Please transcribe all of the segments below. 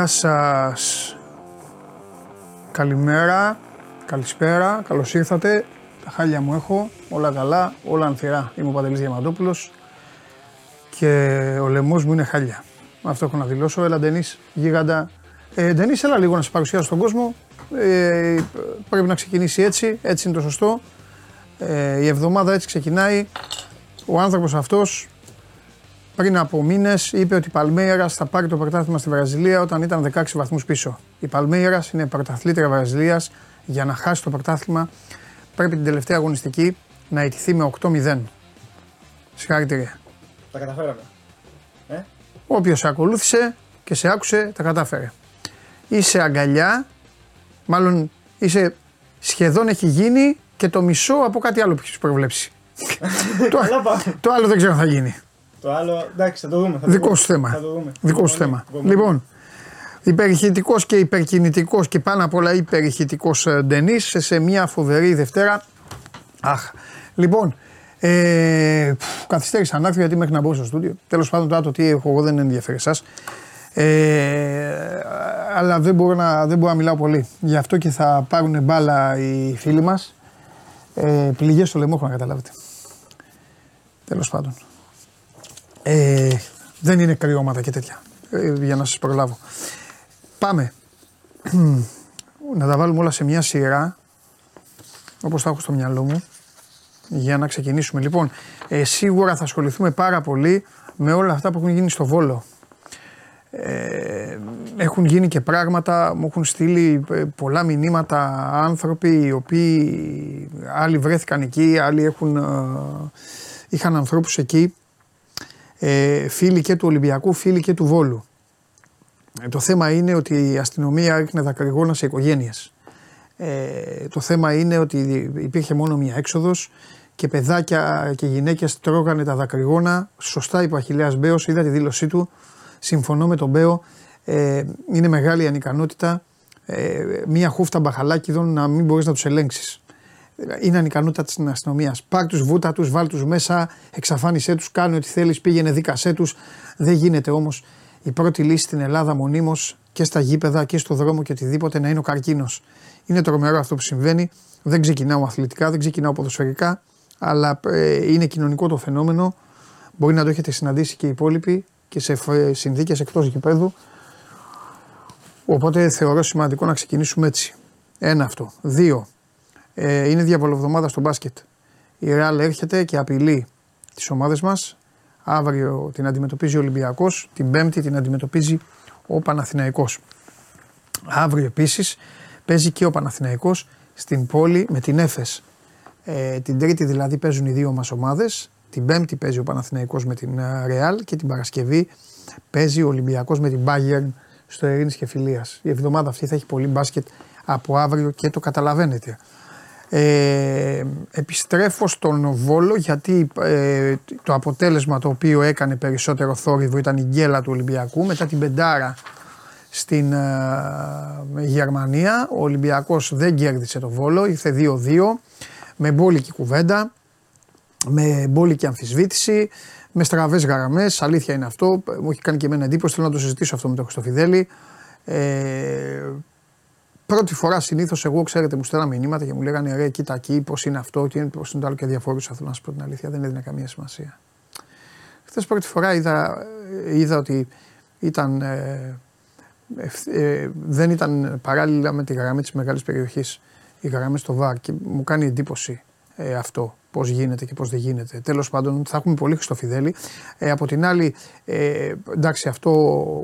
Γεια σας. Καλημέρα, καλησπέρα, καλώς ήρθατε. Τα χάλια μου έχω, όλα καλά, όλα ανθυρά. Είμαι ο Παντελής Διαμαντόπουλος και ο λαιμός μου είναι χάλια. Αυτό έχω να δηλώσω. Έλα Ντενής, γίγαντα. Ε, Ντενής, έλα λίγο να σε παρουσιάσω στον κόσμο. Ε, πρέπει να ξεκινήσει έτσι, έτσι είναι το σωστό. Ε, η εβδομάδα έτσι ξεκινάει. Ο άνθρωπος αυτός πριν από μήνες είπε ότι η Παλμέιρα θα πάρει το πρωτάθλημα στη Βραζιλία όταν ήταν 16 βαθμούς πίσω. Η Παλμέιρα είναι πρωταθλήτρια Βραζιλίας. Για να χάσει το πρωτάθλημα πρέπει την τελευταία αγωνιστική να ιτηθεί με 8-0. Συγχαρητήρια. Τα καταφέραμε. Ε; Όποιος σε ακολούθησε και σε άκουσε, τα κατάφερε. Είσαι αγκαλιά, μάλλον είσαι σχεδόν έχει γίνει και το μισό από κάτι άλλο που έχεις προβλέψει. το, το άλλο δεν ξέρω αν θα γίνει. Το άλλο, εντάξει, θα το δούμε. Θα Δικό σου θέμα. Θα το δούμε. Δικό σου θέμα. Λοιπόν, υπερηχητικός και υπερκινητικός και πάνω απ' όλα υπερηχητικός ε, Ντενής σε μια φοβερή Δευτέρα. Αχ. Λοιπόν, ε, καθυστέρησα να έρθω γιατί μέχρι να μπω στο στούντιο. Τέλος πάντων, το άτομο τι έχω εγώ δεν ενδιαφέρει εσάς. Ε, αλλά δεν μπορώ, να, δεν μπορώ να μιλάω πολύ. Γι' αυτό και θα πάρουν μπάλα οι φίλοι μας. Ε, Πληγές στο λαιμό, να καταλάβετε. Τέλος πάντων. Ε, δεν είναι κρυώματα και τέτοια. Ε, για να σας προλάβω. Πάμε. να τα βάλουμε όλα σε μια σειρά. Όπως τα έχω στο μυαλό μου. Για να ξεκινήσουμε. Λοιπόν, ε, σίγουρα θα ασχοληθούμε πάρα πολύ με όλα αυτά που έχουν γίνει στο Βόλο. Ε, έχουν γίνει και πράγματα, μου έχουν στείλει ε, πολλά μηνύματα άνθρωποι οι οποίοι άλλοι βρέθηκαν εκεί, άλλοι έχουν, είχαν ανθρώπους εκεί ε, φίλοι και του Ολυμπιακού, φίλοι και του Βόλου. Ε, το θέμα είναι ότι η αστυνομία έριχνε δακρυγόνα σε οικογένειες. Ε, το θέμα είναι ότι υπήρχε μόνο μία έξοδος και παιδάκια και γυναίκες τρώγανε τα δακρυγόνα. Σωστά είπε ο Αχηλέα Μπέος, είδα τη δήλωσή του. Συμφωνώ με τον Μπέο. Ε, είναι μεγάλη ανικανότητα ε, μία χούφτα μπαχαλάκιδων να μην μπορείς να τους ελέγξεις είναι ανικανότητα της αστυνομίας. Πάρ τους, βούτα τους, βάλ τους μέσα, εξαφάνισέ τους, κάνει ό,τι θέλεις, πήγαινε δίκασέ τους. Δεν γίνεται όμως η πρώτη λύση στην Ελλάδα μονίμως και στα γήπεδα και στο δρόμο και οτιδήποτε να είναι ο καρκίνος. Είναι τρομερό αυτό που συμβαίνει. Δεν ξεκινάω αθλητικά, δεν ξεκινάω ποδοσφαιρικά, αλλά ε, είναι κοινωνικό το φαινόμενο. Μπορεί να το έχετε συναντήσει και οι υπόλοιποι και σε συνθήκες εκτός γηπέδου. Οπότε θεωρώ σημαντικό να ξεκινήσουμε έτσι. Ένα αυτό. Δύο. Ε, είναι διαβολοβδομάδα στο μπάσκετ. Η Ρεάλ έρχεται και απειλεί τις ομάδες μας. Αύριο την αντιμετωπίζει ο Ολυμπιακός, την Πέμπτη την αντιμετωπίζει ο Παναθηναϊκός. Αύριο επίσης παίζει και ο Παναθηναϊκός στην πόλη με την Έφες. Ε, την Τρίτη δηλαδή παίζουν οι δύο μας ομάδες. Την Πέμπτη παίζει ο Παναθηναϊκός με την ε, Ρεάλ και την Παρασκευή παίζει ο Ολυμπιακός με την Bayern στο Ειρήνη και Φιλία. Η εβδομάδα αυτή θα έχει πολύ μπάσκετ από αύριο και το καταλαβαίνετε. Ε, επιστρέφω στον Βόλο γιατί ε, το αποτέλεσμα το οποίο έκανε περισσότερο θόρυβο ήταν η γκέλα του Ολυμπιακού μετά την πεντάρα στην ε, Γερμανία. Ο Ολυμπιακός δεν κέρδισε το Βόλο, ήρθε 2-2 με μπόλικη κουβέντα, με μπόλικη αμφισβήτηση, με στραβές γραμμές, αλήθεια είναι αυτό, μου έχει κάνει και εμένα εντύπωση, θέλω να το συζητήσω αυτό με τον Χρυστοφιδέλη. Ε, Πρώτη φορά συνήθως εγώ, ξέρετε, μου στέλναν μηνύματα και μου λέγανε ρε, κοίτα εκεί, πώς είναι αυτό, τι είναι, πώς είναι το άλλο και διαφόρουσα. Θέλω να σου πω την αλήθεια, δεν έδινε καμία σημασία. Χθες πρώτη φορά είδα, είδα ότι ήταν, ε, ε, δεν ήταν παράλληλα με τη γραμμή της μεγάλης περιοχής οι γραμμέ στο ΒΑΡ και μου κάνει εντύπωση ε, αυτό πώς γίνεται και πώς δεν γίνεται. Τέλος πάντων, θα έχουμε πολύ Χριστοφιδέλη. Ε, από την άλλη, ε, εντάξει, αυτό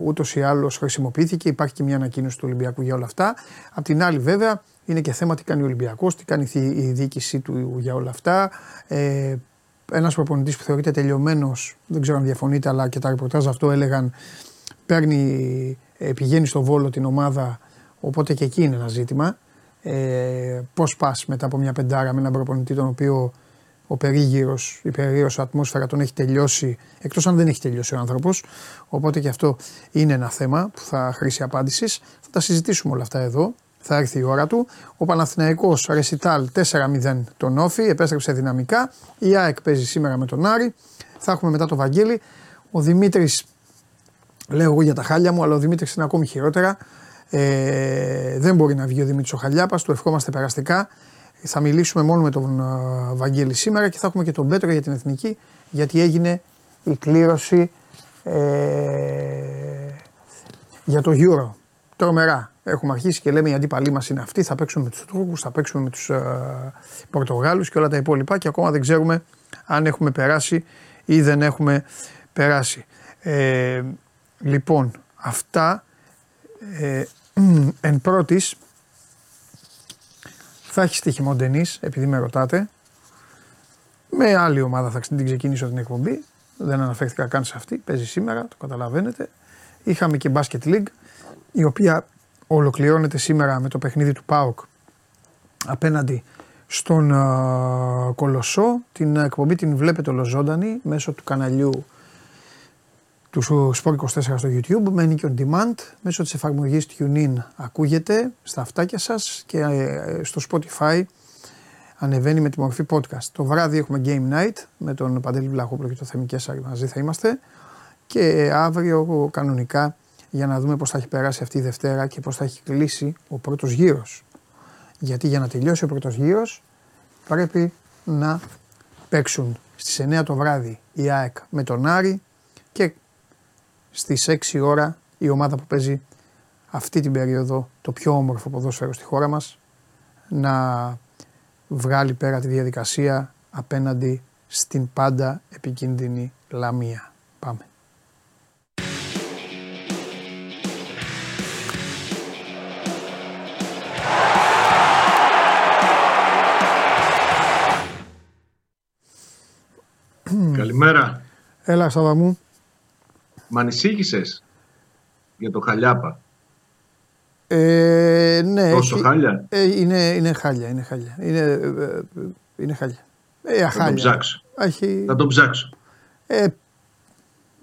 ούτως ή άλλως χρησιμοποιήθηκε. Υπάρχει και μια ανακοίνωση του Ολυμπιακού για όλα αυτά. Απ' την άλλη, βέβαια, είναι και θέμα τι κάνει ο Ολυμπιακός, τι κάνει η διοίκησή του για όλα αυτά. Ε, ένας προπονητής που θεωρείται τελειωμένος, δεν ξέρω αν διαφωνείτε, αλλά και τα ρεπορτάζ αυτό έλεγαν παίρνει, ε, πηγαίνει στο βόλο την ομάδα, οπότε και εκεί είναι ένα ζήτημα. Ε, Πώς πας μετά από μια πεντάρα με έναν προπονητή τον οποίο ο περίγυρος, η περίεργος ατμόσφαιρα τον έχει τελειώσει, εκτός αν δεν έχει τελειώσει ο άνθρωπος. Οπότε και αυτό είναι ένα θέμα που θα χρήσει απάντησης. Θα τα συζητήσουμε όλα αυτά εδώ. Θα έρθει η ώρα του. Ο Παναθηναϊκός Ρεσιτάλ 4-0 τον Όφη, επέστρεψε δυναμικά. Η ΑΕΚ παίζει σήμερα με τον Άρη. Θα έχουμε μετά το Βαγγέλη. Ο Δημήτρης Λέω εγώ για τα χάλια μου, αλλά ο Δημήτρης είναι ακόμη χειρότερα. Ε, δεν μπορεί να βγει ο Δημήτρης ο Χαλιάπα, του ευχόμαστε περαστικά. Θα μιλήσουμε μόνο με τον ε, Βαγγέλη σήμερα και θα έχουμε και τον Πέτρο για την εθνική, γιατί έγινε η κλήρωση ε, για το Euro. Τρομερά. Έχουμε αρχίσει και λέμε οι αντίπαλοι μας είναι αυτοί. Θα παίξουμε με τους Τούρκους, θα παίξουμε με τους ε, Πορτογάλους και όλα τα υπόλοιπα. Και ακόμα δεν ξέρουμε αν έχουμε περάσει ή δεν έχουμε περάσει. Ε, λοιπόν, αυτά ε, εν πρώτης θα έχεις στοίχημα ο επειδή με ρωτάτε. Με άλλη ομάδα θα την ξεκινήσω την εκπομπή. Δεν αναφέρθηκα καν σε αυτή. Παίζει σήμερα, το καταλαβαίνετε. Είχαμε και Basket League, η οποία ολοκληρώνεται σήμερα με το παιχνίδι του ΠΑΟΚ απέναντι στον uh, Κολοσσό. Την εκπομπή την βλέπετε ολοζώντανη μέσω του καναλιού του Sport 24 στο YouTube, μένει και on demand, μέσω της εφαρμογής TuneIn ακούγεται στα αυτάκια σας και ε, στο Spotify ανεβαίνει με τη μορφή podcast. Το βράδυ έχουμε Game Night με τον Παντελή Βλαχόπουλο και το Θεμικέσσαρη μαζί θα είμαστε και αύριο κανονικά για να δούμε πώς θα έχει περάσει αυτή η Δευτέρα και πώς θα έχει κλείσει ο πρώτος γύρος. Γιατί για να τελειώσει ο πρώτος γύρος πρέπει να παίξουν στις 9 το βράδυ η ΑΕΚ με τον Άρη και στις 6 ώρα η ομάδα που παίζει αυτή την περίοδο το πιο όμορφο ποδόσφαιρο στη χώρα μας να βγάλει πέρα τη διαδικασία απέναντι στην πάντα επικίνδυνη Λαμία. Πάμε. Καλημέρα. Έλα Σάβα μου. Μ' ανησύχησες για το Χαλιάπα; Ε, ναι, Τόσο χάλια; Ε, είναι, είναι χάλια, είναι χάλια. Είναι, ε, είναι χάλια. Ε, θα τον ψάξω. Έχει... Θα τον ψάξω. Ε,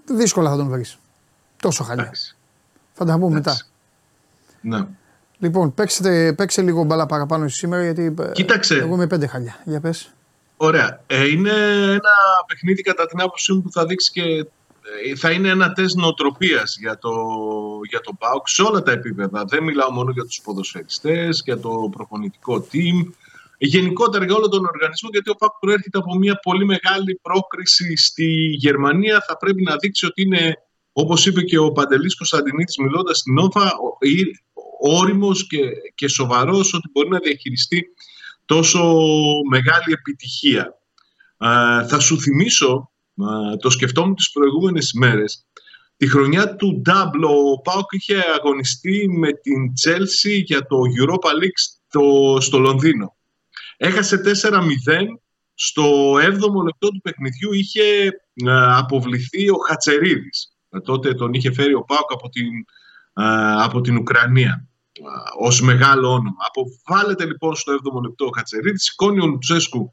δύσκολα θα τον βρεις. Τόσο χάλια. Θα τα πούμε μετά. Ναι. Λοιπόν, παίξτε, παίξε λίγο μπάλα παραπάνω σήμερα γιατί ε, Κοίταξε. εγώ είμαι πέντε χάλια. Για πες. Ωραία. Ε, είναι ένα παιχνίδι κατά την άποψή μου που θα δείξει και ε, θα είναι ένα τεστ νοοτροπίας για το, για το ΠΑΟΚ σε όλα τα επίπεδα. Δεν μιλάω μόνο για τους ποδοσφαιριστές, για το προπονητικό team, γενικότερα για όλο τον οργανισμό, γιατί ο ΠΑΟΚ προέρχεται από μια πολύ μεγάλη πρόκριση στη Γερμανία. Θα πρέπει να δείξει ότι είναι, όπως είπε και ο Παντελής Κωνσταντινίτης μιλώντας στην ΟΦΑ, όριμος και, και σοβαρός ότι μπορεί να διαχειριστεί τόσο μεγάλη επιτυχία. Ε, θα σου θυμίσω το σκεφτόμουν τις προηγούμενες ημέρες. Τη χρονιά του Double ο Πάοκ είχε αγωνιστεί με την Chelsea για το Europa League στο, Λονδίνο. Έχασε 4-0. Στο 7ο λεπτό του παιχνιδιού είχε αποβληθεί ο Χατσερίδης. Ε, τότε τον είχε φέρει ο Πάοκ από την, από την Ουκρανία ως μεγάλο όνομα. Αποβάλλεται λοιπόν στο 7ο λεπτό ο Χατσερίδης, σηκώνει ο Λουτσέσκου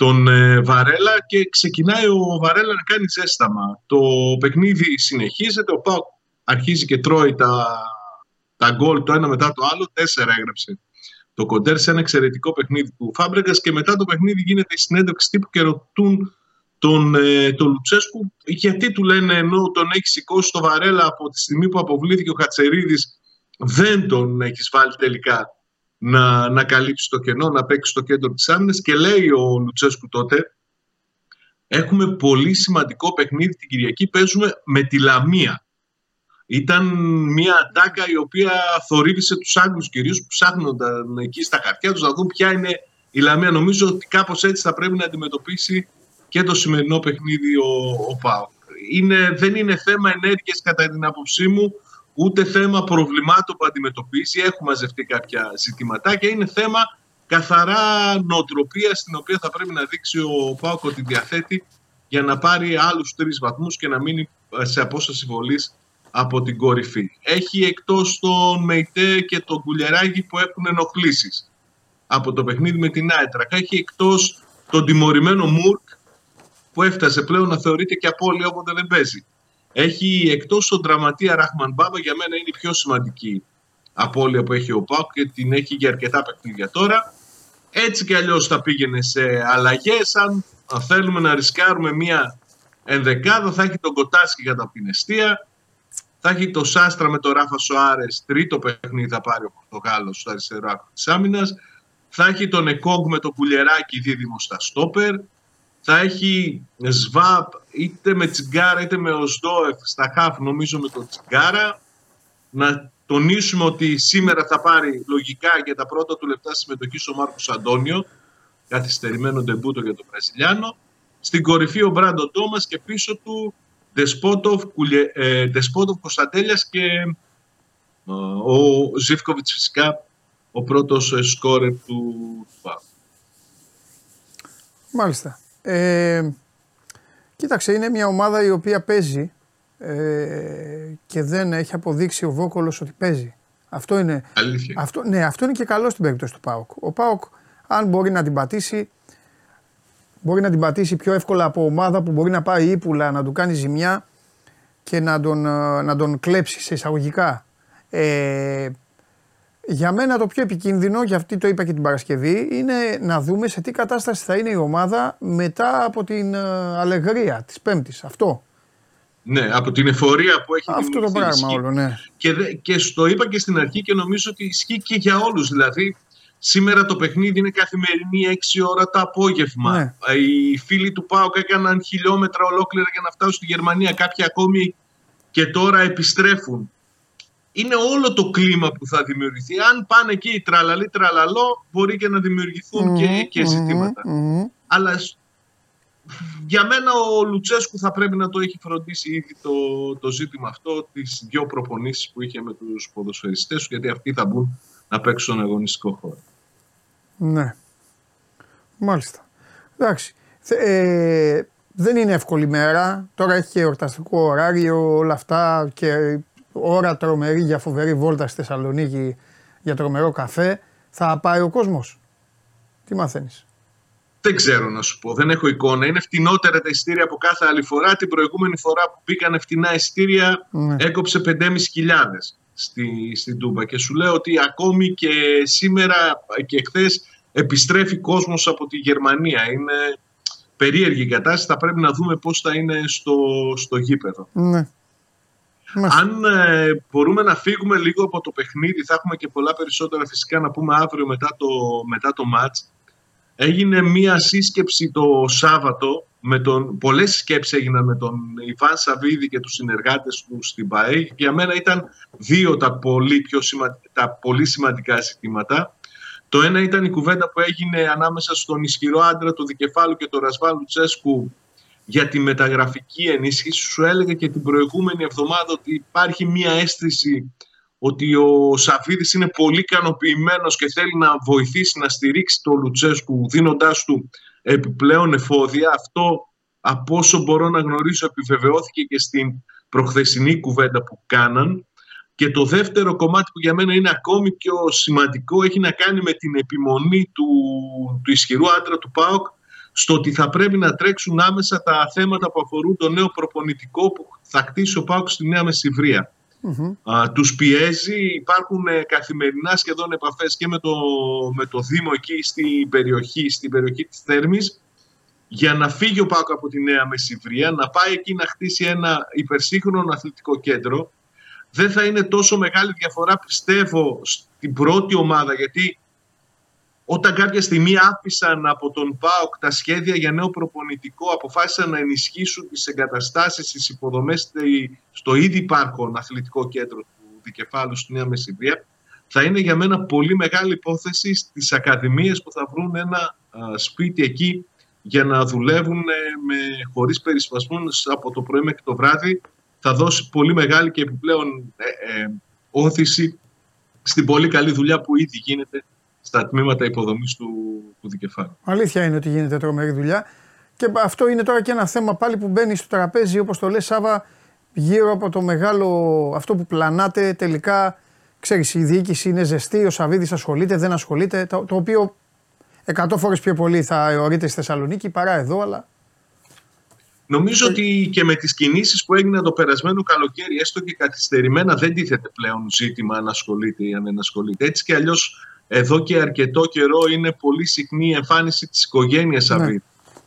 τον ε, Βαρέλα και ξεκινάει ο Βαρέλα να κάνει ζέσταμα. Το παιχνίδι συνεχίζεται, ο Πάουκ αρχίζει και τρώει τα, τα γκολ το ένα μετά το άλλο, τέσσερα έγραψε το κοντέρ σε ένα εξαιρετικό παιχνίδι του Φάμπρεγκας και μετά το παιχνίδι γίνεται η συνέντευξη τύπου και ρωτούν τον, ε, τον Λουτσέσκου γιατί του λένε ενώ τον έχει σηκώσει το Βαρέλα από τη στιγμή που αποβλήθηκε ο Χατσερίδης δεν τον έχεις βάλει τελικά να, να καλύψει το κενό, να παίξει στο κέντρο της άμυνας και λέει ο Λουτσέσκου τότε έχουμε πολύ σημαντικό παιχνίδι την Κυριακή, παίζουμε με τη Λαμία. Ήταν μια ατάκα η οποία θορύβησε τους Άγγλους κυρίως που ψάχνονταν εκεί στα χαρτιά τους να δουν ποια είναι η Λαμία. Νομίζω ότι κάπως έτσι θα πρέπει να αντιμετωπίσει και το σημερινό παιχνίδι ο, ο Πάο. Είναι, δεν είναι θέμα ενέργειας κατά την άποψή μου, ούτε θέμα προβλημάτων που αντιμετωπίζει. Έχουν μαζευτεί κάποια ζητηματάκια. Είναι θέμα καθαρά νοοτροπίας στην οποία θα πρέπει να δείξει ο Πάοκ ότι διαθέτει για να πάρει άλλους τρεις βαθμούς και να μείνει σε απόσταση βολής από την κορυφή. Έχει εκτός τον Μεϊτέ και τον Κουλιαράκη που έχουν ενοχλήσεις από το παιχνίδι με την Άιτρακα. Έχει εκτός τον τιμωρημένο Μουρκ που έφτασε πλέον να θεωρείται και απώλεια όποτε δεν παίζει. Έχει εκτός τον δραματία Ραχμαν Μπάμπα, για μένα είναι η πιο σημαντική απώλεια που έχει ο Πάουκ και την έχει για αρκετά παιχνίδια τώρα. Έτσι κι αλλιώς θα πήγαινε σε αλλαγές. Αν θέλουμε να ρισκάρουμε μία ενδεκάδα θα έχει τον Κοτάσκι για τα πινεστία. Θα έχει το Σάστρα με το Ράφα Σοάρες, τρίτο παιχνίδι θα πάρει ο Πορτογάλος στο αριστερό άκρο της άμυνας. Θα έχει τον Εκόγκ με το Πουλεράκι δίδυμο στα Στόπερ. Θα έχει Σβάπ είτε με Τσιγκάρα είτε με Οσδόεφ στα Χαφ, νομίζω με τον Τσιγκάρα. Να τονίσουμε ότι σήμερα θα πάρει λογικά για τα πρώτα του λεπτά συμμετοχή ο Μάρκος Αντώνιο. Καθυστερημένο ντεμπούτο για τον Βραζιλιάνο. Στην κορυφή ο Μπράντο Τόμας και πίσω του Δεσπότοφ, ε, Δεσπότοφ Κωνσταντέλιας και ε, ο Ζήφκοβιτς φυσικά ο πρώτος ε, σκόρερ του ΠΑΟΚ. Μάλιστα. Ε, κοίταξε, είναι μια ομάδα η οποία παίζει ε, και δεν έχει αποδείξει ο Βόκολος ότι παίζει. Αυτό είναι, Αλήθεια. Αυτό, ναι, αυτό είναι και καλό στην περίπτωση του ΠΑΟΚ. Ο ΠΑΟΚ αν μπορεί να την πατήσει μπορεί να την πατήσει πιο εύκολα από ομάδα που μπορεί να πάει ύπουλα, να του κάνει ζημιά και να τον, ε, να τον κλέψει σε εισαγωγικά. Ε, για μένα το πιο επικίνδυνο, για αυτή το είπα και την Παρασκευή, είναι να δούμε σε τι κατάσταση θα είναι η ομάδα μετά από την uh, αλεγρία της Πέμπτης. Αυτό. Ναι, από την εφορία που έχει Αυτό το πράγμα όλο, ναι. Και, και στο είπα και στην αρχή και νομίζω ότι ισχύει και για όλους. Δηλαδή, Σήμερα το παιχνίδι είναι καθημερινή 6 ώρα το απόγευμα. Ναι. Οι φίλοι του ΠΑΟΚ έκαναν χιλιόμετρα ολόκληρα για να φτάσουν στη Γερμανία. Κάποιοι ακόμη και τώρα επιστρέφουν. Είναι όλο το κλίμα που θα δημιουργηθεί. Αν πάνε εκεί τραλαλή τραλαλό, μπορεί και να δημιουργηθούν και, και ζητηματα Αλλά για μένα ο Λουτσέσκου θα πρέπει να το έχει φροντίσει ήδη το, το ζήτημα αυτό, τις δύο προπονήσεις που είχε με τους ποδοσφαιριστές γιατί αυτοί θα μπουν να παίξουν στον αγωνιστικό χώρο. Ναι. Μάλιστα. Εντάξει. Ε, δεν είναι εύκολη μέρα. Τώρα έχει και εορταστικό ωράριο, όλα αυτά και ώρα τρομερή για φοβερή βόλτα στη Θεσσαλονίκη για τρομερό καφέ. Θα πάει ο κόσμος. Τι μαθαίνεις; Δεν ξέρω να σου πω, δεν έχω εικόνα. Είναι φτηνότερα τα ειστήρια από κάθε άλλη φορά. Την προηγούμενη φορά που πήγαν φτηνά ειστήρια ναι. έκοψε 5.500 στη, στην Τούμπα και σου λέω ότι ακόμη και σήμερα και χθες επιστρέφει κόσμος από τη Γερμανία. Είναι περίεργη η κατάσταση, θα πρέπει να δούμε πώς θα είναι στο, στο γήπεδο. Ναι. Αν ε, μπορούμε να φύγουμε λίγο από το παιχνίδι, θα έχουμε και πολλά περισσότερα φυσικά να πούμε αύριο μετά το, μετά το μάτς. Έγινε μία σύσκεψη το Σάββατο με τον, πολλές σκέψεις έγιναν με τον Ιβάν Σαββίδη και τους συνεργάτες του στην ΠΑΕ και για μένα ήταν δύο τα πολύ, πιο τα πολύ σημαντικά ζητήματα. Το ένα ήταν η κουβέντα που έγινε ανάμεσα στον ισχυρό άντρα του Δικεφάλου και τον Ρασβάλου Τσέσκου για τη μεταγραφική ενίσχυση. Σου έλεγα και την προηγούμενη εβδομάδα ότι υπάρχει μία αίσθηση ότι ο Σαφίδης είναι πολύ ικανοποιημένος και θέλει να βοηθήσει να στηρίξει τον Λουτσέσκου δίνοντάς του επιπλέον εφόδια. Αυτό από όσο μπορώ να γνωρίσω επιβεβαιώθηκε και στην προχθεσινή κουβέντα που κάναν. Και το δεύτερο κομμάτι που για μένα είναι ακόμη πιο σημαντικό έχει να κάνει με την επιμονή του, του ισχυρού άντρα του ΠΑΟΚ στο ότι θα πρέπει να τρέξουν άμεσα τα θέματα που αφορούν το νέο προπονητικό που θα κτίσει ο ΠΑΟΚ στη Νέα Μεσηβρία. Mm-hmm. τους πιέζει, υπάρχουν ε, καθημερινά σχεδόν επαφές και με το, με το Δήμο εκεί στην περιοχή, στην περιοχή της Θέρμης για να φύγει ο Πάκο από τη Νέα Μεσηβρία, να πάει εκεί να χτίσει ένα υπερσύγχρονο αθλητικό κέντρο. Δεν θα είναι τόσο μεγάλη διαφορά πιστεύω στην πρώτη ομάδα γιατί όταν κάποια στιγμή άφησαν από τον ΠΑΟΚ τα σχέδια για νέο προπονητικό, αποφάσισαν να ενισχύσουν τις εγκαταστάσεις, τις υποδομές στο ήδη υπάρχον αθλητικό κέντρο του Δικεφάλου στη Νέα Μεσηβία, θα είναι για μένα πολύ μεγάλη υπόθεση στις ακαδημίες που θα βρουν ένα σπίτι εκεί για να δουλεύουν ε, με, χωρίς περισπασμούς από το πρωί μέχρι το βράδυ. Θα δώσει πολύ μεγάλη και επιπλέον ε, ε, όθηση στην πολύ καλή δουλειά που ήδη γίνεται στα τμήματα υποδομής του, του δικεφάλου. Αλήθεια είναι ότι γίνεται τρομερή δουλειά. Και αυτό είναι τώρα και ένα θέμα πάλι που μπαίνει στο τραπέζι, όπως το λες, Σάβα, γύρω από το μεγάλο αυτό που πλανάτε τελικά. Ξέρεις, η διοίκηση είναι ζεστή, ο Σαββίδης ασχολείται, δεν ασχολείται. Το, το οποίο εκατό φορές πιο πολύ θα αιωρείται στη Θεσσαλονίκη παρά εδώ, αλλά. Νομίζω ότι και με τις κινήσεις που έγιναν το περασμένο καλοκαίρι, έστω και καθυστερημένα, δεν τίθεται πλέον ζήτημα αν ασχολείται ή αν δεν ασχολείται. Έτσι και αλλιώς εδώ και αρκετό καιρό είναι πολύ συχνή η εμφάνιση της οικογένειας ναι.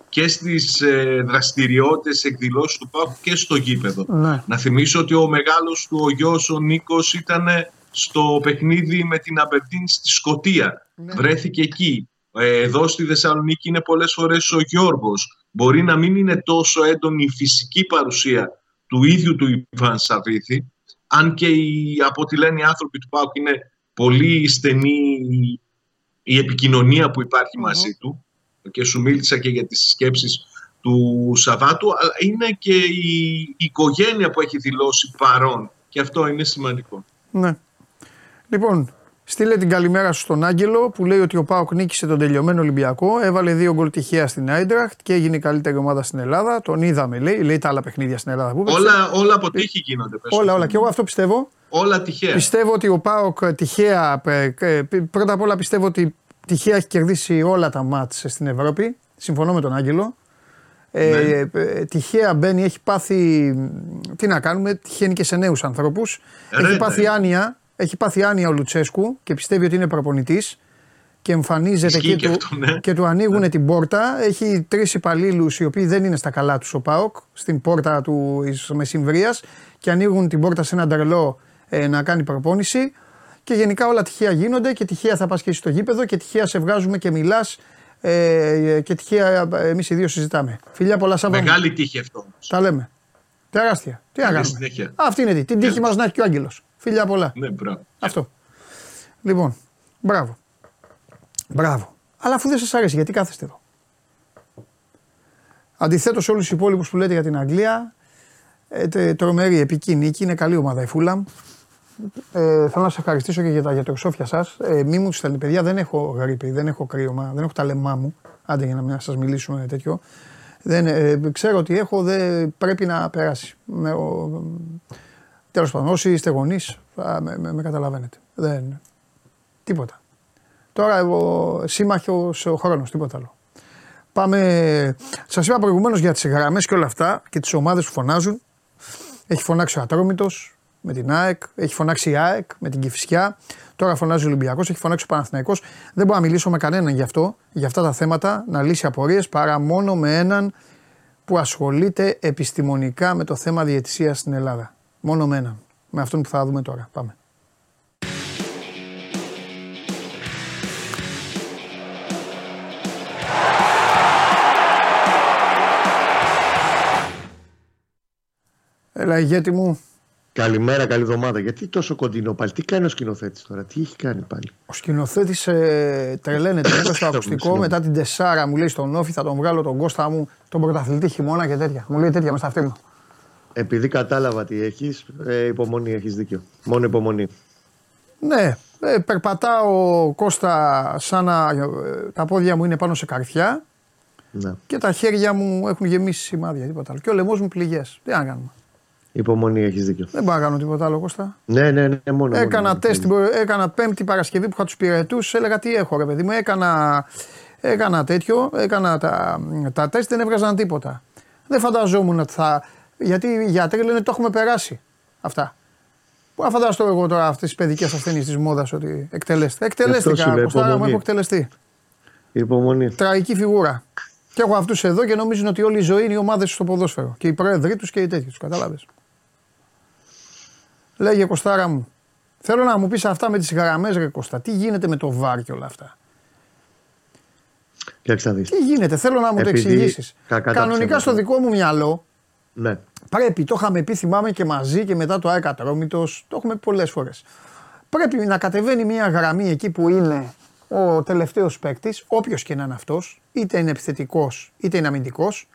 και στις ε, δραστηριότητες εκδηλώσεις του ΠΑΟΚ και στο γήπεδο. Ναι. Να θυμίσω ότι ο μεγάλος του ο γιος ο Νίκος ήταν στο παιχνίδι με την Αμπερτίν στη Σκωτία. Ναι. Βρέθηκε εκεί. Ε, Εδώ στη Θεσσαλονίκη είναι πολλές φορές ο Γιώργος. Μπορεί να μην είναι τόσο έντονη η φυσική παρουσία του ίδιου του Ιβάν Σαββίδη, αν και οι, από ό,τι λένε οι άνθρωποι του ΠΑΟΚ είναι πολύ στενή η- η επικοινωνία που υπάρχει μαζί του και σου μίλησα και για τις σκέψεις του Σαββάτου, αλλά είναι και η, η οικογένεια που έχει δηλώσει παρόν και αυτό είναι σημαντικό. Ναι. Λοιπόν, στείλε την καλημέρα σου στον Άγγελο που λέει ότι ο Πάοκ νίκησε τον τελειωμένο Ολυμπιακό. Έβαλε δύο γκολ τυχαία στην Άιντραχτ και έγινε η καλύτερη ομάδα στην Ελλάδα. Τον είδαμε, λέει. Λέει τα άλλα παιχνίδια στην Ελλάδα που έπαιξε. Όλα, όλα από τύχη γίνονται. πες όλα, το. όλα. Και εγώ αυτό πιστεύω. Όλα τυχαία. Πιστεύω ότι ο Πάοκ τυχαία. ε, ε, Πρώτα απ' όλα πιστεύω ότι τυχαία έχει κερδίσει όλα τα μάτς στην Ευρώπη. Συμφωνώ με τον Άγγελο. Ε, ε, τυχαία μπαίνει, έχει πάθει. Τι να κάνουμε, τυχαίνει και σε νέους ανθρώπους. Ρε, Έχει πάθει ναι. άνοια. Έχει πάθει άνοια ο Λουτσέσκου και πιστεύει ότι είναι προπονητής και εμφανίζεται Ισχύει και, και του, αυτό, ναι. και του ανοίγουν την πόρτα. Έχει τρεις υπαλλήλους οι οποίοι δεν είναι στα καλά τους ο Πάοκ στην πόρτα του Μεσημβρίας και ανοίγουν την πόρτα σε έναν τρελό ε, να κάνει προπόνηση. Και γενικά όλα τυχαία γίνονται και τυχαία θα πας και εσύ στο γήπεδο και τυχαία σε βγάζουμε και μιλάς ε, και τυχαία εμείς οι δύο συζητάμε. Φιλιά πολλά Σάββα. μου. Μεγάλη τύχη αυτό. όμως. Τα λέμε. Τεράστια. Τι να Καλή κάνουμε. συνέχεια. Αυτή είναι τι. Την τύχη μας να έχει και ο Άγγελος. Φιλιά πολλά. Ναι, μπράβο. Αυτό. Λοιπόν, μπράβο. Μπράβο. Αλλά αφού δεν σας αρέσει, γιατί κάθεστε εδώ; Αντιθέτως σε όλους τους υπόλοιπους που λέτε για την Αγγλία, ε, τε- τρομερή επική νίκη, είναι καλή ομάδα η Φούλαμ. Ε, θέλω να σας ευχαριστήσω και για τα γιατροσόφια σας. Ε, μη μου τους στέλνει, παιδιά, δεν έχω γρήπη, δεν έχω κρύωμα, δεν έχω τα λαιμά μου. Άντε για να μην σας μιλήσουμε τέτοιο. Δεν, ε, ξέρω ότι έχω, δεν πρέπει να περάσει. Με, ο, Τέλος πάντων, όσοι είστε γονείς, με, με, με καταλαβαίνετε. Δεν, τίποτα. Τώρα εγώ σύμμαχος ο χρόνος, τίποτα άλλο. Πάμε. Σας είπα προηγουμένως για τις γραμμές και όλα αυτά και τις ομάδες που φωνάζουν. Έχει φωνάξει ο Ατρόμητος με την ΑΕΚ, έχει φωνάξει η ΑΕΚ με την Κυφσιά. Τώρα φωνάζει ο Ολυμπιακός, έχει φωνάξει ο Παναθηναϊκός. Δεν μπορώ να μιλήσω με κανέναν γι' αυτό, για αυτά τα θέματα, να λύσει απορίες παρά μόνο με έναν που ασχολείται επιστημονικά με το θέμα διαιτησίας στην Ελλάδα. Μόνο με έναν. Με αυτόν που θα δούμε τώρα. Πάμε. Έλα ηγέτη μου, Καλημέρα, καλή εβδομάδα. Γιατί τόσο κοντινό πάλι, τι κάνει ο σκηνοθέτης τώρα, τι έχει κάνει πάλι; ο σκηνοθέτης ε, τρελαίνεται. Μέσα στο ακουστικό Συγγνώμη. μετά την Τεσάρα μου λέει στον Όφη θα τον βγάλω τον Κώστα μου, τον πρωταθλητή χειμώνα και τέτοια. Μου λέει τέτοια με στα αυτή μου. Επειδή κατάλαβα τι έχεις, ε, υπομονή, έχεις δίκιο. Μόνο υπομονή. Ναι, ε, περπατάω Κώστα σαν να ε, τα πόδια μου είναι πάνω σε καρφιά Ναι. και τα χέρια μου έχουν γεμίσει σημάδια, τίποτα άλλο. Και ο λαιμός μου πληγές. Τι να κάνουμε. Υπομονή, έχεις δίκιο. Δεν μπορώ να κάνω τίποτα άλλο, Κώστα. Ναι, ναι, ναι, μόνο. Έκανα μόνο. τεστ, την προ- έκανα πέμπτη Παρασκευή που είχα τους πυρετούς. Έλεγα τι έχω, ρε παιδί μου. Έκανα, έκανα τέτοιο, έκανα τα, τα τεστ, δεν έβγαζαν τίποτα. Δεν φανταζόμουν ότι θα. Γιατί οι γιατροί λένε το έχουμε περάσει αυτά. Πού να φανταστώ εγώ τώρα αυτές τις παιδικές ασθένειες της μόδας ότι εκτελέστε. Αυτό Εκτελέστηκα. σου λέω, Κωστάρα μου, υπομονή. έχω εκτελεστεί. Υπομονή. Τραγική φιγούρα. Και έχω αυτούς εδώ και νομίζουν ότι όλη η ζωή είναι οι ομάδες στο ποδόσφαιρο. Και οι πρόεδροι τους και οι τέτοιοι τους. Κατάλαβες. Λέγε Κωστάρα μου. Θέλω να μου πεις αυτά με τις γραμμές, ρε Κώστα. Τι γίνεται με το βάρ και όλα αυτά; Κοίταξε να δεις. Τι γίνεται, θέλω να μου το Επειδή εξηγήσεις. κακά τα Κανονικά ψέματα. στο δικό μου μυαλό Ναι. πρέπει, το είχαμε πει, θυμάμαι και μαζί και μετά το ΑΕΚ Ατρόμητος, το έχουμε πει πολλές φορές. Πρέπει να κατεβαίνει μια γραμμή εκεί που είναι ο τελευταίος παίκτης, όποιος και να είναι αυτός, είτε είναι επιθετικός είτε είναι αμυντικός,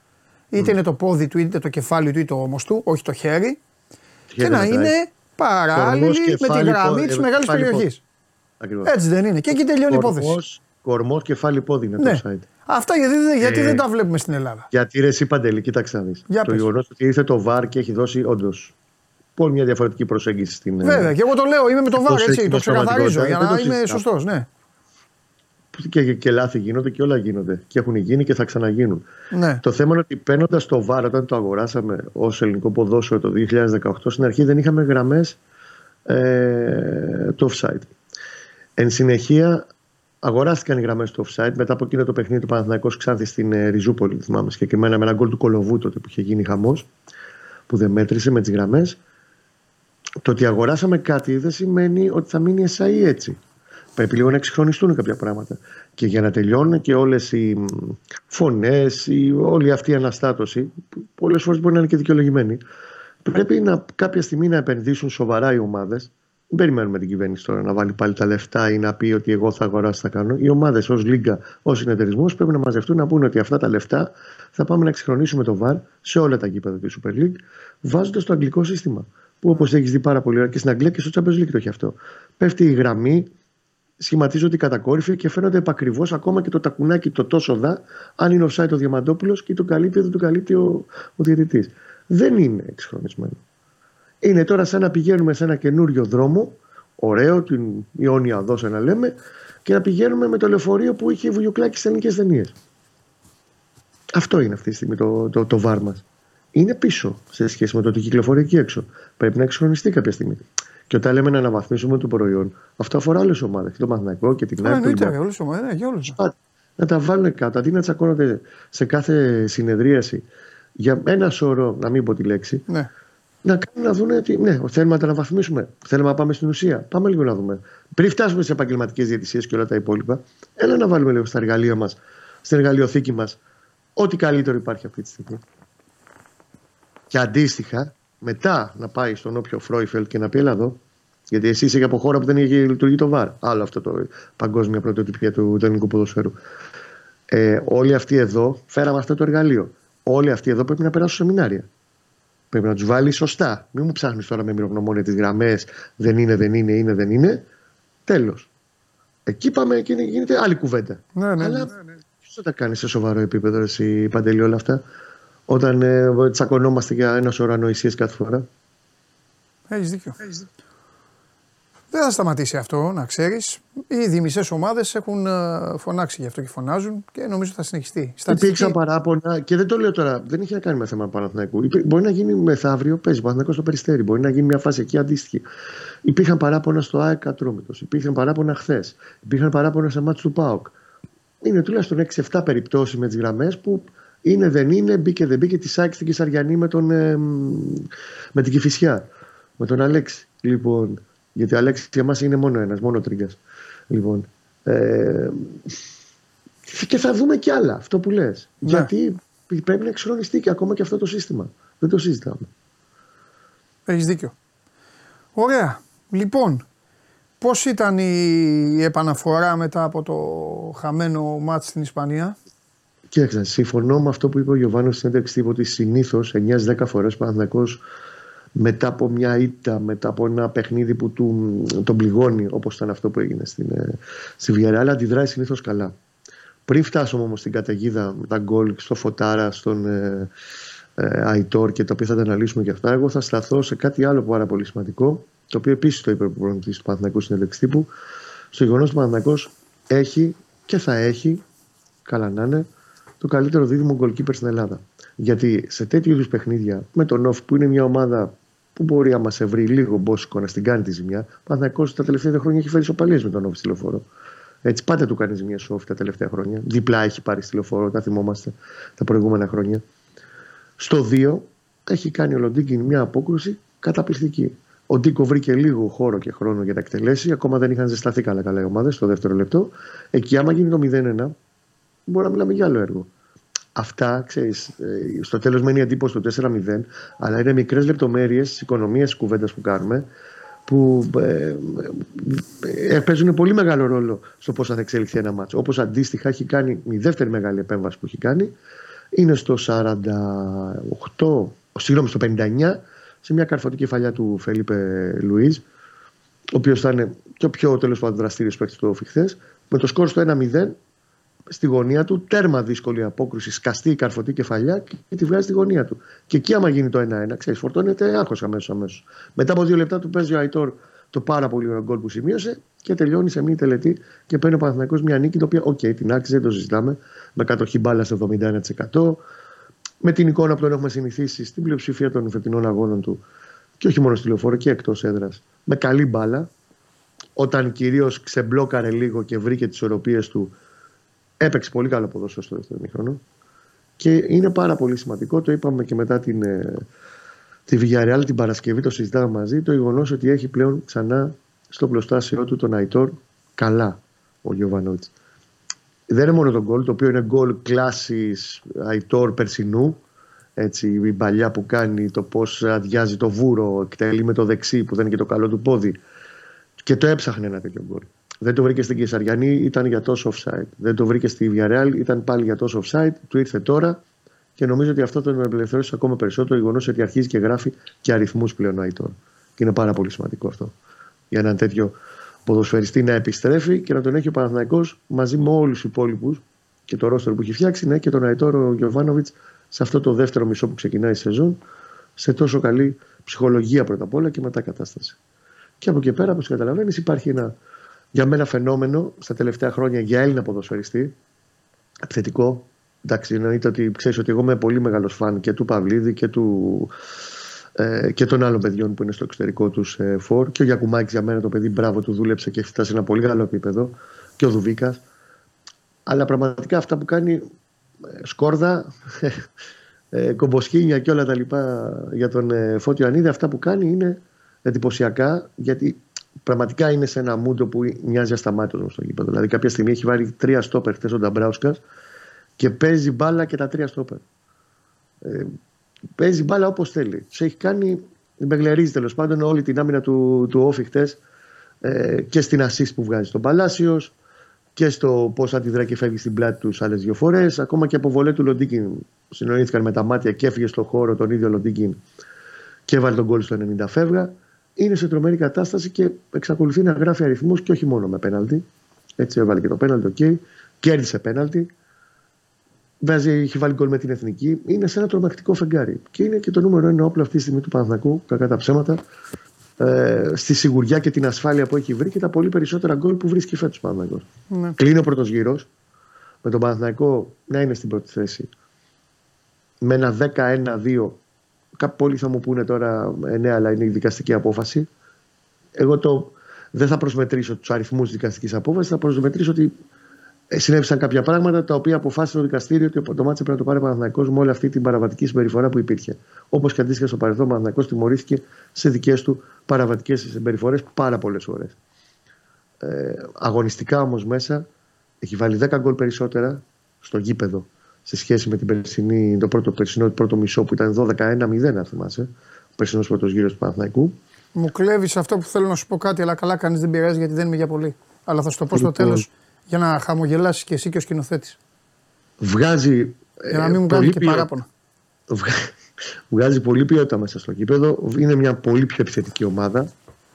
είτε είναι το πόδι του, είτε το κεφάλι του, είτε το ώμος του, όχι το χέρι, και Χέρι να μετράει. είναι παράλληλη Κορμός, με τη κεφάλι, γραμμή πόδι, της ε, μεγάλης κεφάλι, περιοχής. Ακριβώς. Έτσι δεν είναι. Και εκεί τελειώνει η υπόθεση. Κορμός, κορμός, κεφάλι, πόδι είναι Ναι. το site. Αυτά γιατί, δεν- γιατί Ε, δεν τα βλέπουμε στην Ελλάδα. Γιατί ρε, εσύ Παντελή, κοίταξε να δεις. Για Το πες. γεγονός ότι ήρθε το VAR και έχει δώσει όντως πολύ μια διαφορετική προσέγγιση στην. ε, Βέβαια, και εγώ το λέω, είμαι με το βάρ, Πώς έτσι, έχει το την ξεκαθαρίζω για πραγματικότητα, να δεν το είμαι συζητάω. σωστό, ναι. Και, και, και λάθη γίνονται και όλα γίνονται. Και έχουν γίνει και θα ξαναγίνουν. ναι. Το θέμα είναι ότι παίρνοντας το VAR όταν το αγοράσαμε ως ελληνικό ποδόσφαιρο το 2018, στην αρχή δεν είχαμε γραμμές ε, το offside. Εν συνεχεία αγοράστηκαν οι γραμμές του offside μετά από εκείνο το παιχνίδι του Παναθηναϊκός Ξάνθη στην ε, Ριζούπολη. Θυμάμαι συγκεκριμένα με ένα γκολ του Κολοβού τότε που είχε γίνει χαμός, που δεν μέτρησε με τις γραμμές. Το ότι αγοράσαμε κάτι δεν σημαίνει ότι θα μείνει εσάι έτσι. Πρέπει λίγο να εξυγχρονιστούν κάποια πράγματα. Και για να τελειώνουν και όλες οι φωνές, όλη αυτή η αναστάτωση, που πολλές φορές μπορεί να είναι και δικαιολογημένη, πρέπει να, κάποια στιγμή να επενδύσουν σοβαρά οι ομάδες δεν περιμένουμε την κυβέρνηση τώρα να βάλει πάλι τα λεφτά ή να πει ότι εγώ θα αγοράσω, θα κάνω. Οι ομάδες ως Λίγκα, ως συνεταιρισμό πρέπει να μαζευτούν να πούνε ότι αυτά τα λεφτά θα πάμε να εξυγχρονίσουμε το VAR σε όλα τα γήπεδα της Super League, βάζοντας το αγγλικό σύστημα. Που όπως έχεις δει πάρα πολύ ωραία και στην Αγγλία και στο Champions League το έχει αυτό. Πέφτει η γραμμή, σχηματίζονται οι κατακόρυφοι και φαίνονται επακριβώς ακόμα και το τακουνάκι το τόσο δα, αν είναι offside ο Διαμαντόπουλος και το καλύπτει δεν το καλύπτει ο, ο διαιτητής. Δεν είναι εξυγχρονισμένο. Είναι τώρα σαν να πηγαίνουμε σε ένα καινούριο δρόμο, ωραίο, την Ιόνια δώσα να λέμε, και να πηγαίνουμε με το λεωφορείο που είχε βουλιουκλάκι στις ελληνικές ταινίες. Αυτό είναι αυτή τη στιγμή το, το, το βάρ μας. Είναι πίσω σε σχέση με το ότι κυκλοφορεί εκεί έξω. Πρέπει να εξχρονιστεί κάποια στιγμή. Και όταν λέμε να αναβαθμίσουμε το προϊόν, αυτό αφορά άλλε ομάδες. Και το Μαθηναϊκό και την Άκρη. Εννοείται, όλες τις ομάδες. Ναι, να τα βάλουν κάτω. Αντί να τσακώνονται σε κάθε συνεδρίαση για ένα σώρο, να μην πω τη λέξη, ναι να κάνουν να δουν ότι ναι, θέλουμε να τα αναβαθμίσουμε. Θέλουμε να πάμε στην ουσία. Πάμε λίγο να δούμε. Πριν φτάσουμε σε επαγγελματικές διαιτησίες και όλα τα υπόλοιπα, έλα να βάλουμε λίγο στα εργαλεία μας, στην εργαλειοθήκη μας, ό,τι καλύτερο υπάρχει αυτή τη στιγμή. Και αντίστοιχα, μετά να πάει στον όποιο Φρόιφελ και να πει: Έλα εδώ, γιατί εσύ είσαι από χώρα που δεν έχει λειτουργεί το βαρ. Άλλο αυτό το παγκόσμια πρωτοτυπία του ελληνικού ποδοσφαίρου. Ε, όλοι αυτοί εδώ φέραμε αυτό το εργαλείο. Όλοι αυτοί εδώ πρέπει να περάσουν σεμινάρια. Πρέπει να τους βάλεις σωστά. Μην μου ψάχνεις τώρα με μυρογνωμόνια τις γραμμές. Δεν είναι, δεν είναι, είναι, δεν είναι. Τέλος. Εκεί πάμε και γίνεται άλλη κουβέντα. Ναι, ναι, Αλλά ναι, ναι. ποιος θα τα κάνει σε σοβαρό επίπεδο, εσύ παντελή όλα αυτά, όταν ε, τσακωνόμαστε για ένα σωρό ανοησίες κάθε φορά; Έχεις δίκιο. Έχεις δίκιο. Δεν θα σταματήσει αυτό, να ξέρεις. Οι μισές ομάδες έχουν ε, φωνάξει γι' αυτό και φωνάζουν και νομίζω θα συνεχιστεί. Υπήρξαν παράπονα και δεν το λέω τώρα, δεν έχει να κάνει με θέμα Παναθηναϊκού. Μπορεί να γίνει μεθαύριο, παίζει Παναθηναϊκός στο περιστέρι, μπορεί να γίνει μια φάση εκεί αντίστοιχη. Υπήρχαν παράπονα στο ΑΕΚ Κατρόμητο, υπήρχαν παράπονα χθες, υπήρχαν παράπονα σε μάτσο του ΠΑΟΚ. Είναι τουλάχιστον 6-7 περιπτώσεις με τις γραμμές που είναι δεν είναι, μπήκε δεν μπήκε τη ΑΕΚ στην Κυσαριανή με, τον, ε, με την Κυφυσιά, με τον Αλέξη. Λοιπόν, γιατί ο Αλέξη για μας είναι μόνο ένας, μόνο τρίγκα. Λοιπόν. Ε, και θα δούμε κι άλλα, αυτό που λες. Ναι. Γιατί πρέπει να εξχρονιστεί και ακόμα και αυτό το σύστημα. Δεν το συζητάμε. Έχεις δίκιο. Ωραία. Λοιπόν, πώς ήταν η επαναφορά μετά από το χαμένο μάτς στην Ισπανία; Κοίταξε, συμφωνώ με αυτό που είπε ο Γιωβάνος στην ένταξη ότι συνήθως 9-10 φορές ο μετά από μια ήττα, μετά από ένα παιχνίδι που του, τον πληγώνει όπως ήταν αυτό που έγινε στην, ε, στη αλλά αντιδράει συνήθως καλά. Πριν φτάσουμε όμως στην καταιγίδα με τα γκολ στο Φωτάρα, στον ε, ε, Αϊτόρ και τα οποία θα τα αναλύσουμε και αυτά, εγώ θα σταθώ σε κάτι άλλο πάρα πολύ σημαντικό, το οποίο επίσης το είπε ο προπονητής του Παναθηναϊκού συνέντευξη τύπου, στο γεγονός ότι ο Παναθηναϊκός έχει και θα έχει, καλά να είναι, το καλύτερο δίδυμο γκολκίπερ στην Ελλάδα. Γιατί σε τέτοιου είδους παιχνίδια με τον Όφ που είναι μια ομάδα που μπορεί να μα βρει λίγο μπόσικο να στην κάνει τη ζημιά. Παναθυνακό τα τελευταία χρόνια έχει φέρει σοπαλίες με τον Όφ στη λεωφόρο. Έτσι, πάντα του κάνει ζημιά στο τα τελευταία χρόνια. Διπλά έχει πάρει στη λεωφόρο, τα θυμόμαστε τα προηγούμενα χρόνια. Στο 2 έχει κάνει ο Λοντίνκιν μια απόκρουση καταπληκτική. Ο Ντίκο βρήκε λίγο χώρο και χρόνο για να εκτελέσει. Ακόμα δεν είχαν ζεσταθεί καλά καλά οι ομάδες στο δεύτερο λεπτό. Εκεί, άμα γίνει το 0-1, μπορεί να μιλάμε για άλλο έργο. Αυτά, ξέρεις, ε, στο τέλος μένει εντύπωση το 4-0, αλλά είναι μικρές λεπτομέρειες της οικονομίας της κουβέντας που κάνουμε, που ε, ε, παίζουν πολύ μεγάλο ρόλο στο πώς θα εξελιχθεί ένα μάτσο. Όπως αντίστοιχα έχει κάνει η δεύτερη μεγάλη επέμβαση που έχει κάνει, είναι στο 48, συγγνώμη, στο 59, σε μια καρφωτική κεφαλιά του Φελίπε Λουίζ, ο οποίος ήταν και ο πιο τέλος πάντων δραστήριος παίκτης του Φιχθέ, με το σκόρ στο 1-0 στη γωνία του, τέρμα δύσκολη απόκρουση, σκαστή η καρφωτή κεφαλιά και τη βγάζει στη γωνία του. Και εκεί, άμα γίνει το 1-1, ξέρεις, φορτώνεται άγχος αμέσως. αμέσως. Μετά από δύο λεπτά του παίζει ο Αϊτόρ το πάρα πολύ ωραίο γκολ που σημείωσε και τελειώνει σε μία τελετή και παίρνει ο Παναθηναϊκός μια νίκη, το οποίο, OK, okay, την άξιζε, το συζητάμε, με κατοχή μπάλας στο 71%. Με την εικόνα που τον έχουμε συνηθίσει στην πλειοψηφία των φετινών αγώνων του και όχι μόνο στη λεωφόρο και εκτός έδρας. Με καλή μπάλα, όταν κυρίως ξεμπλόκαρε λίγο και βρήκε τις ισορροπίες του, έπαιξε πολύ καλό ποδόσφαιρο στο δεύτερο ημίχρονο. Και είναι πάρα πολύ σημαντικό, το είπαμε και μετά την, ε, τη Villarreal την Παρασκευή, το συζητάμε μαζί, το γεγονός ότι έχει πλέον ξανά στο πλωστάσιο του τον Αϊτόρ καλά ο Γιωβανότη. Δεν είναι μόνο το γκολ, το οποίο είναι γκολ κλάσης Αϊτόρ περσινού. Έτσι, η παλιά που κάνει το πώς αδειάζει το βούρο, εκτελεί με το δεξί που δεν είναι και το καλό του πόδι. Και το έψαχνε ένα τέτοιο γκολ. Δεν το βρήκε στην Κεσαριανή, ήταν για τόσο offside. Δεν το βρήκε στη Villarreal, ήταν πάλι για τόσο offside. Του ήρθε τώρα και νομίζω ότι αυτό τον απελευθέρωσε ακόμα περισσότερο. Το γεγονός ότι αρχίζει και γράφει και αριθμούς πλέον ο Αϊτόρ. Και είναι πάρα πολύ σημαντικό αυτό. Για έναν τέτοιο ποδοσφαιριστή να επιστρέφει και να τον έχει ο Παναθηναϊκός μαζί με όλους τους υπόλοιπους και το ρόστερ που έχει φτιάξει, ναι, και τον Αϊτόρ ο Γιωβάνοβιτς σε αυτό το δεύτερο μισό που ξεκινάει η σεζόν, σε τόσο καλή ψυχολογία πρώτα απ' όλα και μετά κατάσταση. Και από εκεί πέρα, όπως καταλαβαίνεις, υπάρχει ένα για μένα φαινόμενο στα τελευταία χρόνια για Έλληνα ποδοσφαιριστή. Θετικό. Εντάξει, εννοείται ότι ξέρεις ότι εγώ είμαι πολύ μεγάλος φαν και του Παυλίδη και, του, ε, και των άλλων παιδιών που είναι στο εξωτερικό τους ε, φορ. Και ο Γιακουμάκης για μένα το παιδί μπράβο του δούλεψε και έχει φτάσει σε ένα πολύ καλό επίπεδο. Και ο Δουβίκας. Αλλά πραγματικά αυτά που κάνει ε, σκόρδα, ε, κομποσχήνια και όλα τα λοιπά για τον ε, Φώτιο Ανίδη, αυτά που κάνει είναι εντυπωσιακά γιατί πραγματικά είναι σε ένα μούντο που μοιάζει ασταμάτητο στο γήπεδο. Δηλαδή, κάποια στιγμή έχει βάλει τρία στόπερ χθες ο Νταμπράουσκα και παίζει μπάλα και τα τρία στόπερ. Ε, παίζει μπάλα όπως θέλει. Σε έχει κάνει, μπεγλερίζει τέλος πάντων όλη την άμυνα του, του Όφη χθες ε, και στην assist που βγάζει στον Παλάσιος και στο πώς αντιδρά και φεύγει στην πλάτη τους άλλες δύο φορές. Ακόμα και από βολέ του Λοντίκιν συνοήθηκαν με τα μάτια και έφυγε στον χώρο τον ίδιο Λοντίκιν και έβαλε τον κόλλο στο 90 φεύγα είναι σε τρομερή κατάσταση και εξακολουθεί να γράφει αριθμούς και όχι μόνο με πέναλτι. Έτσι έβαλε και το πέναλτι, OK. Okay. Κέρδισε πέναλτι. Βάζει, έχει βάλει γκολ με την εθνική. Είναι σε ένα τρομακτικό φεγγάρι. Και είναι και το νούμερο ένα όπλο αυτή τη στιγμή του Παναθηναϊκού, κακά τα ψέματα, ε, στη σιγουριά και την ασφάλεια που έχει βρει και τα πολύ περισσότερα γκολ που βρίσκει φέτος Παναθηναϊκός. Ναι. Κλείνει ο πρώτος γύρος με τον Παναθηναϊκό να είναι στην πρώτη θέση. Με ένα 10-1-2 Πολλοί θα μου πούνε τώρα, ε, ναι, αλλά είναι η δικαστική απόφαση. Εγώ το, δεν θα προσμετρήσω τους αριθμούς τη δικαστικής απόφασης, θα προσμετρήσω ότι ε, συνέβησαν κάποια πράγματα τα οποία αποφάσισε το δικαστήριο ότι το μάτσο πρέπει να το πάρει Παναθυνακό με όλη αυτή την παραβατική συμπεριφορά που υπήρχε. Όπως και αντίστοιχα στο παρελθόν, ο Παναθυνακό τιμωρήθηκε σε δικές του παραβατικές συμπεριφορές πάρα πολλές φορές. Ε, αγωνιστικά όμως μέσα έχει βάλει 10 γκολ περισσότερα στο γήπεδο σε σχέση με την περσινή, το πρώτο περσινό το πρώτο μισό που ήταν 12-1-0, αν θυμάσαι. Ο περσινός πρώτος γύρος του Παναθηναϊκού. Μου κλέβεις αυτό που θέλω να σου πω κάτι, αλλά καλά κάνεις δεν πειράζει γιατί δεν είμαι για πολύ. Αλλά θα σου το πω στο λοιπόν, τέλος για να χαμογελάσεις και εσύ και ο σκηνοθέτης. Βγάζει. Για να μην μου κάνει και παράπονα. Βγάζει πολύ ποιότητα μέσα στο κήπεδο. Είναι μια πολύ πιο επιθετική ομάδα.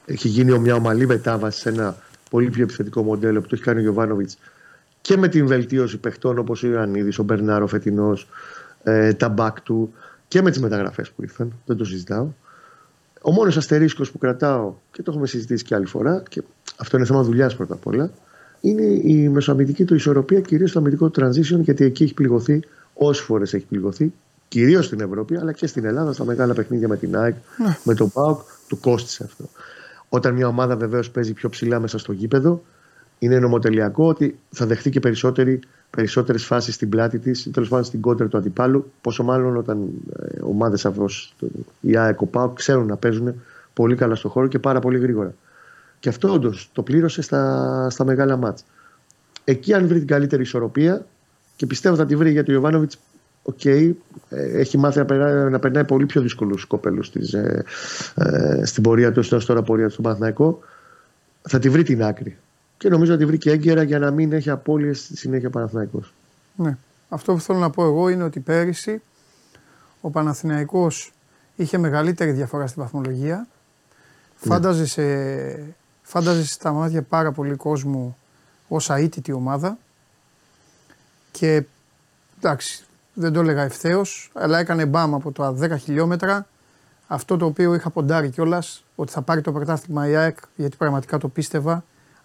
Έχει γίνει μια ομαλή μετάβαση σε ένα πολύ πιο επιθετικό μοντέλο που το έχει κάνει ο Γιωβάνοβιτς και με την βελτίωση παιχτών όπως ο Ιωαννίδης, ο Μπερνάρο φετινός, ε, τα μπακ του και με τις μεταγραφές που ήρθαν, δεν το συζητάω. Ο μόνος αστερίσκος που κρατάω και το έχουμε συζητήσει και άλλη φορά και αυτό είναι θέμα δουλειάς πρώτα απ' όλα είναι η μεσοαμυντική του ισορροπία κυρίως στο αμυντικό transition γιατί εκεί έχει πληγωθεί όσες φορές έχει πληγωθεί κυρίως στην Ευρώπη αλλά και στην Ελλάδα στα μεγάλα παιχνίδια με την ΑΕΚ, ναι. με τον ΠΑΟΚ, του κόστησε αυτό. Όταν μια ομάδα βεβαίως παίζει πιο ψηλά μέσα στο γήπεδο, είναι νομοτελειακό ότι θα δεχτεί και περισσότερες φάσεις στην πλάτη της, τέλος πάντων στην κόντρα του αντιπάλου. Πόσο μάλλον όταν ε, ομάδες όπω η ΑΕΚ, ο ξέρουν να παίζουν πολύ καλά στον χώρο και πάρα πολύ γρήγορα. Και αυτό όντως το πλήρωσε στα, στα μεγάλα μάτς. Εκεί, αν βρει την καλύτερη ισορροπία, και πιστεύω θα τη βρει γιατί ο Ιωβάνοβιτς okay, ε, έχει μάθει να περνάει, να περνάει πολύ πιο δύσκολους κοπέλους ε, ε, στην πορεία του, στην τώρα πορεία του στον Παναθηναϊκό, θα τη βρει την άκρη και νομίζω ότι βρήκε έγκαιρα για να μην έχει απώλειες στη συνέχεια Παναθηναϊκός. Ναι. Αυτό που θέλω να πω εγώ είναι ότι πέρυσι ο Παναθηναϊκός είχε μεγαλύτερη διαφορά στην βαθμολογία. Ναι. Φάνταζε, σε, φάνταζε στα μάτια πάρα πολύ κόσμου ως αίτητη ομάδα και εντάξει δεν το έλεγα ευθέως, αλλά έκανε μπαμ από τα 10 χιλιόμετρα αυτό το οποίο είχα ποντάρει κιόλας ότι θα πάρει το πρωτάθλημα η ΑΕΚ γιατί πραγματικά το πίστευα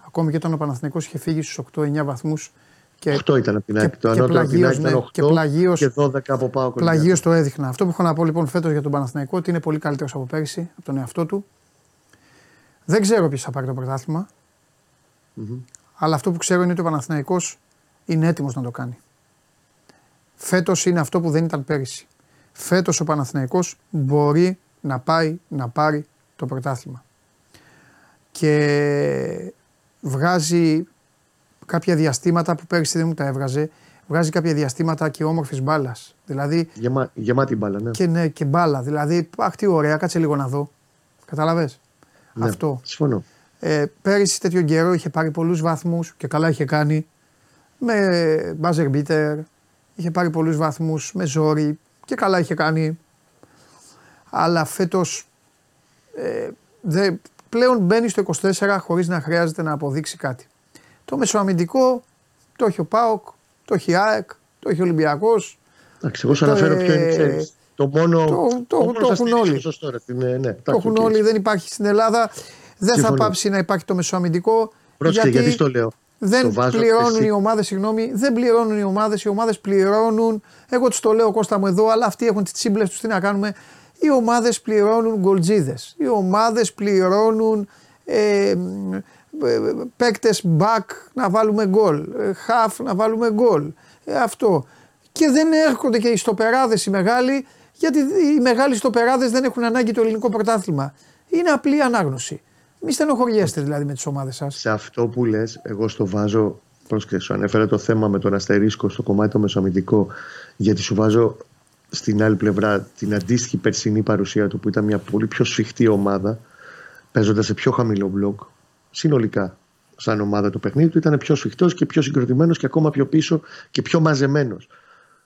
Ακόμη και όταν ο Παναθηναϊκός είχε φύγει στους 8-9 βαθμούς. Και, 8 ήταν από την ΑΕΚ. Το ανώτερο πλαγίως, ναι, 8 και, πλαγίως, και 12 από πάω Πλαγίως το έδειχνα. Αυτό που έχω να πω λοιπόν φέτος για τον Παναθηναϊκό ότι είναι πολύ καλύτερος από πέρυσι, από τον εαυτό του. Δεν ξέρω ποιος θα πάρει το πρωτάθλημα. Αλλά αυτό που ξέρω είναι ότι ο Παναθηναϊκός είναι έτοιμος να το κάνει. Φέτος είναι αυτό που δεν ήταν πέρυσι. Φέτος ο Παναθηναϊκός μπορεί να πάει να πάρει το πρωτάθλημα. Και βγάζει κάποια διαστήματα που πέρυσι δεν μου τα έβγαζε. Βγάζει κάποια διαστήματα και όμορφης μπάλας. Δηλαδή. Γεμά, γεμάτη μπάλα, ναι. Και, ναι, και μπάλα. Δηλαδή, αχ, τι ωραία, κάτσε λίγο να δω. Κατάλαβες; Ναι, Αυτό. Συμφωνώ. Ε, πέρυσι τέτοιο καιρό είχε πάρει πολλούς βαθμούς και καλά είχε κάνει. Με μπάζερ μπίτερ. Είχε πάρει πολλούς βαθμούς με ζόρι και καλά είχε κάνει. Αλλά φέτος ε, πλέον μπαίνει στο 24 χωρίς να χρειάζεται να αποδείξει κάτι. Το μεσοαμυντικό το έχει ο Πάοκ, το έχει η ΑΕΚ, το έχει ο Ολυμπιακός. Εντάξει, εγώ σου αναφέρω ποιο είναι, ξέρεις, το μόνο. Το, το, το, έχουν όλοι. Τώρα, την, ναι, το έχουν όλοι, δεν υπάρχει στην Ελλάδα. Δεν Συμφωνώ. θα πάψει να υπάρχει το μεσοαμυντικό. Πρόσεχε, γιατί, γιατί στο λέω. Δεν το πληρώνουν εσύ. οι ομάδες, συγγνώμη, δεν πληρώνουν οι ομάδες. Οι ομάδες πληρώνουν. Εγώ τους το λέω Κώστα μου εδώ, αλλά αυτοί έχουν τις τσίμπλες τους. Τι να κάνουμε. Οι ομάδες πληρώνουν γκολτζίδες. Οι ομάδες πληρώνουν ε, παίκτες back να βάλουμε γκολ. Half να βάλουμε γκολ. Ε, αυτό. Και δεν έρχονται και οι στοπεράδες οι μεγάλοι, γιατί οι μεγάλοι στοπεράδες δεν έχουν ανάγκη το ελληνικό πρωτάθλημα. Είναι απλή ανάγνωση. Μη στενοχωριέστε δηλαδή με τις ομάδες σας. Σε αυτό που λες, εγώ στο βάζω. Πρόσεχε, σου ανέφερα το θέμα με τον Αστερίσκο στο κομμάτι το μεσοαμυντικό, γιατί σου βάζω στην άλλη πλευρά την αντίστοιχη περσινή παρουσία του που ήταν μια πολύ πιο σφιχτή ομάδα, παίζοντας σε πιο χαμηλό μπλοκ, συνολικά σαν ομάδα του παιχνίδι του ήταν πιο σφιχτός και πιο συγκροτημένος και ακόμα πιο πίσω και πιο μαζεμένος.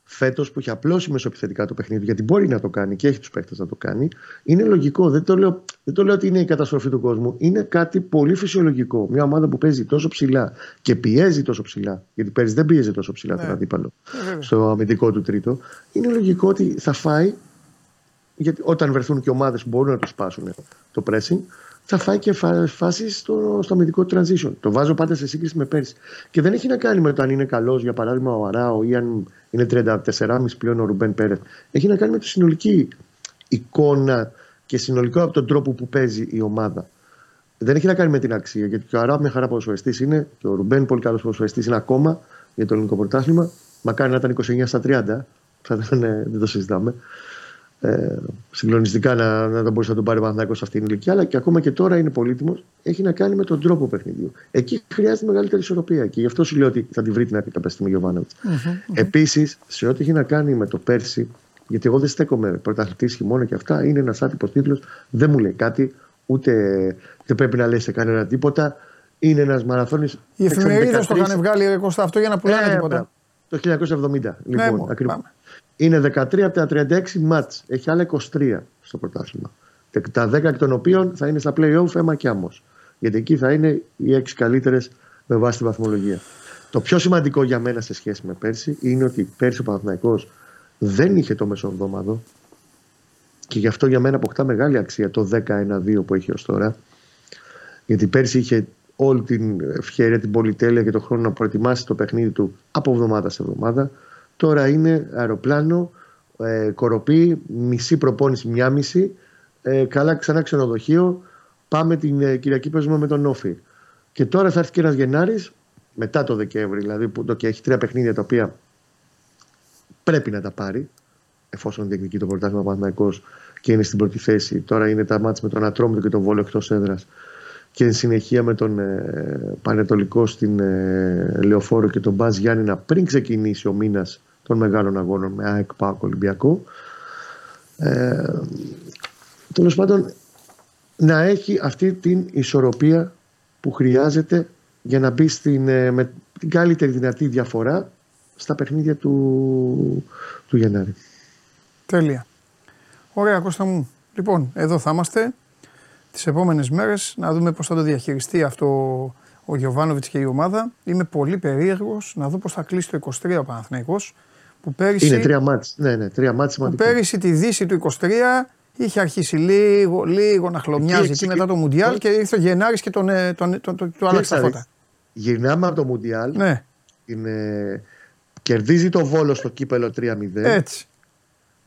Φέτος που έχει απλώσει μεσοεπιθετικά το παιχνίδι, γιατί μπορεί να το κάνει και έχει τους παίχτε να το κάνει, είναι λογικό. Δεν το, λέω, δεν το λέω ότι είναι η καταστροφή του κόσμου. Είναι κάτι πολύ φυσιολογικό. Μια ομάδα που παίζει τόσο ψηλά και πιέζει τόσο ψηλά, γιατί πέρυσι δεν πίεζε τόσο ψηλά ναι. τον αντίπαλο ναι, στο αμυντικό του τρίτο, είναι λογικό ότι θα φάει, γιατί όταν βρεθούν και ομάδες που μπορούν να τους σπάσουν το pressing, θα φάει και φάσει στο, στο αμυντικό transition. Το βάζω πάντα σε σύγκριση με πέρσι. Και δεν έχει να κάνει με το αν είναι καλός, για παράδειγμα, ο Αράο ή αν είναι 34,5 πλέον ο Ρουμπέν Πέρεθ. Έχει να κάνει με τη συνολική εικόνα και συνολικό από τον τρόπο που παίζει η ομάδα. Δεν έχει να κάνει με την αξία. Γιατί και ο Αράο μια χαρά ποδοσφαιριστής είναι, και ο Ρουμπέν πολύ καλός ποδοσφαιριστής είναι ακόμα για το ελληνικό πρωτάθλημα. Μακάρι να ήταν 29 στα 30. Θα δεν το συζητάμε ε, συγκλονιστικά να, να τον μπορούσε να τον πάρει ο Παναθηναϊκός σε αυτήν την ηλικία, αλλά και ακόμα και τώρα είναι πολύτιμος. Έχει να κάνει με τον τρόπο παιχνιδιού. Εκεί χρειάζεται μεγαλύτερη ισορροπία και γι' αυτό σου λέω ότι θα τη βρει την άκρη κάποια στιγμή ο Γιωβάνοβιτς. Mm-hmm, Επίσης, σε ό,τι έχει να κάνει με το πέρσι, γιατί εγώ δεν στέκομαι πρωταθλητής χειμώνα και αυτά, είναι ένας άτυπος τίτλος, δεν μου λέει κάτι, ούτε δεν πρέπει να λέει σε κανένα τίποτα. Είναι ένας μαραθώνιος. Οι εφημερίδε το είχαν βγάλει Κώστα αυτό για να πουλάνε ε, τίποτα. Το 1970. Ναι, λοιπόν, ακριβώς. Είναι 13 από τα 36 μάτς. Έχει άλλα 23 στο πρωτάθλημα. Τα 10 εκ των οποίων θα είναι στα play-off αίμα και άμμος. Γιατί εκεί θα είναι οι 6 καλύτερες με βάση τη βαθμολογία. Το πιο σημαντικό για μένα σε σχέση με πέρσι είναι ότι πέρσι ο Παναθηναϊκός δεν είχε το μεσοβδόμαδο και γι' αυτό για μένα αποκτά μεγάλη αξία το 10-1-2 που έχει ως τώρα. Γιατί πέρσι είχε όλη την ευκαιρία, την πολυτέλεια και τον χρόνο να προετοιμάσει το παιχνίδι του από εβδομάδα σε εβδομάδα. Τώρα είναι αεροπλάνο, ε, κοροπή, μισή προπόνηση, μια μισή. Ε, καλά ξανά ξενοδοχείο. Πάμε την ε, Κυριακή παίζουμε με τον Όφη. Και τώρα θα έρθει και ένας Γενάρης, μετά το Δεκέμβρη, δηλαδή που το, και έχει τρία παιχνίδια τα οποία πρέπει να τα πάρει, εφόσον διεκδικεί το πρωτάθλημα Παναθυναϊκό και είναι στην πρώτη θέση. Τώρα είναι τα μάτια με τον Ατρόμητο και τον Βόλο εκτός έδρας. Και εν συνεχεία με τον ε, Πανετολικό στην ε, Λεωφόρο και τον Μπάζ Γιάννηνα πριν ξεκινήσει ο μήνας των μεγάλων αγώνων με ΑΕΚ ΠΑΚ Ολυμπιακό. Ε, Τέλος πάντων, να έχει αυτή την ισορροπία που χρειάζεται για να μπει στην, ε, με την καλύτερη δυνατή διαφορά στα παιχνίδια του, του Γενάρη. Τέλεια. Ωραία Κώστα μου. Λοιπόν, εδώ θα είμαστε τις επόμενες μέρες να δούμε πώς θα το διαχειριστεί αυτό ο Γιωβάνοβιτς και η ομάδα. Είμαι πολύ περίεργος να δω πώς θα κλείσει το 23 ο Παναθηναϊκός που πέρυσι, Είναι τρία μάτς. Ναι, ναι, τρία μάτς που πέρυσι τη δύση του 23 είχε αρχίσει λίγο, λίγο να χλωμιάζει εκεί μετά το Μουντιάλ και ήρθε ο Γενάρης και τον, τον, τον, τον, τον, τον άλλαξε τα φώτα. Γυρνάμε από το Μουντιάλ. Ναι. Είναι... Κερδίζει το Βόλο στο κύπελο 3-0. Έτσι.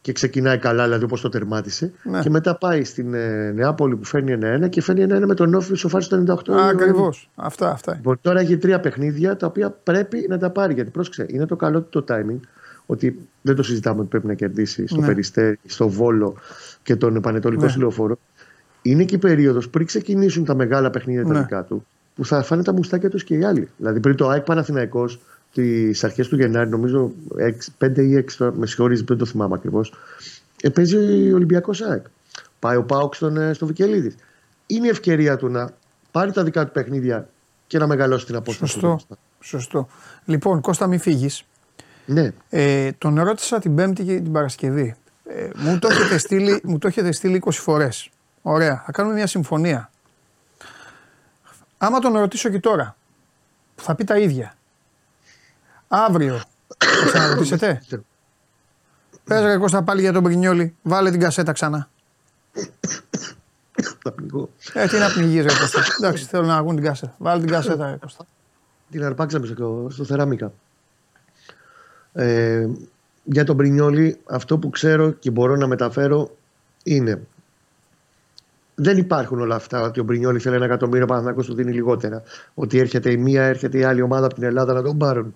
και ξεκινάει καλά, δηλαδή όπως το τερμάτισε. Ναι. Και μετά πάει στην ε, Νεάπολη που φέρνει 1-1 και φέρνει 1-1 με τον Όφη σοφάρι στο 98. Ακριβώς. Αυτά, αυτά. Λοιπόν, τώρα έχει τρία παιχνίδια τα οποία πρέπει να τα πάρει. Γιατί πρόσεξε, είναι το καλό του το timing. Ότι δεν το συζητάμε ότι πρέπει να κερδίσει στο Ναι. Περιστέρι, στο Βόλο και τον Πανετολικό Ναι. Συλλοφόρο. Είναι και η περίοδος πριν ξεκινήσουν τα μεγάλα παιχνίδια τα Ναι. δικά του, που θα φάνε τα μουστάκια τους και οι άλλοι. Δηλαδή πριν το ΑΕΚ Παναθηναϊκός τις αρχές του Γενάρη, νομίζω 5 ή 6, τώρα, με συγχωρείτε, δεν το θυμάμαι ακριβώς. Ε, παίζει ο Ολυμπιακός ΑΕΚ. Πάει ο Πάοξ στον, ε, στο Βικελίδης. Είναι η ευκαιρία του να πάρει τα δικά του παιχνίδια και να μεγαλώσει την απόσταση. του Σωστό. μπροστά. Σωστό. Λοιπόν, Κώστα, μην φύγεις. Ναι, Ε, τον ρώτησα την Πέμπτη και την Παρασκευή. Ε, μου, το έχετε στείλει, μου το έχετε στείλει 20 φορές. Ωραία. Θα κάνουμε μια συμφωνία. Άμα τον ρωτήσω και τώρα, θα πει τα ίδια. Αύριο θα ξαναρωτήσετε; Πες ρε Κώστα πάλι για τον Πρινιόλη. Βάλε την κασέτα ξανά. θα πνιγώ. Ε, τι να πνιγείς ρε Κώστα. Εντάξει, θέλω να ακούν την κασέτα. Βάλε την κασέτα ρε Κώστα. Την αρπάξαμε στο, στο Θεράμικα. Ε, για τον Πρινιόλη, αυτό που ξέρω και μπορώ να μεταφέρω είναι δεν υπάρχουν όλα αυτά ότι ο Μπρινιόλη θέλει ένα εκατομμύριο, ο Παναθηναϊκός του δίνει λιγότερα. Ότι έρχεται η μία, έρχεται η άλλη ομάδα από την Ελλάδα να τον πάρουν.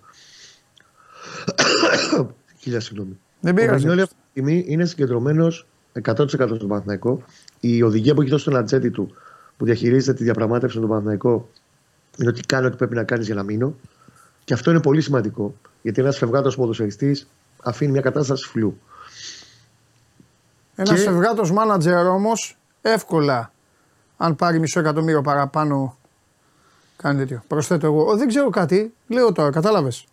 Χίλια συγγνώμη. Δεν Ο πειράζει. Μπρινιόλη αυτή τη στιγμή είναι συγκεντρωμένος 100% στον Παναθηναϊκό. Η οδηγία που έχει δώσει στον ατζέντη του που διαχειρίζεται τη διαπραγμάτευση με τον Παναθηναϊκό είναι ότι κάνω ό,τι πρέπει να κάνεις για να μείνω. Και αυτό είναι πολύ σημαντικό. Γιατί ένας φευγάτος ποδοσφαιριστής αφήνει μια κατάσταση φλού. Ένας Και- ευγάτο μάνατζερ όμως εύκολα, αν πάρει μισό εκατομμύριο παραπάνω, κάνει τέτοιο. Προσθέτω εγώ. «Ω, δεν ξέρω κάτι, λέω τώρα, κατάλαβες.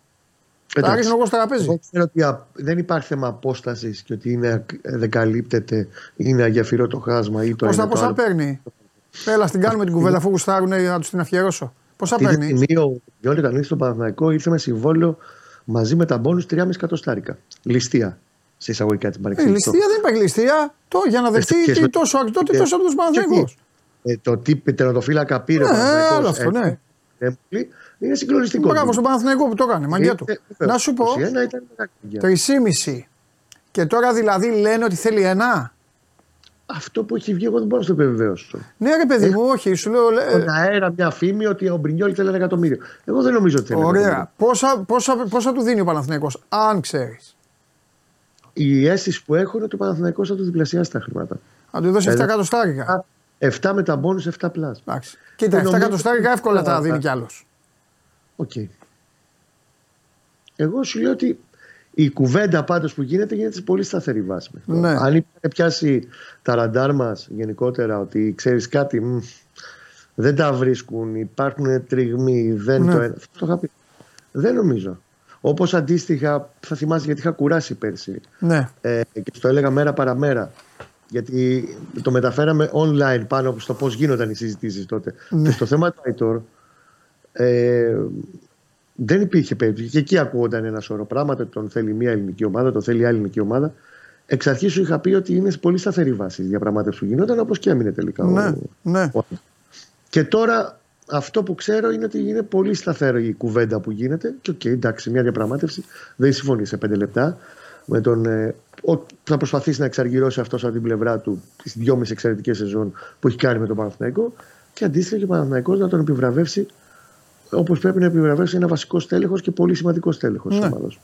Τα Εντάξει. ρίχνω εγώ στο τραπέζι. Εγώ ξέρω ότι α- δεν υπάρχει θέμα απόστασης και ότι είναι, ακ- δεν καλύπτεται, είναι αγιαφυρό το χάσμα ή το Πόσα ένα το πόσα άλλο. παίρνει; Έλα, στην κάνουμε την κουβέντα αφού γουστάρουν να τους την αφιερώσω. Πόσα Αυτή τη παίρνεις; στιγμή ο Γιώργος όταν ήρθε στο Παναθηναϊκό ήρθε με συμβόλαιο μαζί με τα μπόνους 3,5 εκατοστάρικα. Ληστεία. Σε εισαγωγικά την Ε, παρεξήγηση. ληστεία δεν υπάρχει ληστεία. Το, για να δεχτεί σχέση τι, με- τόσο, τότε Ε, τόσο από τους Παναθηναϊκούς. Ε, το τι τερματοφύλακα πήρε ο Ναι, Παναθηναϊκός, άλλο αυτό, ε, ναι. Έμπολη, είναι συγκλονιστικό. Μπράβο στον Παναθηναϊκό που το έκανε, μαγιά του. Ε, βέβαια, Να σου πω, 21 ήταν μεγάλη μαγιά. τρισήμιση. Και τώρα δηλαδή λένε ότι θέλει ένα. Αυτό που έχει βγει, εγώ δεν μπορώ να το επιβεβαιώσω. Ναι, ρε παιδί μου, όχι, σου λέω. ε, Στον αέρα μια φήμη ότι ο Μπρινιόλ θέλει ένα εκατομμύριο. Εγώ δεν νομίζω ότι θέλει ένα εκατομμύριο. Ωραία. Πόσα, πόσα, πόσα του δίνει ο Παναθηναϊκός, αν ξέρεις; Η αίσθηση που έχω είναι ότι ο Παναθηναϊκός θα του διπλασιάσει τα χρήματα. Αν του δώσει 7 Ε, εκατοστάρικα. 7 με τα μπόνους, 7 πλάς. Εντάξει. Κοίτα, 7 νομίζω- εκατοστάρικα εύκολα τα Α, δίνει α. κι άλλος. Οκ. Εγώ σου λέω ότι η κουβέντα πάντως που γίνεται γίνεται σε πολύ σταθερή βάση. μέχρι τώρα. Ναι. Αν είχαν πιάσει τα ραντάρ μας γενικότερα ότι ξέρεις κάτι μ, δεν τα βρίσκουν, υπάρχουν τριγμοί, δεν Ναι. το ένα. Αυτό το είχα πει. Δεν νομίζω. Όπως αντίστοιχα θα θυμάσαι γιατί είχα κουράσει πέρσι Ναι. ε, και στο έλεγα μέρα παραμέρα. Γιατί το μεταφέραμε online πάνω από στο πώς γίνονταν οι συζητήσεις τότε. Ναι. Και στο θέμα του Άιτορ ε, δεν υπήρχε περίπτωση. Και εκεί ακούγονταν ένα σωρό πράγματα. ότι Τον θέλει μία ελληνική ομάδα, τον θέλει άλλη ελληνική ομάδα. Εξ αρχής σου είχα πει ότι είναι σε πολύ σταθερή βάση η διαπραγμάτευση που γινόταν, όπως και έμεινε τελικά. ο- Ναι, ναι. ο- Και τώρα αυτό που ξέρω είναι ότι είναι πολύ σταθερή η κουβέντα που γίνεται. Και οκ, εντάξει, μια διαπραγμάτευση δεν συμφωνείς σε πέντε λεπτά. Με τον, ε, ο, θα προσπαθήσει να εξαργυρώσει αυτός από την πλευρά του τις δυόμιση εξαιρετικές σεζόν που έχει κάνει με τον Παναθηναϊκό. Και αντίστοιχα και ο Παναθηναϊκός να τον επιβραβεύσει όπως πρέπει να επιβραβεύσει ένα βασικός στέλεχος και πολύ σημαντικός στέλεχος Ναι. τη ομάδας.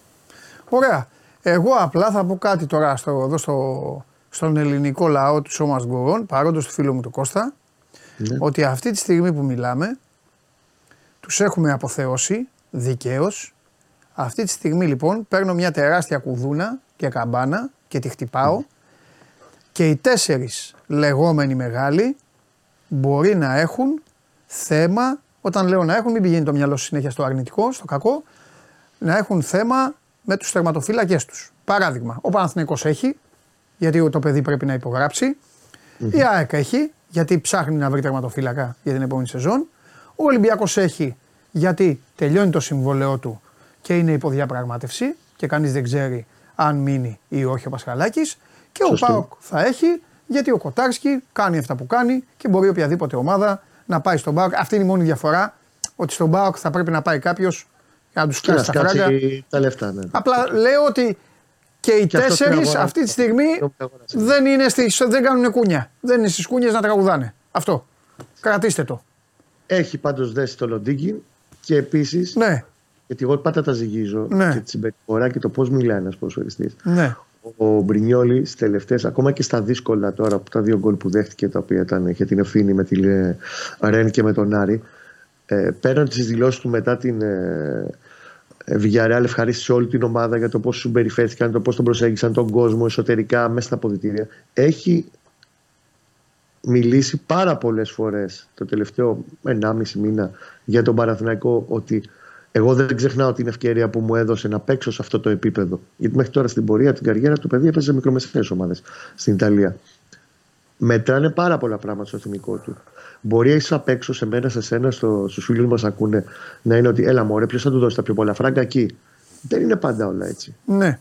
Ωραία. Εγώ απλά θα πω κάτι τώρα στο, εδώ στο, στον ελληνικό λαό του Σώμα Γκορών, παρόντος του φίλου μου του Κώστα, Ναι. ότι αυτή τη στιγμή που μιλάμε, τους έχουμε αποθεώσει δικαίως. Αυτή τη στιγμή λοιπόν παίρνω μια τεράστια κουδούνα και καμπάνα και τη χτυπάω και οι τέσσερις λεγόμενοι μεγάλοι μπορεί να έχουν θέμα, όταν λέω να έχουν μην πηγαίνει το μυαλό σου συνέχεια στο αρνητικό, στο κακό, να έχουν θέμα με τους τερματοφύλακές τους. Παράδειγμα, ο Παναθηναϊκός έχει, γιατί το παιδί πρέπει να υπογράψει. Η ΑΕΚ έχει, γιατί ψάχνει να βρει τερματοφύλακα για την επόμενη σεζόν. Ο Ολυμπιακός έχει, γιατί τελειώνει το συμβόλαιό του και είναι υποδιαπραγμάτευση και κανείς δεν ξέρει αν μείνει ή όχι ο Πασχαλάκης. Και Σωστό. ο ΠΑΟΚ θα έχει, γιατί ο Κοτάρσκι κάνει αυτά που κάνει και μπορεί οποιαδήποτε ομάδα να πάει στον ΠΑΟΚ. Αυτή είναι η μόνη διαφορά, ότι στον ΠΑΟΚ θα πρέπει να πάει κάποιος για να τους Και να σκάσει τα φράγκα. σκάσει τα λεφτά. Ναι. Απλά λέω ότι Και οι Και αυτός τέσσερις την αγορά- αυτή τη στιγμή τον αγοράσει. δεν, είναι στις, δεν κάνουν κούνια. Δεν είναι στις κούνιες να τραγουδάνε. Αυτό. Κρατήστε το. Έχει πάντως δέσει το Λοντίγκι και επίσης. Ναι, Γιατί εγώ πάντα τα ζυγίζω Ναι. και τη συμπεριφορά και το πώς μιλάει ένας ποδοσφαιριστής. ναι. Ο Μπρινιόλη στις τελευταίες, ακόμα και στα δύσκολα τώρα, που τα δύο γκολ που δέχτηκε, τα οποία ήταν, είχε την ευθύνη με τη ε, Ρεν και με τον Άρη, ε, πέραν τις δηλώσεις του μετά την ε, ε, Villarreal, ευχαρίστησε όλη την ομάδα για το πώς συμπεριφέρθηκαν, το πώς τον προσέγγισαν τον κόσμο εσωτερικά μέσα στα αποδητήρια. Έχει μιλήσει πάρα πολλές φορές το τελευταίο 1,5 μήνα για τον Παναθηναϊκό ότι εγώ δεν ξεχνάω την ευκαιρία που μου έδωσε να παίξω σε αυτό το επίπεδο. Γιατί μέχρι τώρα στην πορεία, την καριέρα του παιδί έπαιζε σε μικρομεσαίες ομάδες στην Ιταλία. Μετράνε πάρα πολλά πράγματα στο εθνικό του. Μπορεί εσύ απ' έξω σε μένα, σε σένα, στο, στους φίλους μας ακούνε να είναι ότι έλα μωρέ, ποιος θα του δώσει τα πιο πολλά φράγκα εκεί; Δεν είναι πάντα όλα έτσι. ναι.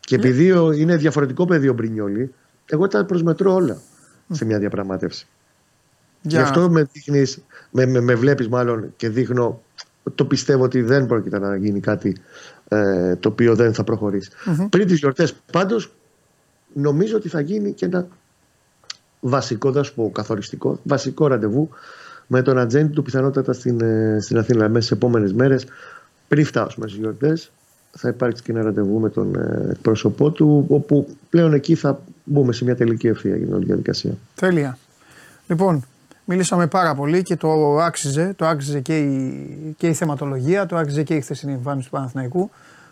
Και επειδή ο- είναι διαφορετικό παιδί ο Μπρινιόλη, εγώ τα προσμετρώ όλα σε μια διαπραγμάτευση. Για... Γι' αυτό με, δείχνεις, με, με, με βλέπεις μάλλον και δείχνω το πιστεύω ότι δεν πρόκειται να γίνει κάτι ε, το οποίο δεν θα προχωρησει Πριν τις γιορτές πάντως νομίζω ότι θα γίνει και ένα βασικό, θα σου πω καθοριστικό, βασικό ραντεβού με τον ατζέντη του πιθανότατα στην, ε, στην Αθήνα μέσα στις επόμενες μέρες πριν φτάσουμε στις γιορτές θα υπάρξει και ένα ραντεβού με τον ε, εκπρόσωπό του όπου πλέον εκεί θα μπούμε σε μια τελική ευθεία για την όλη διαδικασία. Τέλεια. Λοιπόν, μιλήσαμε πάρα πολύ και το άξιζε, το άξιζε και η, και η θεματολογία, το άξιζε και η χθεσινή εμφάνιση του Παναθηναϊκού.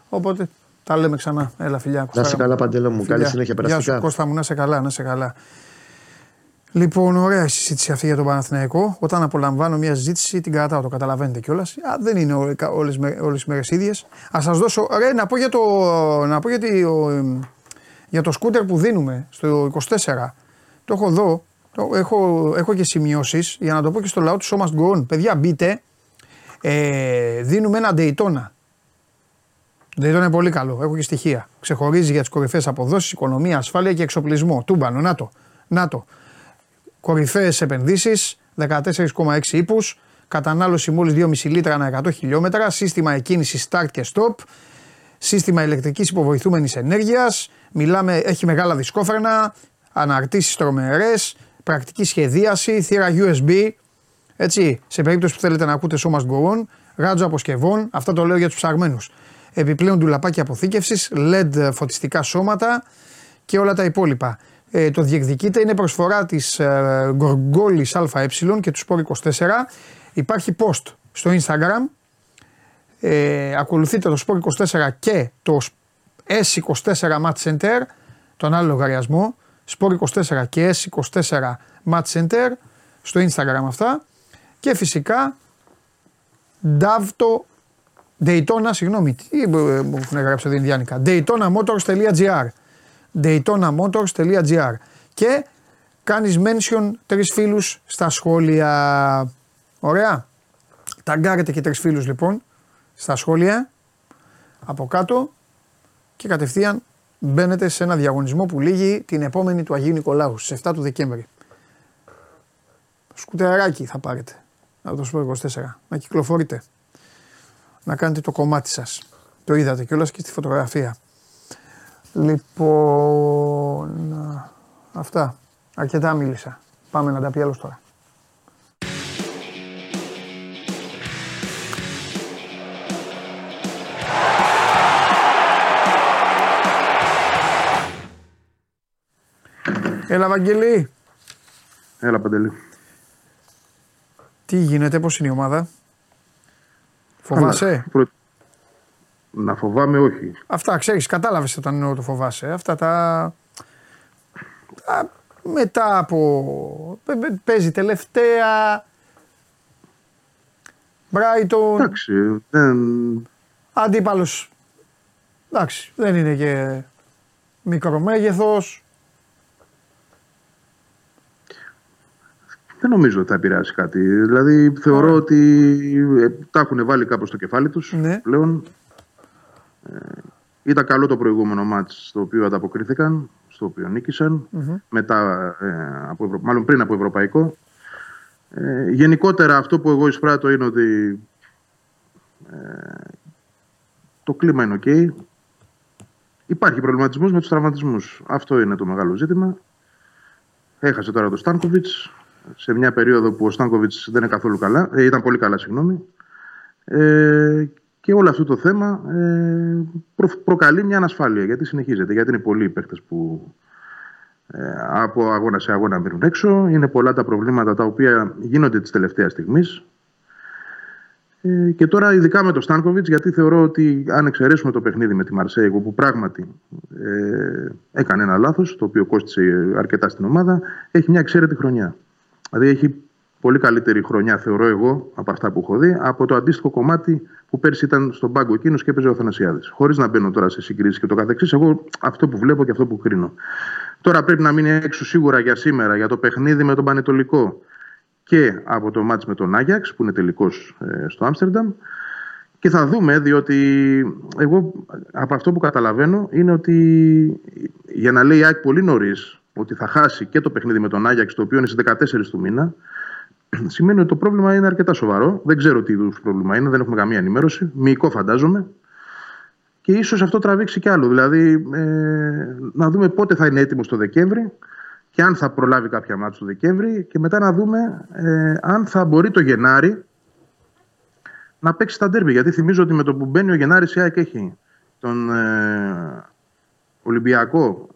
Οπότε τα λέμε ξανά. Έλα, φιλιά. Να Κωστάρα είσαι μου. καλά, Παντέλο μου. Καλή Φιλιά. συνέχεια, Γεια περαστικά. σου, Κώστα μου, να είσαι καλά, να είσαι καλά. Λοιπόν, ωραία η συζήτηση αυτή για τον Παναθηναϊκό. Όταν απολαμβάνω μια συζήτηση, την κρατάω, το καταλαβαίνετε κιόλας. Δεν είναι όλες όλες οι μέρες ίδιες. Α σας δώσω. Ρε, να πω για το, να πω για, τη- ο, εμ, για το σκούτερ που δίνουμε στο 24. Το έχω εδώ. Το, έχω, έχω και σημειώσεις για να το πω και στο λαό του Show Must Go On. Παιδιά, μπείτε. Ε, δίνουμε ένα Daytona. Daytona είναι πολύ καλό. Έχω και στοιχεία. Ξεχωρίζει για τις κορυφαίες αποδόσεις, οικονομία, ασφάλεια και εξοπλισμό. Τούμπανο, να το. Να το. Κορυφαίες επενδύσεις, 14,6 ύπους, κατανάλωση μόλις 2,5 λίτρα ανά 100 χιλιόμετρα, σύστημα εκκίνησης start και stop, σύστημα ηλεκτρικής υποβοηθούμενης ενέργειας, μιλάμε, έχει μεγάλα δισκόφρενα, αναρτήσεις τρομερές, πρακτική σχεδίαση, θύρα USB. Έτσι, σε περίπτωση που θέλετε να ακούτε So Must Go On, ράτζο αποσκευών, αυτά το λέω για τους ψαγμένους. Επιπλέον ντουλαπάκια αποθήκευσης, LED φωτιστικά σώματα και όλα τα υπόλοιπα. Ε, το διεκδικείτε, είναι προσφορά της ε, Γκοργόλης ΑΕ και του Sport 24. Υπάρχει post στο Instagram. Ε, ακολουθείτε το Sport 24 και το S24 Match Center, τον άλλο λογαριασμό. Sport 24 και S24 Match Center στο Instagram αυτά. Και φυσικά Davto Daytona, συγγνώμη, τι ε, μου έχουν γράψει εδώ Ινδιάνικα. DaytonaMotors.gr DaytonaMotors.gr και κάνεις mention τρεις φίλους στα σχόλια. Ωραία. Ταγκάρετε και τρεις φίλους λοιπόν στα σχόλια από κάτω και κατευθείαν μπαίνετε σε ένα διαγωνισμό που λύγει την επόμενη του Αγίου Νικολάου στις 7 του Δεκέμβρη. Σκουτεράκι θα πάρετε από το Σπορ 24 να κυκλοφορείτε να κάνετε το κομμάτι σας. Το είδατε κιόλας και στη φωτογραφία. Λοιπόν, αυτά. Αρκετά μίλησα. Πάμε να τα πει άλλος τώρα. Έλα Βαγγελή, Έλα, Παντελή. τι γίνεται, πώς είναι η ομάδα; Φοβάσαι; Καλά. Πρω- Να φοβάμαι, όχι. Αυτά ξέρεις, κατάλαβες όταν εννοώ το φοβάσαι. Αυτά τα... τα μετά από... παι- παι- Παίζει τελευταία... Brighton, Εντάξει, δεν... αντίπαλος... Εντάξει, δεν είναι και μικρομέγεθος. Δεν νομίζω ότι θα επηρεάσει κάτι. Δηλαδή, θεωρώ ότι ε, τα έχουν βάλει κάπως στο κεφάλι τους Ναι. πλέον. Ε, ήταν καλό το προηγούμενο μάτς στο οποίο ανταποκρίθηκαν, στο οποίο νίκησαν, μετά, ε, από Ευρω... μάλλον πριν από Ευρωπαϊκό. Ε, γενικότερα αυτό που εγώ εισπράττω είναι ότι ε, το κλίμα είναι οκ. υπάρχει προβληματισμός με τους τραυματισμούς. Αυτό είναι το μεγάλο ζήτημα. Έχασε τώρα το Στάνκοβιτ σε μια περίοδο που ο Στάνκοβιτς δεν είναι καθόλου καλά. Ε, ήταν πολύ καλά, συγγνώμη. Ε, και όλο αυτό το θέμα ε, προ, προκαλεί μια ανασφάλεια γιατί συνεχίζεται. Γιατί είναι πολλοί οι παίχτε που ε, από αγώνα σε αγώνα μείνουν έξω. Είναι πολλά τα προβλήματα τα οποία γίνονται της τελευταίας στιγμής. Ε, και τώρα, ειδικά με τον Στάνκοβιτς, γιατί θεωρώ ότι αν εξαιρέσουμε το παιχνίδι με τη Μαρσέη, που πράγματι ε, έκανε ένα λάθος, το οποίο κόστησε αρκετά στην ομάδα, έχει μια εξαίρετη χρονιά. Δηλαδή, έχει πολύ καλύτερη χρονιά, θεωρώ εγώ, από αυτά που έχω δει, από το αντίστοιχο κομμάτι που πέρσι ήταν στον πάγκο εκείνος και έπαιζε ο Θανασιάδη. Χωρίς να μπαίνω τώρα σε συγκρίσεις και το καθεξής, εγώ αυτό που βλέπω και αυτό που κρίνω. Τώρα πρέπει να μείνει έξω σίγουρα για σήμερα για το παιχνίδι με τον Πανετολικό και από το μάτς με τον Άγιαξ που είναι τελικός ε, στο Άμστερνταμ και θα δούμε διότι εγώ από αυτό που καταλαβαίνω είναι ότι για να λέει η ΑΕΚ πολύ νωρίς ότι θα χάσει και το παιχνίδι με τον Άγιαξ το οποίο είναι στις 14 του μήνα σημαίνει ότι το πρόβλημα είναι αρκετά σοβαρό. Δεν ξέρω τι είδους πρόβλημα είναι, δεν έχουμε καμία ενημέρωση. Μυϊκό φαντάζομαι. Και ίσως αυτό τραβήξει κι άλλο. Δηλαδή, ε, να δούμε πότε θα είναι έτοιμος το Δεκέμβρη και αν θα προλάβει κάποια μάτια το Δεκέμβρη και μετά να δούμε ε, αν θα μπορεί το Γενάρη να παίξει τα ντέρμπι. Γιατί θυμίζω ότι με το που μπαίνει ο Γενάρης η ΑΕΚ έχει τον ε, Ολυμπιακό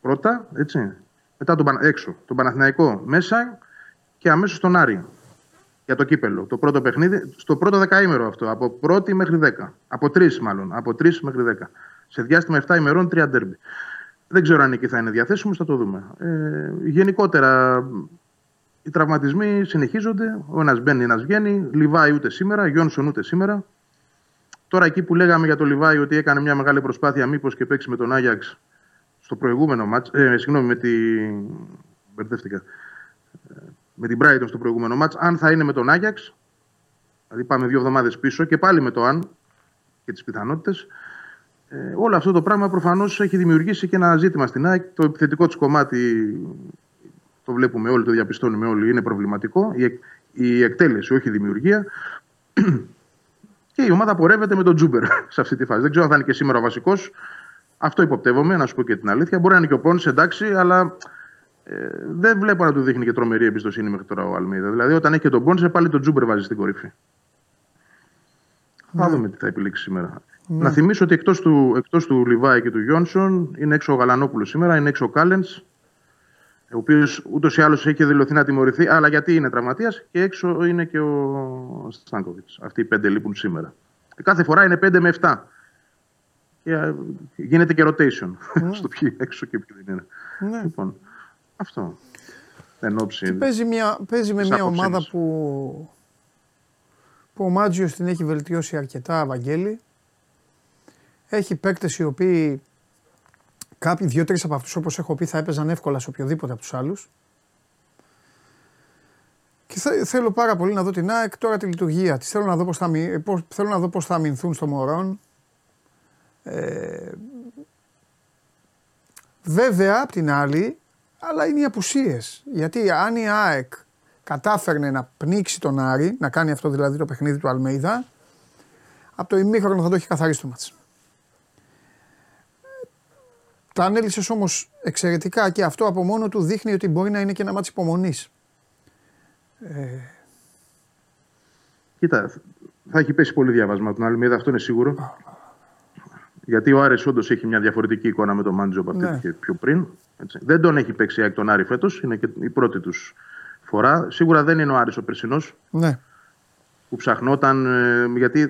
πρώτα, έτσι, μετά τον, έξω, τον Παναθηναϊκό μέσα και αμέσως τον Άρη για το κύπελο. Το πρώτο παιχνίδι, στο πρώτο δεκαήμερο αυτό, από πρώτη μέχρι δέκα. Από τρεις μάλλον, από τρεις μέχρι δέκα. Σε διάστημα 7 ημερών, τρία ντέρμπι. Δεν ξέρω αν εκεί θα είναι διαθέσιμο, θα το δούμε. Ε, γενικότερα, οι τραυματισμοί συνεχίζονται. Ο ένας μπαίνει, ένας βγαίνει. Λιβάη ούτε σήμερα, Γιόνσον ούτε σήμερα. Τώρα εκεί που λέγαμε για το Λιβάη ότι έκανε μια μεγάλη προσπάθεια, μήπως και παίξει με τον Άγιαξ στο προηγούμενο μάτς, ε, συγγνώμη, με τη... Μπερδεύτηκα. Με την Brighton στο προηγούμενο μάτς, αν θα είναι με τον Άγιαξ, δηλαδή πάμε δύο εβδομάδες πίσω και πάλι με το αν και τις πιθανότητες, ε, όλο αυτό το πράγμα προφανώς έχει δημιουργήσει και ένα ζήτημα στην ΑΕΚ. Το επιθετικό της κομμάτι το βλέπουμε όλοι, το διαπιστώνουμε όλοι, είναι προβληματικό. Η, η εκτέλεση, όχι η δημιουργία. και η ομάδα πορεύεται με τον Τζούμπερ σε αυτή τη φάση. Δεν ξέρω αν θα είναι και σήμερα ο βασικός. Αυτό υποπτεύομαι, να σου πω και την αλήθεια. Μπορεί να είναι και ο Πόνσε, εντάξει, αλλά ε, δεν βλέπω να του δείχνει και τρομερή εμπιστοσύνη μέχρι τώρα ο Αλμέιδα. Δηλαδή, όταν έχει και τον Πόνσε, πάλι τον Τζούμπερ βάζει στην κορυφή. Θα ναι. δούμε τι θα επιλέξει σήμερα. Ναι. Να θυμίσω ότι εκτός του, εκτός του Λιβάι και του Γιόνσον είναι έξω ο Γαλανόπουλος σήμερα, είναι έξω ο Κάλενς, ο οποίος ούτως ή άλλως έχει δηλωθεί να τιμωρηθεί, αλλά γιατί είναι τραυματίας, και έξω είναι και ο Στάνκοβιτς. Αυτοί οι πέντε λείπουν σήμερα. Και κάθε φορά είναι πέντε με εφτά. Και γίνεται και rotation ναι. στο ποιοι έξω και ποιοι δεν είναι. Ναι. Λοιπόν, αυτό. Εν ώψη, παίζει, μια, παίζει με μια ομάδα που, που ο Μάτζιος την έχει βελτιώσει αρκετά, Βαγγέλη. Έχει παίκτες οι οποίοι κάποιοι δύο-τρεις από αυτούς, όπως έχω πει, θα έπαιζαν εύκολα σε οποιοδήποτε από τους άλλους. Και θέλω πάρα πολύ να δω την ΑΕΚ τώρα τη λειτουργία της. Θέλω να δω πώς θα, θέλω να δω πώς θα αμυνθούν στο Μωρόν. Ε, βέβαια, απ' την άλλη, αλλά είναι οι απουσίες. Γιατί αν η ΑΕΚ κατάφερνε να πνίξει τον Άρη, να κάνει αυτό δηλαδή το παιχνίδι του Αλμέιδα, από το ημίχρονο θα το έχει καθαρίσει το μάτς. Τα ανέλησες όμως εξαιρετικά και αυτό από μόνο του δείχνει ότι μπορεί να είναι και ένα μάτι υπομονής. Ε... Κοίτα, θα έχει πέσει πολύ διάβασμα τον Αλμίδα, αυτό είναι σίγουρο. Γιατί ο Άρης όντως έχει μια διαφορετική εικόνα με τον Μάντζο από αυτή ναι. πιο πριν. Έτσι. Δεν τον έχει παίξει εκ τον Άρη φέτος, είναι και η πρώτη τους φορά. Σίγουρα δεν είναι ο Άρης ο περσινός. Ναι που ψαχνόταν. Ε, γιατί, ε,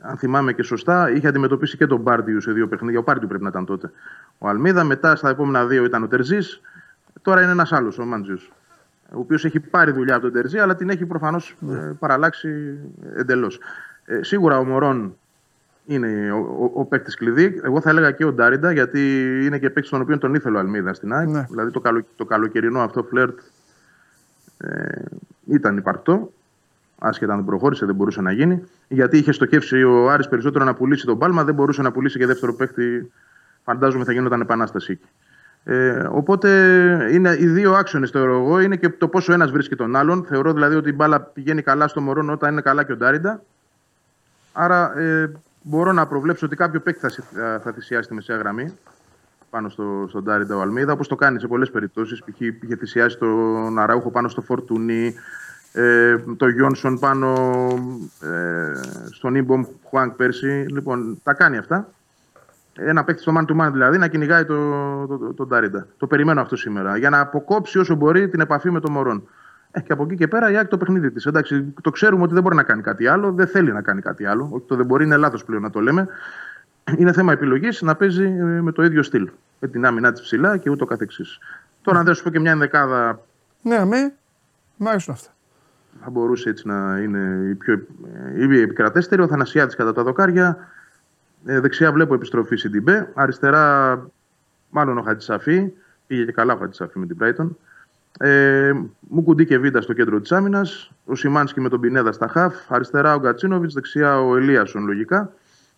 αν θυμάμαι και σωστά, είχε αντιμετωπίσει και τον Μπάρντιου σε δύο παιχνίδια. Ο Μπάρντιου πρέπει να ήταν τότε. Ο Αλμίδα, μετά στα επόμενα δύο ήταν ο Τερζής. Τώρα είναι ένας άλλος, ο Μάντζιου. Ο οποίος έχει πάρει δουλειά από τον Τερζή, αλλά την έχει προφανώς ε, παραλλάξει εντελώς. Ε, σίγουρα ο Μωρόν είναι ο, ο, ο παίκτης κλειδί. Εγώ θα έλεγα και ο Ντάριντα, γιατί είναι και παίκτης τον οποίο τον ήθελε ο Αλμίδα στην ΑΕΚ. Ναι. Δηλαδή το, καλο, το καλοκαιρινό αυτό φλερτ ε, ήταν υπαρκτό άσχετα αν δεν προχώρησε, δεν μπορούσε να γίνει. Γιατί είχε στοχεύσει ο Άρης περισσότερο να πουλήσει τον Πάλμα, δεν μπορούσε να πουλήσει και δεύτερο παίχτη. Φαντάζομαι θα γινόταν επανάσταση εκεί. Ε, οπότε είναι οι δύο άξονες, θεωρώ εγώ, είναι και το πόσο ένας βρίσκει τον άλλον. Θεωρώ δηλαδή ότι η μπάλα πηγαίνει καλά στο Μωρόν όταν είναι καλά και ο Ντάριντα. Άρα ε, μπορώ να προβλέψω ότι κάποιο παίκτη θα, συ- θα θυσιάσει τη μεσαία γραμμή πάνω στο, στον Τάριντα ο Αλμίδα, όπως το κάνει σε πολλές περιπτώσεις. Π.χ. είχε θυσιάσει τον Αράουχο πάνω στο Φορτούνι, ε, το Γιόνσον πάνω ε, στον Ιμπομ Χουάνκ πέρσι. Λοιπόν, τα κάνει αυτά. Ένα παίκτη στο man to man δηλαδή να κυνηγάει τον το, το, τον Τάριντα. Το περιμένω αυτό σήμερα. Για να αποκόψει όσο μπορεί την επαφή με τον Μωρόν. Ε, και από εκεί και πέρα η Άκη το παιχνίδι της. Εντάξει, το ξέρουμε ότι δεν μπορεί να κάνει κάτι άλλο, δεν θέλει να κάνει κάτι άλλο. Όχι, το δεν μπορεί, είναι λάθος πλέον να το λέμε. Είναι θέμα επιλογής να παίζει ε, με το ίδιο στυλ. Με την άμυνά της ψηλά και ούτω καθεξής. Τώρα, αν δεν σου πω και μια ενδεκάδα Ναι, με. Μ' αρέσουν αυτά. θα μπορούσε έτσι να είναι η πιο ε, η επικρατέστερη. Ο Θανασιάδης κατά τα δοκάρια. Ε, δεξιά βλέπω επιστροφή στην Τιμπέ. Αριστερά, μάλλον ο Χατζησαφή. Πήγε και καλά ο Χατζησαφή με την Brighton. Ε, Μουκουντή και Βίντα στο κέντρο της άμυνας. Ο Σιμάνσκι με τον Πινέδα στα χαφ. Αριστερά ο Γκατσίνοβιτς. Δεξιά ο Ελίασον λογικά.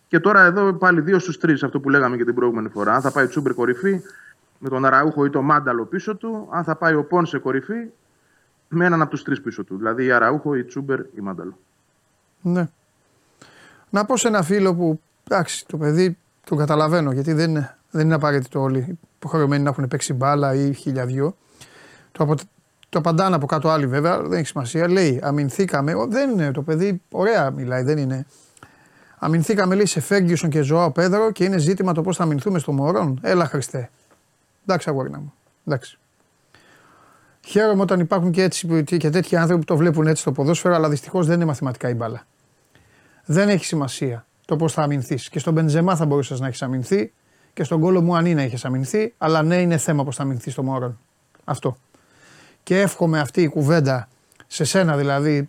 Και τώρα εδώ πάλι δύο στους τρεις, αυτό που λέγαμε και την προηγούμενη φορά. Αν θα πάει ο Τσούμπερ κορυφή με τον Αραούχο ή τον Μάνταλο πίσω του. Αν θα πάει ο Πόν σε κορυφή με έναν από τους τρεις πίσω του. Δηλαδή η Αραούχο, η Τσούμπερ, η Μάνταλο. Ναι. Να πω σε ένα φίλο που εντάξει, το παιδί το καταλαβαίνω γιατί δεν, είναι- δεν είναι απαραίτητο όλοι υποχρεωμένοι να έχουν παίξει μπάλα ή χιλιαδιό. Το, απο, το απαντάνε από κάτω άλλοι βέβαια, δεν έχει σημασία. Λέει, αμυνθήκαμε. Ο, δεν είναι το παιδί, ωραία μιλάει, δεν είναι. Αμυνθήκαμε λέει σε Φέγγιουσον και Ζωάο Πέδρο και είναι ζήτημα το πώς θα αμυνθούμε στο Μωρόν. Έλα Χριστέ. Εντάξει, αγόρινα μου. Εντάξει. Χαίρομαι όταν υπάρχουν και, έτσι, που- και τέτοιοι άνθρωποι που το βλέπουν έτσι στο ποδόσφαιρο, αλλά δυστυχώς δεν είναι μαθηματικά η μπάλα. Δεν έχει σημασία το πώς θα αμυνθείς. Και στον Μπενζεμά θα μπορούσες να έχεις αμυνθεί και στον κόλο μου αν είναι έχεις αμυνθεί, αλλά ναι, είναι θέμα πώς θα αμυνθείς στο Μωρόν. Αυτό. Και εύχομαι αυτή η κουβέντα σε σένα δηλαδή,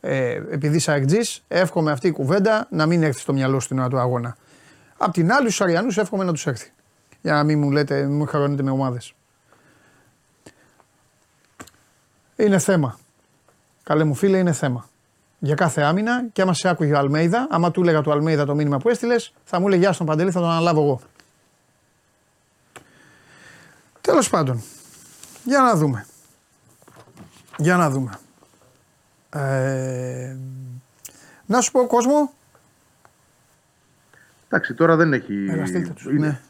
ε, επειδή είσαι αεκτζής, εύχομαι αυτή η κουβέντα να μην έρθει στο μυαλό σου την ώρα του αγώνα. Απ' την άλλη, στους Αριανούς εύχομαι να τους έρθει. Για να μην μου λέτε, μην μου χαρώνετε με ομάδες. Είναι θέμα. Καλέ μου φίλε, είναι θέμα. Για κάθε άμυνα και άμα σε άκουγε ο Αλμέιδα, άμα του έλεγα του Αλμέιδα το μήνυμα που έστειλες, θα μου έλεγε Γεια στον Παντελή, θα τον αναλάβω εγώ. Τέλος πάντων, για να δούμε. Για να δούμε. Ε, να σου πω κόσμο. Εντάξει, τώρα δεν έχει. Έλα, στείλτε τους. είναι- Ναι.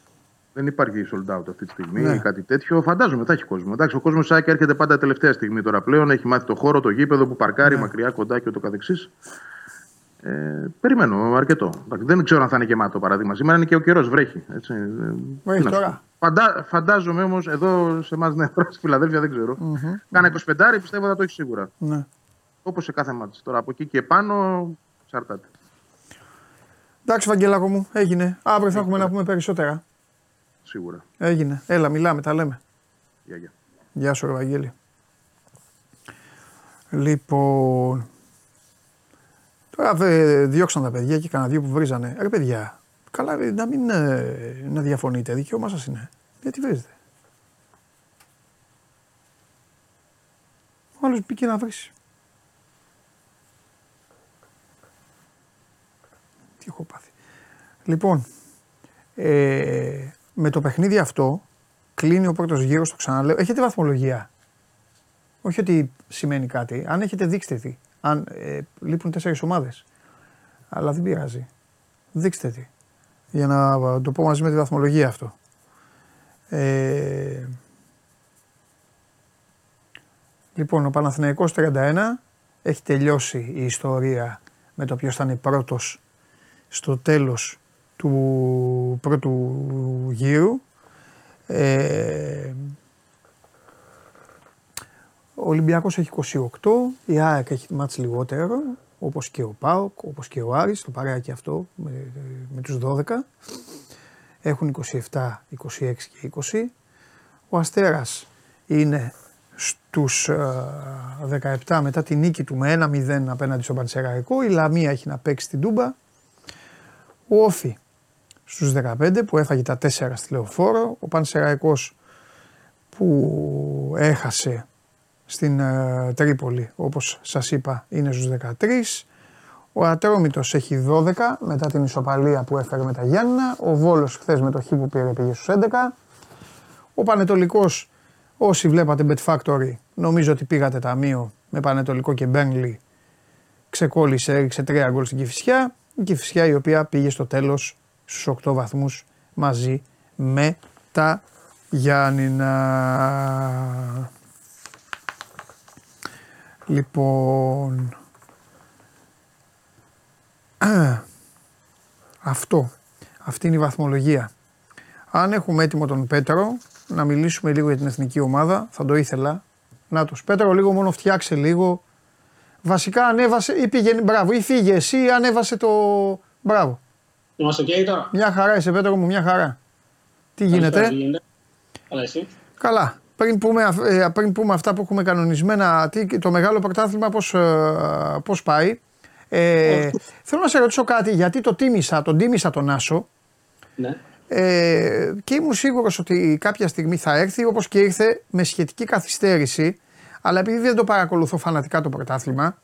Δεν υπάρχει sold out αυτή τη στιγμή Ναι. ή κάτι τέτοιο. Φαντάζομαι θα έχει κόσμο. Εντάξει, ο κόσμος Σάκη έρχεται πάντα τελευταία στιγμή τώρα πλέον. Έχει μάθει το χώρο, το γήπεδο που παρκάρει Ναι. μακριά, κοντά και ούτω καθεξής. Ε, περιμένω αρκετό. Εντάξει, δεν ξέρω αν θα είναι γεμάτο παράδειγμα. Σήμερα είναι και ο καιρός, βρέχει. Έτσι. Ε, Βρέχει τι να σου τώρα. πω. Φαντά, φαντάζομαι όμως εδώ σε εμάς, ναι, στη Φιλαδέλφια δεν ξέρω. Μμμ. Κάνα 25 πιστεύω θα το έχεις σίγουρα. Ναι. Όπως σε κάθε μάτι. Τώρα από εκεί και πάνω εξαρτάται. Εντάξει, Βαγγέλακο μου, έγινε. Αύριο θα έχουμε να πούμε περισσότερα. Σίγουρα. Έγινε. Έλα, μιλάμε, τα λέμε. Γεια, γεια. Γεια σου, ρε Βαγγέλη. Λοιπόν. Τώρα δε, διώξαν τα παιδιά και κανένα δύο που βρίζανε. Ρε παιδιά, καλά ρε, να μην ε, να διαφωνείτε. Δικαίωμά σας είναι. Γιατί βρίζετε; Ο άλλος μπήκε να βρίσει. Τι έχω πάθει. Λοιπόν, ε, με το παιχνίδι αυτό κλείνει ο πρώτος γύρος, το ξαναλέω. Έχετε βαθμολογία; Όχι ότι σημαίνει κάτι. Αν έχετε δείξτε τι. Αν ε, λείπουν τέσσερις ομάδες. Αλλά δεν πειράζει. Δείξτε τι. Για να το πω μαζί με τη βαθμολογία αυτό. Ε, λοιπόν, ο Παναθηναϊκός 31 έχει τελειώσει η ιστορία με το ποιος θα είναι πρώτος στο τέλος του πρώτου γύρου. Ε, ο Ολυμπιακός έχει 28, η ΑΕΚ έχει μάτς λιγότερο, όπως και ο ΠΑΟΚ, όπως και ο Άρης, το παρέα και αυτό με, με τους 12. Έχουν 27, 26 και 20. Ο Αστέρας είναι στους ε, 17 μετά τη νίκη του με 1-0 απέναντι στον Πανσεραϊκό. Η Λαμία έχει να παίξει την Τούμπα. Ο Όφη στους 15 που έφαγε τα 4 στη Λεωφόρο. Ο Πανσεραϊκός που έχασε στην ε, Τρίπολη όπως σας είπα είναι στους 13. Ο Ατρόμητος έχει 12 μετά την ισοπαλία που έφερε με τα Γιάννα. Ο Βόλος χθες με το χ που πήρε πήγε στους 11. Ο Πανετολικός όσοι βλέπατε Bet Factory νομίζω ότι πήγατε ταμείο με Πανετολικό και Μπέγκλι ξεκόλλησε, έριξε 3 γκολ στην Κηφισιά. Η Κηφισιά η οποία πήγε στο τέλος στους 8 βαθμούς μαζί με τα Γιάννηνα. Λοιπόν, α, αυτό, αυτή είναι η βαθμολογία. Αν έχουμε έτοιμο τον Πέτρο, να μιλήσουμε λίγο για την εθνική ομάδα, θα το ήθελα. Να το Πέτρο, λίγο μόνο φτιάξε λίγο. Βασικά ανέβασε ή πήγαινε, μπράβο, ή φύγε εσύ ή ανέβασε το, μπράβο. Είμαστε ok τώρα; Μια χαρά είσαι Πέτρο μου, μια χαρά. Τι γίνεται; Καλησπέρα, τι γίνεται; Καλά εσύ; Καλά. Πριν πούμε, αυ- ε, πριν πούμε αυτά που έχουμε κανονισμένα, τι, το μεγάλο πρωτάθλημα πώς, ε, πώς πάει. Ε, θέλω να σε ρωτήσω κάτι, γιατί το τίμησα, τον τίμησα τον Άσο Ναι. ε, και ήμουν σίγουρος ότι κάποια στιγμή θα έρθει όπως και ήρθε με σχετική καθυστέρηση αλλά επειδή δεν το παρακολουθώ φανατικά το πρωτάθλημα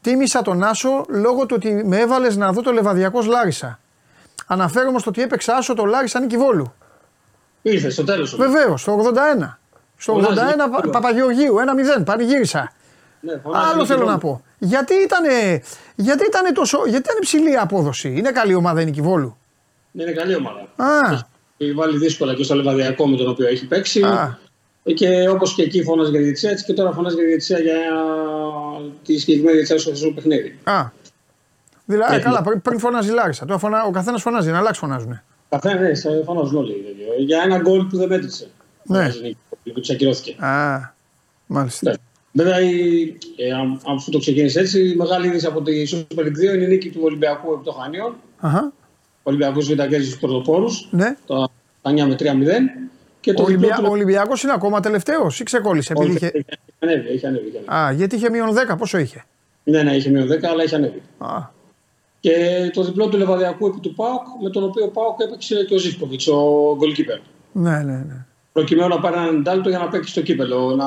τίμησα τον Άσο λόγω του ότι με έβαλες να δω το Λεβαδιακός Λάρισα. Αναφέρομαι στο ότι έπαιξα Άσο το Λάρισα Νίκη Βόλου. Ήρθε στο τέλος. Βεβαίως, στο 81. Στο 81 Φωνάζει, Πα- Νίκο. Παπαγεωργίου, 1-0, πανηγύρισα. Ναι, φωνάζει Άλλο Νίκη θέλω Βόλου. να πω. Γιατί ήταν, γιατί ήτανε τόσο, γιατί ήταν υψηλή η απόδοση; Είναι καλή ομάδα η Νίκη Βόλου. Ναι, είναι καλή ομάδα. Α, Έχει βάλει δύσκολα και στο Λεβαδιακό με τον οποίο έχει παίξει. α, Και όπως και εκεί φωνάζει για διετησία, έτσι και τώρα φωνάζει για διετησία για τη συγκεκριμένη διετησία στο θεσμό παιχνίδι. α. Δηλαδή, Ναι, καλά, ναι. πριν, πριν φωνάζει η Λάρισα. Τώρα φωνα, ο καθένας φωνάζει, να αλλάξει φωνάζουν. Καθένα, ναι, σε- φωνάζουν όλοι. τέτοιο. Για ένα γκολ που δεν μέτρησε. Ναι. Φωνάζει Νίκη Βόλου, Που του ακυρώθηκε. Α, μάλιστα. Ναι. Βέβαια, η, ε, αν, αν αυτό το ξεκίνησε έτσι, η μεγάλη είδηση από τη Super League 2 είναι η νίκη του Ολυμπιακού επί των Χανίων. Αχα, Ο Ολυμπιακός Β' κέρδισε του πρωτοπόρους. ναι. Το 9 με 3-0. Και Ο, το Ολυμπια... διπλό ο του. Ολυμπιακός είναι ακόμα τελευταίος ή ξεκόλλησε. Επειδή Όχι, είχε... Έχει ανέβει, έχει ανέβει. έχει ανέβει. Α, γιατί είχε μείον 10, πόσο είχε; Ναι, ναι, είχε μείον 10, αλλά έχει ανέβει. Α, Και το διπλό του Λεβαδιακού επί του Πάουκ, με τον οποίο ο Πάουκ έπαιξε και ο Ζήφκοβιτς, ο goalkeeper. ναι, ναι, ναι. Προκειμένου να πάρει έναν εντάλτο για να παίξει στο κύπελο, να,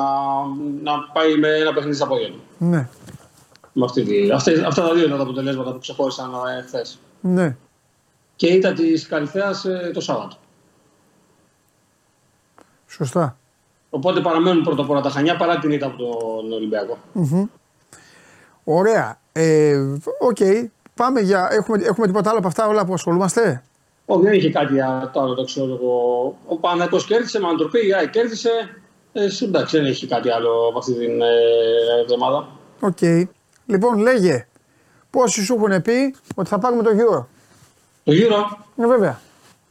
να πάει με ένα παιχνίδι στα πόδια του. Ναι, Με αυτή τη, αυτές, αυτά τα δύο ήταν τα αποτελέσματα που ξεχώρισαν ε, χθες. ναι. Και ήταν της Καλυθέας το Σάββατο. Σωστά. Οπότε παραμένουν πρωτοπόρα τα Χανιά παρά την ήττα από τον Ολυμπιακό. Ωραία. Ε, Οκ. Πάμε για. Έχουμε, έχουμε τίποτα άλλο από αυτά όλα που ασχολούμαστε; Όχι, δεν είχε κάτι α, το άλλο το ξέρω εγώ. Ο Παναθηναϊκός κέρδισε με ανατροπή, η ΑΕΚ κέρδισε. Ε, εντάξει, δεν έχει κάτι άλλο από αυτή την ε, εβδομάδα. Οκ. Λοιπόν, λέγε. Πόσοι σου έχουν πει ότι θα πάρουμε το γύρο. Το γύρο, Ναι, βέβαια.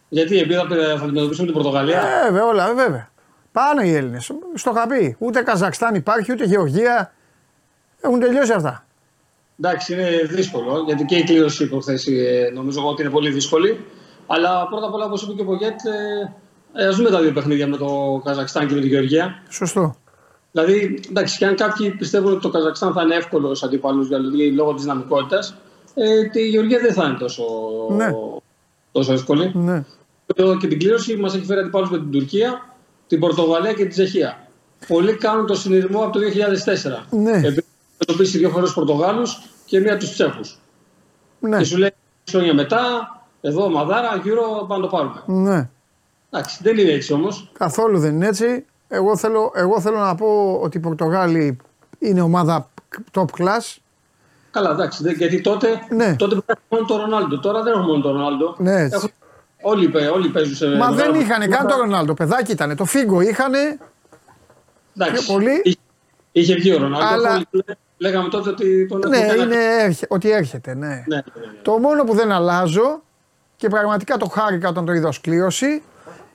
γιατί επειδή θα, θα αντιμετωπίσουμε την Πορτογαλία; Ε, βέβαια, όλα, ε, βέβαια. Πάνε οι Έλληνες. Στο είχα πει. Ούτε Καζακστάν υπάρχει, ούτε Γεωργία. Έχουν τελειώσει αυτά. Εντάξει, είναι δύσκολο, γιατί και η κλήρωση προχθές ε, νομίζω εγώ ότι είναι πολύ δύσκολη. Αλλά πρώτα απ' όλα, όπως είπε και ο Πογέτ, ε, ε, ας δούμε τα δύο παιχνίδια με το Καζακστάν και με τη Γεωργία. Σωστό. Δηλαδή, εντάξει, και αν κάποιοι πιστεύουν ότι το Καζακστάν θα είναι εύκολος αντίπαλο δηλαδή, λόγω της δυναμικότητας, ε, τη Γεωργία δεν θα είναι τόσο, Ναι. τόσο εύκολη. Ναι. Εδώ και την κλήρωση μας έχει φέρει αντιπάλους με την Τουρκία, την Πορτογαλία και τη Τσεχία. Πολλοί κάνουν το συνειδημό από το 2004. Ναι. Επειδή αντιμετωπίσει δύο φορές Πορτογάλους και μία τους Τσέχους. Ναι. Και σου λέει χρόνια μετά, εδώ μαδάρα, γύρω πάμε να το πάρουμε. ναι. Εντάξει, δεν είναι έτσι όμως. Καθόλου δεν είναι έτσι. Εγώ θέλω, εγώ θέλω να πω ότι οι Πορτογάλοι είναι ομάδα top class. Καλά, εντάξει, δεν- γιατί τότε, Ναι. τότε πρέπει να έχουμε μόνο τον Ρονάλντο. Τώρα δεν έχουμε μόνο τον Ρονάλντο. Ναι, έτσι. Έχουν- όλοι, παί- όλοι παίζουν σε. Μα δεν μεγάλο- είχαν καν τον Ρονάλντο. Παιδάκι ήταν. Το Φίγκο είχαν. Εντάξει, πιο πολύ. Είχε, είχε βγει ο Ρονάλντο. Αλλά- όλοι λέ- Λέγαμε τότε ότι τον Ναι, τον- είναι, έρχε- ότι έρχεται. Ναι. Ναι, ναι, ναι. Το μόνο που δεν αλλάζω και πραγματικά το χάρηκα όταν το είδα ως κλήρωση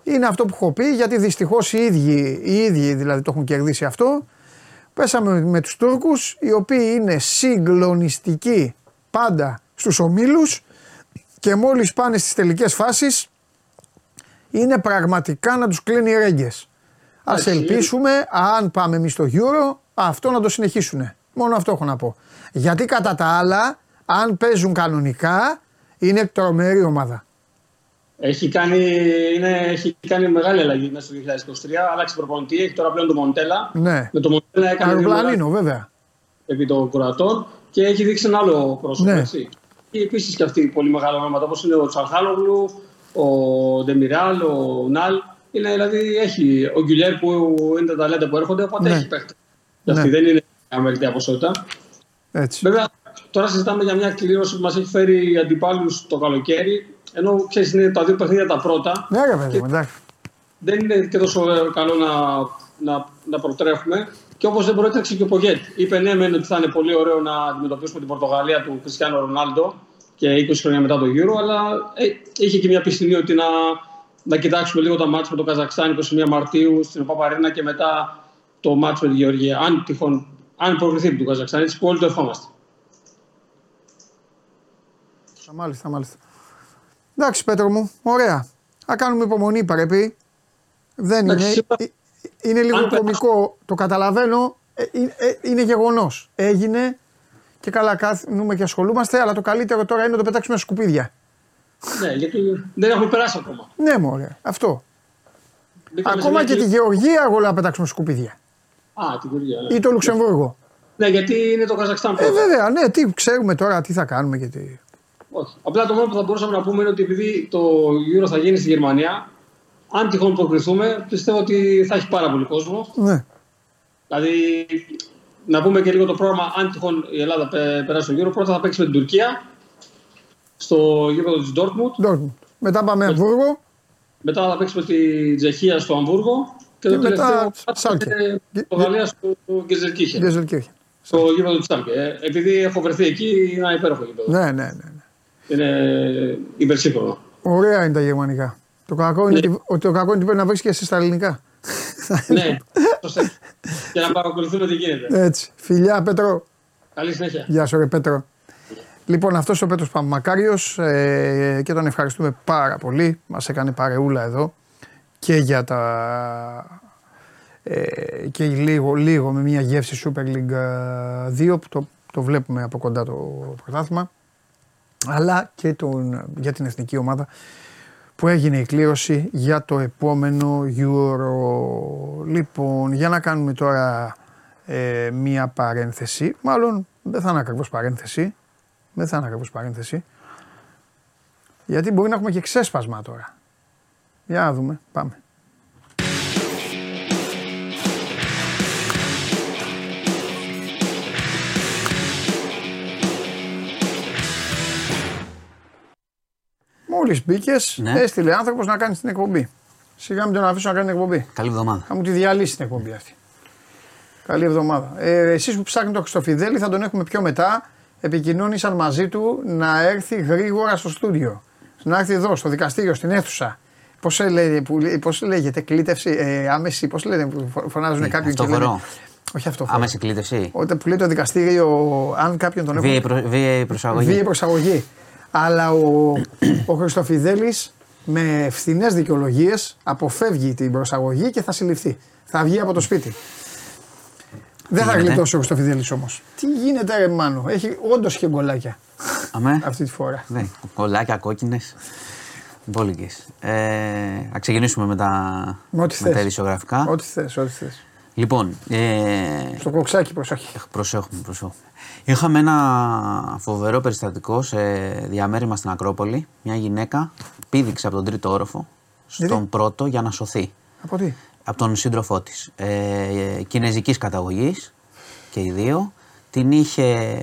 είναι αυτό που έχω πει γιατί δυστυχώς οι ίδιοι, οι ίδιοι δηλαδή το έχουν κερδίσει αυτό. Πέσαμε με τους Τούρκους οι οποίοι είναι συγκλονιστικοί πάντα στους ομίλους και μόλις πάνε στις τελικές φάσεις είναι πραγματικά να τους κλείνει οι ρέγγες. Ας Εντάξει. ελπίσουμε αν πάμε εμείς στο Euro αυτό να το συνεχίσουν. Μόνο αυτό έχω να πω. Γιατί κατά τα άλλα αν παίζουν κανονικά είναι τρομερή ομάδα. Έχει κάνει, είναι, έχει κάνει μεγάλη αλλαγή μέσα στο 2023. Άλλαξε προπονητή. Έχει τώρα πλέον τον Μοντέλα. Ναι. Με τον Μοντέλα έκανε δύο μεγάλες Αεροπλανίνο βέβαια. επί των Κροατών και έχει δείξει ένα άλλο πρόσωπο. Ναι. Έτσι. Και επίσης και αυτοί πολύ μεγάλα ονόματα όπως είναι ο Τσαρχάλογλου, ο Ντεμιράλ, ο Νάλ. Είναι, δηλαδή έχει ο Γκουλιέρ που είναι τα ταλέντα που έρχονται, οπότε Ναι. έχει παίχτες. Και αυτή Ναι. δεν είναι αμεριτέα ποσότητα. Έτσι. Βέβαια, τώρα συζητάμε για μια κλήρωση που μας έχει φέρει αντιπάλους το καλοκαίρι. Ενώ ξέρεις, είναι τα δύο παιχνίδια τα πρώτα. Ναι, ρε παιδί μου, εντάξει. Δεν είναι και τόσο καλό να, να, να προτρέχουμε. Και όπως δεν προέτρεξε και ο Πογέτ. Είπε ναι, μεν ότι θα είναι πολύ ωραίο να αντιμετωπίσουμε την Πορτογαλία του Κριστιανού Ρονάλντο και 20 χρόνια μετά το Euro, αλλά ε, είχε και μια πιστινή ότι να, να κοιτάξουμε λίγο τα μάτια με το Καζακστάν 21 Μαρτίου στην Παπαρίνα και μετά το μάτσο με τη Γεωργία. Αν τυχόν, αν προβληθεί του Καζακστάν, έτσι που όλοι το ευχόμαστε. Μάλιστα, μάλιστα. Εντάξει, Πέτρο μου, ωραία. Θα κάνουμε υπομονή, πρέπει. Δεν είναι. Εντάξει, σίγουρα- Ε, Είναι λίγο Αν κωμικό, το καταλαβαίνω. Ε, ε, ε, Είναι γεγονός. Έγινε και καλά κάθουμε και ασχολούμαστε, αλλά το καλύτερο τώρα είναι να το πετάξουμε στα σκουπίδια. ναι, γιατί δεν έχουμε περάσει ακόμα. Ναι, μωρέ, αυτό. Μπήκαμε σε Ακόμα μια και τη κλή- Γεωργία εγώ λέω να πετάξουμε στα σκουπίδια. Α, την Γεωργία. Ναι. Ή το Λουξεμβούργο. ναι, γιατί είναι το Καζακστάν Ε, πρώτα. βέβαια, ναι, τι ξέρουμε τώρα, τι θα κάνουμε και τι. Όχι. Απλά το μόνο που θα μπορούσαμε να πούμε είναι ότι επειδή το Euro θα γίνει στη Γερμανία, αν τυχόν προκριθούμε, πιστεύω ότι θα έχει πάρα πολύ κόσμο. Ναι. Δηλαδή, να πούμε και λίγο το πρόγραμμα, αν τυχόν η Ελλάδα πε- περάσει στο Euro, πρώτα θα παίξει με την Τουρκία στο γήπεδο της Dortmund. Dortmund. Μετά πάμε Αμβούργο. Μετά θα παίξει με τη Τσεχία στο Αμβούργο. Και, Και το μετά τελευταίο Σάλκε. είναι Γε- Πορτογαλία στο Γκεζερκίχε. Γκέζελκirchen. Στο γήπεδο του Σάλκε. Ε, Επειδή έχω βρεθεί εκεί, είναι ένα υπέροχο γήπεδο. Ναι, ναι, ναι. ναι. Είναι υπερσύγχρονο. Ωραία είναι τα γερμανικά. Το κακό είναι, Ναι. ότι, ότι το κακό είναι ότι πρέπει να βρει και εσύ στα ελληνικά. ναι, σωστά. Για να παρακολουθούμε τι γίνεται. Έτσι. Φιλιά, Πέτρο. Καλή συνέχεια. Γεια σου, ρε Πέτρο. Λοιπόν, αυτός ο Πέτρος Παπαμακάριος ε, και τον ευχαριστούμε πάρα πολύ. Μας έκανε παρεούλα εδώ και για τα. Ε, και λίγο, λίγο με μια γεύση Super League ε, 2 που το, το βλέπουμε από κοντά το πρωτάθλημα αλλά και τον, για την εθνική ομάδα που έγινε η κλήρωση για το επόμενο Euro. Λοιπόν, για να κάνουμε τώρα ε, μία παρένθεση, μάλλον δεν θα είναι ακριβώς παρένθεση, δεν θα είναι ακριβώς παρένθεση, γιατί μπορεί να έχουμε και ξέσπασμα τώρα. Για να δούμε, πάμε. Μόλις μπήκες, Ναι. έστειλε άνθρωπος να κάνει την εκπομπή. Σιγά μην τον αφήσω να κάνει την εκπομπή. Καλή εβδομάδα. Θα μου τη διαλύσει την εκπομπή αυτή. Καλή εβδομάδα. Ε, Εσείς που ψάχνετε τον Χριστοφιδέλη θα τον έχουμε πιο μετά. Επικοινώνησαν μαζί του να έρθει γρήγορα στο στούντιο. Να έρθει εδώ, στο δικαστήριο, στην αίθουσα. Πώς λέγεται, που, πώς λέγεται, κλήτευση, ε, άμεση, πώς λένε που φω- φωνάζουν Τι, κάποιον και αυτοφορό. λένε. Όχι αυτό. Άμεση κλήτευση. Όταν που λέει το δικαστήριο, αν κάποιον τον Βίαιη, έχουν. προ, βίαιη προσαγωγή. Βίαιη προσαγωγή. Αλλά ο, ο Χριστοφιδέλης με φθηνές δικαιολογίες αποφεύγει την προσαγωγή και θα συλληφθεί. Θα βγει από το σπίτι. Δεν θα γίνεται; γλιτώσει ο Χριστοφιδέλης όμως. Τι γίνεται, ρε Μάνο. Έχει όντως και γκολάκια Αμέ. αυτή τη φορά. Ναι, κολλάκια κόκκινες. Μπόλικες. Ε, θα ξεκινήσουμε με τα, Με ό,τι με τα θες. ειδησιογραφικά. Ό,τι θες, ό,τι θες. Λοιπόν, ε, Στο κοξάκι, προσοχή. προσέχουμε, προσέχουμε. Είχαμε ένα φοβερό περιστατικό σε διαμέριμα στην Ακρόπολη. Μια γυναίκα πήδηξε από τον τρίτο όροφο στον Γιατί; πρώτο για να σωθεί. Από τι; από τον σύντροφό της. Ε, κινέζικης καταγωγής και οι δύο. Την είχε,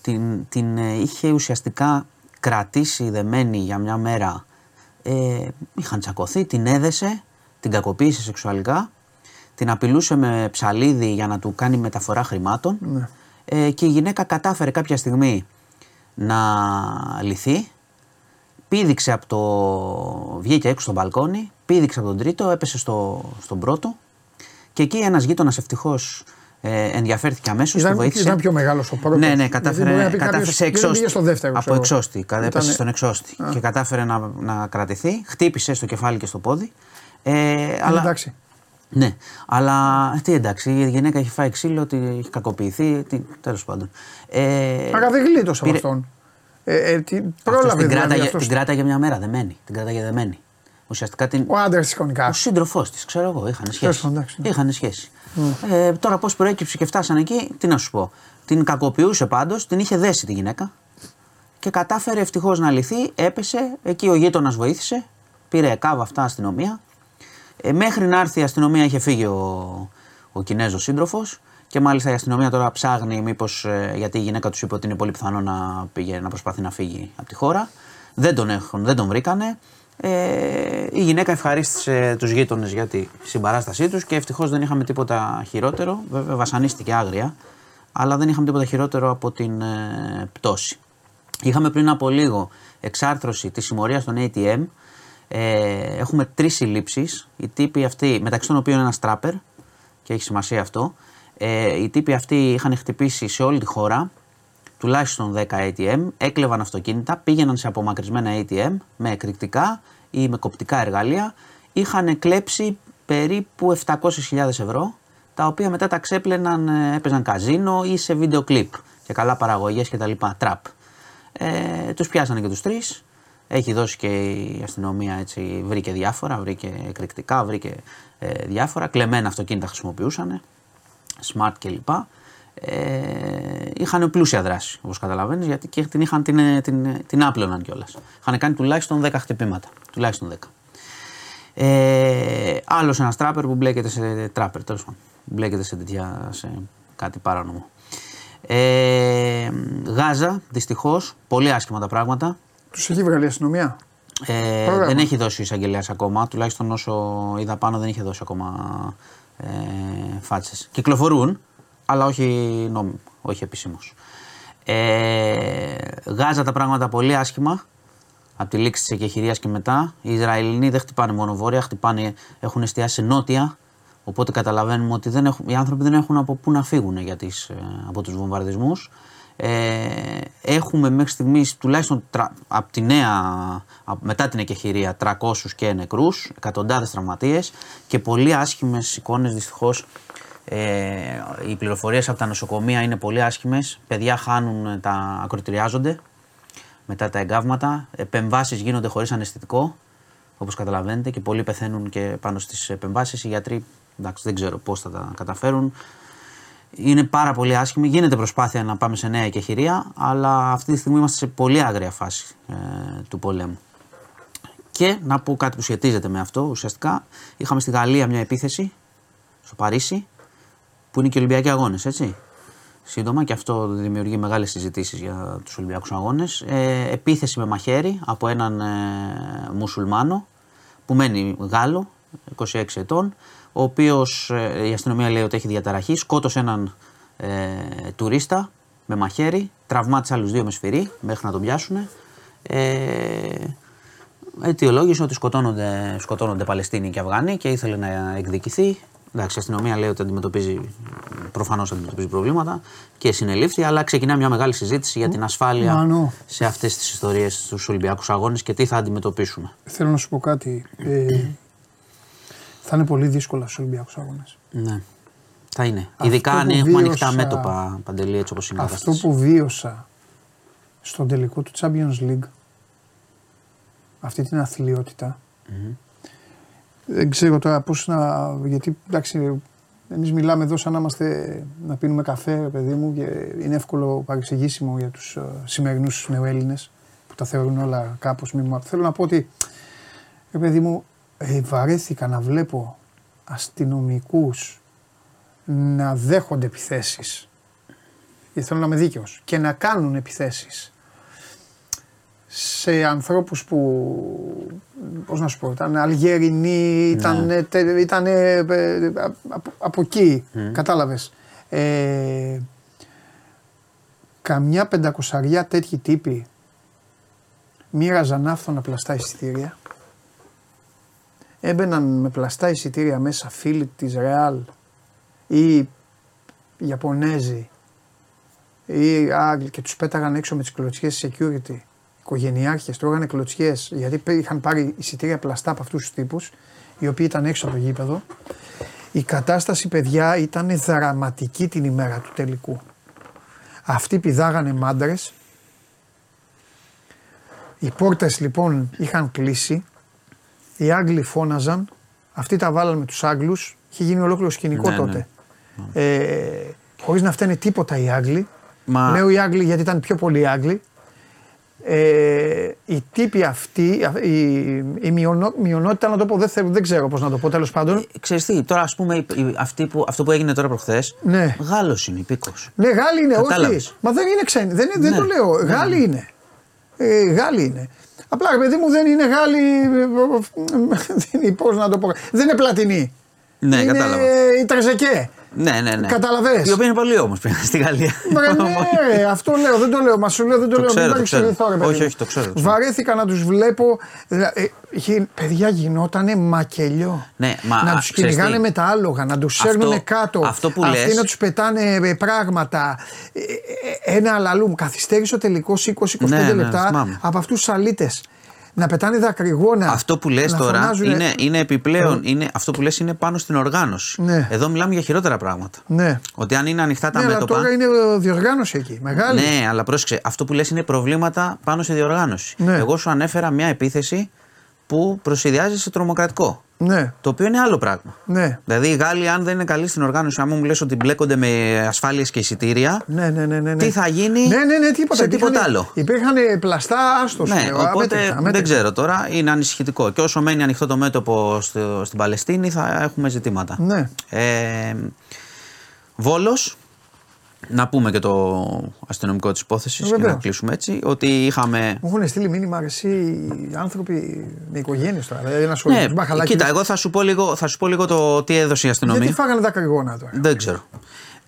την, την ε, είχε ουσιαστικά κρατήσει δεμένη για μια μέρα. Ε, είχαν τσακωθεί, την έδεσε, την κακοποίησε σεξουαλικά, την απειλούσε με ψαλίδι για να του κάνει μεταφορά χρημάτων Ναι. ε, και η γυναίκα κατάφερε κάποια στιγμή να λυθεί πήδηξε από το. βγήκε έξω στο μπαλκόνι, πήδηξε από τον τρίτο, έπεσε στο, στον πρώτο. Και εκεί ένας γείτονας ευτυχώς ε, ενδιαφέρθηκε αμέσως. Ήταν, τη βοήθησε. ήταν πιο μεγάλος ο πρώτο. Ναι, ναι, μπορεί κατάφερε, να πει κατάφερε κάποιος, σε «Γιατί εξώστη. πήγε στο δεύτερο. από ξέρω εγώ». εξώστη. Κα- Έπεσε Ήτανε- στον εξώστη. Α. Και κατάφερε να, να κρατηθεί. Χτύπησε στο κεφάλι και στο πόδι. Ε, αλλά, εντάξει. Ναι, αλλά τι εντάξει, η γυναίκα έχει φάει ξύλο, ότι έχει κακοποιηθεί. Τέλος πάντων. Ε, Άρα δεν γλίτωσε από πήρε- αυτόν. Ε, ε, τι, αυτός πρόλαβε την, δηλαδή κράταγε, αυτός. την κράταγε μια μέρα δεμένη. Την κράταγε δεμένη. Ουσιαστικά την, Ο άντρας της κανονικά. ο σύντροφός της, ξέρω εγώ, είχαν σχέση. πάντων, εντάξει, ναι. Είχαν σχέση. Ε, τώρα πώς προέκυψε και φτάσανε εκεί, τι να σου πω. Την κακοποιούσε πάντως, την είχε δέσει τη γυναίκα και κατάφερε ευτυχώς να λυθεί. Έπεσε, εκεί ο γείτονας βοήθησε, πήρε κάβα αυτά αστυνομία. Ε, μέχρι να έρθει η αστυνομία είχε φύγει ο, ο Κινέζος σύντροφος. Και μάλιστα η αστυνομία τώρα ψάχνει μήπως γιατί η γυναίκα τους είπε ότι είναι πολύ πιθανό να, πήγε, να προσπαθεί να φύγει από τη χώρα. Δεν τον, έχουν, δεν τον βρήκανε. Ε, η γυναίκα ευχαρίστησε τους γείτονες για τη συμπαράστασή τους και ευτυχώς δεν είχαμε τίποτα χειρότερο. Βέβαια, βασανίστηκε άγρια, αλλά δεν είχαμε τίποτα χειρότερο από την ε, πτώση. Είχαμε πριν από λίγο εξάρθρωση της συμμορίας των ATM. Ε, έχουμε τρεις συλλήψεις. Οι τύποι αυτοί, μεταξύ των οποίων ένας τράπερ, και έχει σημασία αυτό. Ε, οι τύποι αυτοί είχαν χτυπήσει σε όλη τη χώρα τουλάχιστον 10 ATM, έκλεβαν αυτοκίνητα, πήγαιναν σε απομακρυσμένα ATM με εκρηκτικά ή με κοπτικά εργαλεία, είχαν κλέψει περίπου 700.000 ευρώ, τα οποία μετά τα ξέπλαιναν, ε, έπαιζαν καζίνο ή σε βίντεο κλιπ και καλά παραγωγές και τα λοιπά, τραπ. Ε, τους πιάσανε και τους τρεις, έχει δώσει και η αστυνομία έτσι, βρήκε διάφορα, βρήκε εκρηκτικά, βρήκε ε, διάφορα, κλεμμένα αυτοκίνητα χρησιμοποιούσαν, smart κλπ ε, είχαν πλούσια δράση, όπως καταλαβαίνεις, γιατί και την, είχαν, την, την, την άπλωναν κιόλας. Είχαν κάνει τουλάχιστον 10 χτυπήματα. Τουλάχιστον 10. Ε, Άλλος ένας τράπερ που μπλέκεται σε τράπερ, τέλος πάντων. Μπλέκεται σε, τέτοια, σε κάτι παράνομο. Ε, Γάζα, δυστυχώς, πολύ άσχημα τα πράγματα. Τους έχει βγάλει η αστυνομία; Ε, δεν έχει δώσει εισαγγελέας ακόμα, τουλάχιστον όσο είδα πάνω δεν είχε δώσει ακόμα ε, φάτσες. Κυκλοφορούν, αλλά όχι νόμιμο, όχι επισήμω. Ε, γάζα τα πράγματα πολύ άσχημα από τη λήξη της εκεχηρία και μετά. Οι Ισραηλινοί δεν χτυπάνε μόνο βόρεια, χτυπάνε, έχουν εστιάσει νότια. Οπότε καταλαβαίνουμε ότι δεν έχουν, οι άνθρωποι δεν έχουν από πού να φύγουν για τις, ε, από τους βομβαρδισμούς. Ε, έχουμε μέχρι στιγμής τουλάχιστον από τη νέα, μετά την εκεχηρία 300 και νεκρούς, εκατοντάδες τραυματίες και πολύ άσχημες εικόνες δυστυχώς ε, οι πληροφορίες από τα νοσοκομεία είναι πολύ άσχημες. Παιδιά χάνουν, τα ακροτηριάζονται μετά τα εγκάβματα. Επεμβάσεις γίνονται χωρίς αναισθητικό, όπως καταλαβαίνετε, και πολλοί πεθαίνουν και πάνω στις επεμβάσεις. Οι γιατροί εντάξει, δεν ξέρω πώς θα τα καταφέρουν. Είναι πάρα πολύ άσχημη. Γίνεται προσπάθεια να πάμε σε νέα εκεχηρία, αλλά αυτή τη στιγμή είμαστε σε πολύ άγρια φάση ε, του πολέμου. Και να πω κάτι που σχετίζεται με αυτό ουσιαστικά. Είχαμε στη Γαλλία μια επίθεση στο Παρίσι που είναι και Ολυμπιακοί Αγώνες, έτσι. Σύντομα και αυτό δημιουργεί μεγάλες συζητήσεις για τους Ολυμπιακούς Αγώνες. Ε, επίθεση με μαχαίρι από έναν ε, μουσουλμάνο που μένει Γάλλο, 26 ετών, ο οποίος ε, η αστυνομία λέει ότι έχει διαταραχή. Σκότωσε έναν ε, τουρίστα με μαχαίρι, τραυμάτισε άλλους δύο με σφυρί μέχρι να τον πιάσουν. Ε, αιτιολόγησε ότι σκοτώνονται, σκοτώνονται Παλαιστίνοι και Αφγάνοι και ήθελε να εκδικηθεί. Εντάξει, η αστυνομία λέει ότι αντιμετωπίζει, προφανώς αντιμετωπίζει προβλήματα και συνελήφθη, αλλά ξεκινά μια μεγάλη συζήτηση για την ασφάλεια Μανώ. σε αυτές τις ιστορίες στους Ολυμπιακούς Αγώνες και τι θα αντιμετωπίσουμε. Θέλω να σου πω κάτι. Ε, θα είναι πολύ δύσκολα στους Ολυμπιακούς Αγώνες. Ναι. Θα είναι. Αυτό Ειδικά αν έχουμε ανοιχτά μέτωπα παντελή έτσι όπως είναι Αυτό που βίωσα στον τελικό του Champions League, αυτή την αθλειότητα, mm-hmm δεν ξέρω τώρα πώς να. Γιατί εντάξει, εμείς μιλάμε εδώ σαν να είμαστε να πίνουμε καφέ, παιδί μου, και είναι εύκολο παρεξηγήσιμο για τους ε, σημερινούς νεοέλληνες που τα θεωρούν όλα κάπως μη Θέλω να πω ότι, ε, παιδί μου, ε, βαρέθηκα να βλέπω αστυνομικούς να δέχονται επιθέσεις. Γιατί θέλω να είμαι δίκαιος. Και να κάνουν επιθέσεις σε ανθρώπους που, πώς να σου πω, ήταν Αλγερινοί, ήταν, ναι. ήταν ε, από, από, εκεί, mm. κατάλαβες. Ε, καμιά πεντακοσαριά τέτοιοι τύποι μοίραζαν άφθονα πλαστά εισιτήρια. Έμπαιναν με πλαστά εισιτήρια μέσα φίλοι της Ρεάλ ή Ιαπωνέζοι ή Άγγλοι και τους πέταγαν έξω με τις κλωτσιές security οικογενειάρχες τρώγανε κλωτσιές γιατί είχαν πάρει εισιτήρια πλαστά από αυτούς τους τύπους, οι οποίοι ήταν έξω από το γήπεδο. Η κατάσταση, παιδιά, ήταν δραματική την ημέρα του τελικού. Αυτοί πηδάγανε μάντρες. Οι πόρτες λοιπόν είχαν κλείσει. Οι Άγγλοι φώναζαν. Αυτοί τα βάλαν με τους Άγγλους. Είχε γίνει ολόκληρο σκηνικό ναι, τότε. Ναι. Ε, Χωρίς να φταίνε τίποτα οι Άγγλοι. Μα... Λέω οι Άγγλοι γιατί ήταν πιο πολλοί Άγγλοι ε, οι τύποι αυτοί, η, η μειονο- μειονότητα να το πω, δεν, θε- δεν ξέρω πώ να το πω τέλο πάντων. Ξέρεις τι, τώρα ας πούμε η- η- αυτή που, αυτό που έγινε τώρα προχθές, Ναι. Γάλλος είναι υπήκος. Ναι, Γάλλοι είναι, όχι. Κατάλαβες. Μα δεν είναι ξένοι. Δεν, είναι- δεν Ναι. το λέω. Γάλλοι είναι. Ε, Γάλλοι είναι. Απλά ρε παιδί μου δεν είναι Γάλλοι. Δεν είναι, πώς να το πω. Δεν είναι πλατινοί. Ναι, είναι κατάλαβα. η Τρεζεκέ. Ναι, ναι, ναι. Καταλαβες. Οι οποίοι είναι πολύ όμως πια στη Γαλλία. Μπρε, ναι, ρε, αυτό λέω, δεν το λέω. Μα σου λέω, δεν το, Το λέω. ξέρω, μην το πάρεις ξέρω. συνηθώ, ρε παιδί Όχι, μου. όχι, το ξέρω, το ξέρω. Βαρέθηκα να τους βλέπω. δηλα- ε, γι- παιδιά γινότανε μακελιό. Ναι, μα, να α, τους ξέρεις κυνηγάνε τι; με τα άλογα, να τους σέρνουν κάτω. αυτό που αυτοί λες- να τους πετάνε ε, πράγματα. Ε, ε, ένα αλαλούμ. Καθυστέρησε ο τελικός 20-25 Ναι, ναι, λεπτά θυμάμαι. από αυτούς τους αλήτες. Να πετάνε δακρυγόνα. Αυτό που λες να τώρα φωνάζουνε. είναι, είναι επιπλέον. Είναι, αυτό που λες είναι πάνω στην οργάνωση. Ναι. Εδώ μιλάμε για χειρότερα πράγματα. Ναι. Ότι αν είναι ανοιχτά τα Ναι, αλλά μέτωπα. τώρα είναι ε, διοργάνωση εκεί. Μεγάλη. Ναι, αλλά πρόσεξε. Αυτό που λες είναι προβλήματα πάνω στη διοργάνωση. Ναι. Εγώ σου ανέφερα μια επίθεση που προσυδειάζει σε τρομοκρατικό. Ναι, Το οποίο είναι άλλο πράγμα. ναι. Δηλαδή οι Γάλλοι, αν δεν είναι καλοί στην οργάνωση, άμα μου λες ότι μπλέκονται με ασφάλειες και εισιτήρια, Ναι, ναι, ναι, ναι. τι θα γίνει Ναι, ναι, ναι, τίποτα. σε τίποτα Υπήρχαν- άλλο; Υπήρχαν πλαστά άστος. Ναι, οπότε δεν ξέρω τώρα, είναι ανησυχητικό. Και όσο μένει ανοιχτό το μέτωπο στο, στην Παλαιστίνη, θα έχουμε ζητήματα. Ναι. Ε, Βόλος, να πούμε και το αστυνομικό της υπόθεσης Ε, και να βεβαίως. κλείσουμε έτσι, ότι είχαμε... Μου έχουν στείλει μήνυμα εσύ οι άνθρωποι με οικογένειες τώρα. Δηλαδή ένα σχολείο. Ναι, τους μπαχαλάκι κοίτα, τους. εγώ θα σου, πω λίγο, θα σου πω λίγο το τι έδωσε η αστυνομία. Γιατί φάγανε δακρυγόνα τώρα. Δεν ξέρω.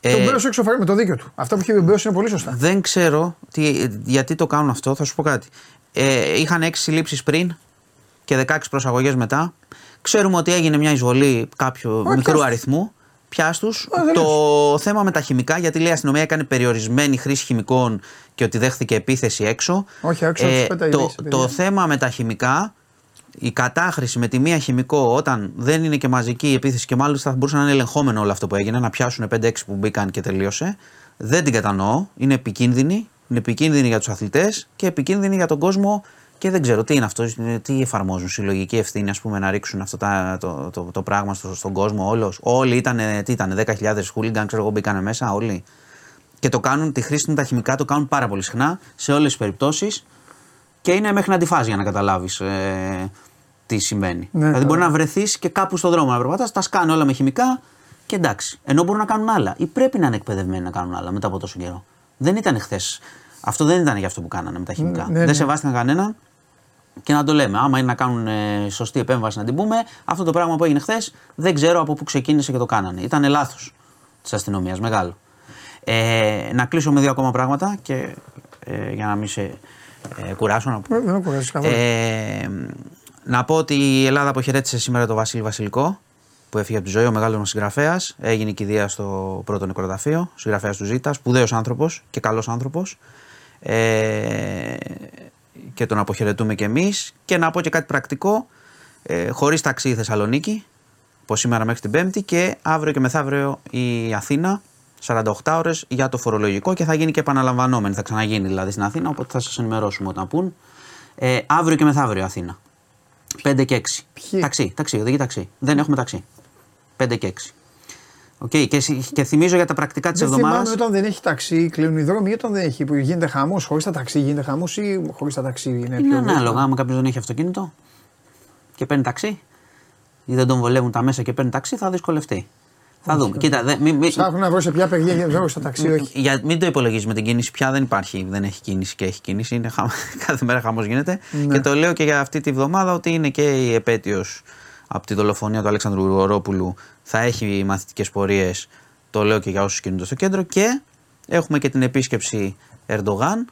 Τον Ε, Μπέο έξω φάγανε με το δίκιο του. Αυτά που είχε ο Μπέο είναι πολύ σωστά. Δεν ξέρω τι, γιατί το κάνουν αυτό, θα σου πω κάτι. Ε, είχαν 6 συλλήψεις πριν και 16 προσαγωγές μετά. Ξέρουμε ότι έγινε μια εισβολή κάποιου Όχι, μικρού πιάσ' αριθμού. Πιάστου. Α, δεν Το θέμα με τα χημικά, γιατί λέει η αστυνομία έκανε περιορισμένη χρήση χημικών και ότι δέχθηκε επίθεση έξω. Ε, Όχι, έξω τους πέταγε το, λύση, παιδιά. το θέμα με τα χημικά, η κατάχρηση με τη μία χημικό όταν δεν είναι και μαζική η επίθεση και μάλιστα θα μπορούσε να είναι ελεγχόμενο όλο αυτό που έγινε, να πιάσουν 5-6 που μπήκαν και τελείωσε. Δεν την κατανοώ. Είναι επικίνδυνη. Είναι επικίνδυνη για τους αθλητές και επικίνδυνη για τον κόσμο και δεν ξέρω τι είναι αυτό, είναι- τι εφαρμόζουν. Συλλογική ευθύνη, ας πούμε, να ρίξουν αυτό τα, το, το, το, πράγμα στο, στον κόσμο όλος. Όλοι ήταν, τι ήταν, 10.000 χούλιγκαν, ξέρω εγώ, μπήκαν μέσα, όλοι. Και το κάνουν, τη χρήση του τα χημικά το κάνουν πάρα πολύ συχνά σε όλες τις περιπτώσεις και είναι μέχρι να τη φας για να καταλάβεις ε, τι σημαίνει. Ναι, δηλαδή, μπορεί καλά. να βρεθείς και κάπου στον δρόμο να περπατάς, τα σκάνε όλα με χημικά και εντάξει. Ενώ μπορούν να κάνουν άλλα. Ή πρέπει να είναι εκπαιδευμένοι να κάνουν άλλα μετά από τόσο καιρό. Δεν ήταν χθες. Αυτό δεν ήταν για αυτό που κάνανε με τα χημικά. ναι, δεν ναι. σεβάστηκαν κανέναν και να το λέμε. Άμα είναι να κάνουν ε, σωστή επέμβαση να την πούμε, αυτό το πράγμα που έγινε χθες δεν ξέρω από πού ξεκίνησε και το κάνανε. Ήταν λάθος της αστυνομίας, μεγάλο. Ε, να κλείσω με δύο ακόμα πράγματα και ε, για να μην σε ε, κουράσω. Να, πω. Ε, Δεν έχω καθόλου. Ε, να πω ότι η Ελλάδα αποχαιρέτησε σήμερα τον Βασίλη Βασιλικό που έφυγε από τη ζωή, ο μεγάλος μας συγγραφέας. Έγινε η κηδεία στο πρώτο νεκροταφείο, συγγραφέας του Ζήτας, σπουδαίος άνθρωπος και καλός άνθρωπος. Ε, και τον αποχαιρετούμε κι εμείς. Και να πω και κάτι πρακτικό. Ε, Χωρίς ταξί η Θεσσαλονίκη, από σήμερα μέχρι την Πέμπτη και αύριο και μεθαύριο η Αθήνα. 48 ώρες για το φορολογικό και θα γίνει και επαναλαμβανόμενη. Θα ξαναγίνει δηλαδή στην Αθήνα, οπότε θα σας ενημερώσουμε όταν πουν. Ε, αύριο και μεθαύριο Αθήνα. 5 και 6. Ποιοι; Ταξί, ταξί, οδηγεί ταξί. Δεν έχουμε ταξί. 5 και 6. Οκ, και, συ- και θυμίζω για τα πρακτικά της Δεν θυμάμαι εβδομάδα. όταν δεν έχει ταξί, κλείνουν οι δρόμοι ή όταν δεν έχει. Που γίνεται χαμός, χωρίς τα ταξί γίνεται χαμός ή χωρίς τα ταξί είναι Είναι πιο ανάλογα. δύσκολο. Άμα κάποιος δεν έχει αυτοκίνητο και παίρνει ταξί ή δεν τον βολεύουν τα μέσα και παίρνει ταξί, θα δυσκολευτεί. Θα δούμε. Κοίτα, δε, μη, μη, Ψάχνουν να βρω σε ποια παιδιά γίνεται βρω στα ταξί, όχι. για, μην το υπολογίζει με την κίνηση πια δεν υπάρχει. Δεν έχει κίνηση και έχει κίνηση. Είναι χα... Κάθε μέρα χαμός γίνεται. Ναι. Και το λέω και για αυτή τη βδομάδα ότι είναι και η επέτειος από τη δολοφονία του Αλέξανδρου Γρηγορόπουλου. Θα έχει μαθητικές πορείες. Το λέω και για όσους κινούνται στο κέντρο. Και έχουμε και την επίσκεψη Ερντογάν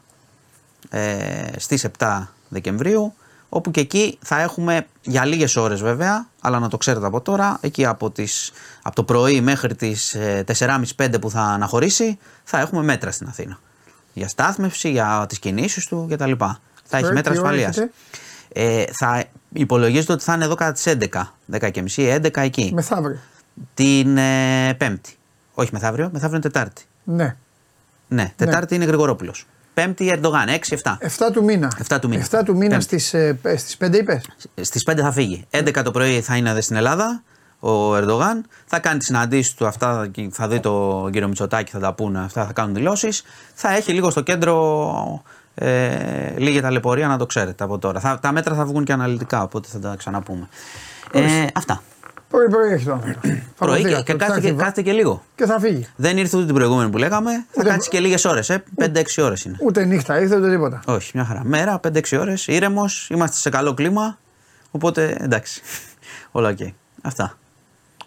ε, στις 7 Δεκεμβρίου όπου και εκεί θα έχουμε για λίγες ώρες βέβαια αλλά να το ξέρετε από τώρα εκεί από, τις, από το πρωί μέχρι τις ε, 4.30-5 που θα αναχωρήσει θα έχουμε μέτρα στην Αθήνα για στάθμευση, για τις κινήσεις του κτλ. Θα έχει Ε, μέτρα τι ώρα ασφαλείας. έχετε; Ε, θα υπολογίζεται ότι θα είναι εδώ κατά τις 11, 10.30, 11 εκεί. Μεθαύριο. Την ε, Πέμπτη. Όχι μεθαύριο, μεθαύριο είναι Τετάρτη. Ναι. Ναι, Τετάρτη είναι Γρηγορόπουλος. Πέμπτη Ερντογάν, 6-7. 7 του μήνα. 7 του μήνα. 7 του μήνα Πέμπτη. στις στις 5 είπες; Στις 5 θα φύγει. 11 το πρωί θα είναι εδώ στην Ελλάδα ο Ερντογάν. Θα κάνει τις συναντήσεις του, αυτά και θα δει τον κύριο Μητσοτάκη, θα τα πούνε, αυτά θα κάνουν δηλώσεις. Θα έχει λίγο στο κέντρο Ε, λίγη ταλαιπωρία να το ξέρετε από τώρα. Θα, τα μέτρα θα βγουν και αναλυτικά, οπότε θα τα ξαναπούμε. Ε, αυτά. Πρωί πρωί έχει το άνθρωπο. Πρωί και, Φανταστείτε, και το κάθεται, και ψάχνει, κάθεται και λίγο. Και θα φύγει. Δεν ήρθε ούτε την προηγούμενη που λέγαμε. Θα κάτσει και λίγες ώρες. Ε. 5-6 ώρες είναι. Ούτε νύχτα ήρθε ούτε τίποτα. Όχι, μια χαρά. Μέρα, 5-6 ώρες, ήρεμος, είμαστε σε καλό κλίμα. Οπότε εντάξει. Όλα οκ. Αυτά.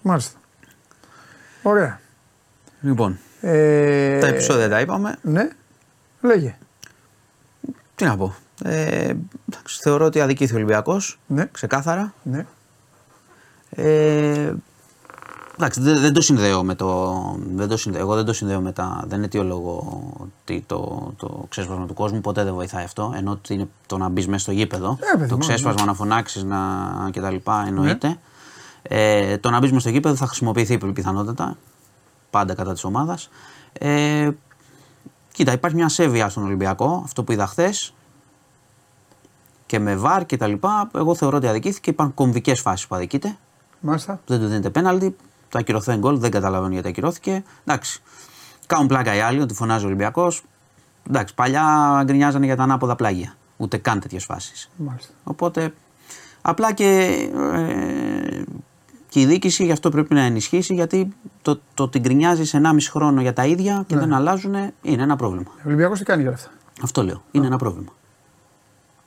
Μάλιστα. Ωραία. Λοιπόν, Ε, τα επεισόδια τα είπαμε. Ναι. Λέγε. Τι να πω. Ε, εντάξει, θεωρώ ότι αδικήθηκε ο Ολυμπιακός. Ναι. Ξεκάθαρα. Ναι. Ε, εντάξει, δεν, δεν το συνδέω με το. Δεν το συνδέω, εγώ δεν το συνδέω με τα. Δεν αιτιολογώ ότι το, το ξέσπασμα του κόσμου ποτέ δεν βοηθάει αυτό. Ενώ ότι είναι το να μπεις μέσα στο γήπεδο. Ε, παιδί το μου, ξέσπασμα να φωνάξεις να, κτλ. εννοείται. Ε, το να μπεις μέσα στο γήπεδο θα χρησιμοποιηθεί πιθανότατα. Πάντα κατά της ομάδας. Ε, κοίτα, υπάρχει μια σέβεια στον Ολυμπιακό. Αυτό που είδα χθες και με βαρ και τα λοιπά, εγώ θεωρώ ότι αδικήθηκε. Υπάρχουν κομβικές φάσεις που αδικείται. Μάλιστα. Δεν του δίνεται πέναλτι. Το ακυρωθέν γκολ, δεν καταλαβαίνω γιατί ακυρώθηκε. Εντάξει. Κάνουν πλάκα οι άλλοι ότι φωνάζει ο Ολυμπιακός. Εντάξει, παλιά γκρινιάζανε για τα ανάποδα πλάγια. Ούτε καν τέτοιες φάσεις. Μάλιστα. Οπότε απλά και, ε, και η διοίκηση γι' αυτό πρέπει να ενισχύσει γιατί το, το ότι γκρινιάζεις 1,5 χρόνο για τα ίδια και δεν αλλάζουν είναι ένα πρόβλημα. Ο Ολυμπιακός τι κάνει για όλα αυτά; Αυτό λέω. Είναι ένα πρόβλημα.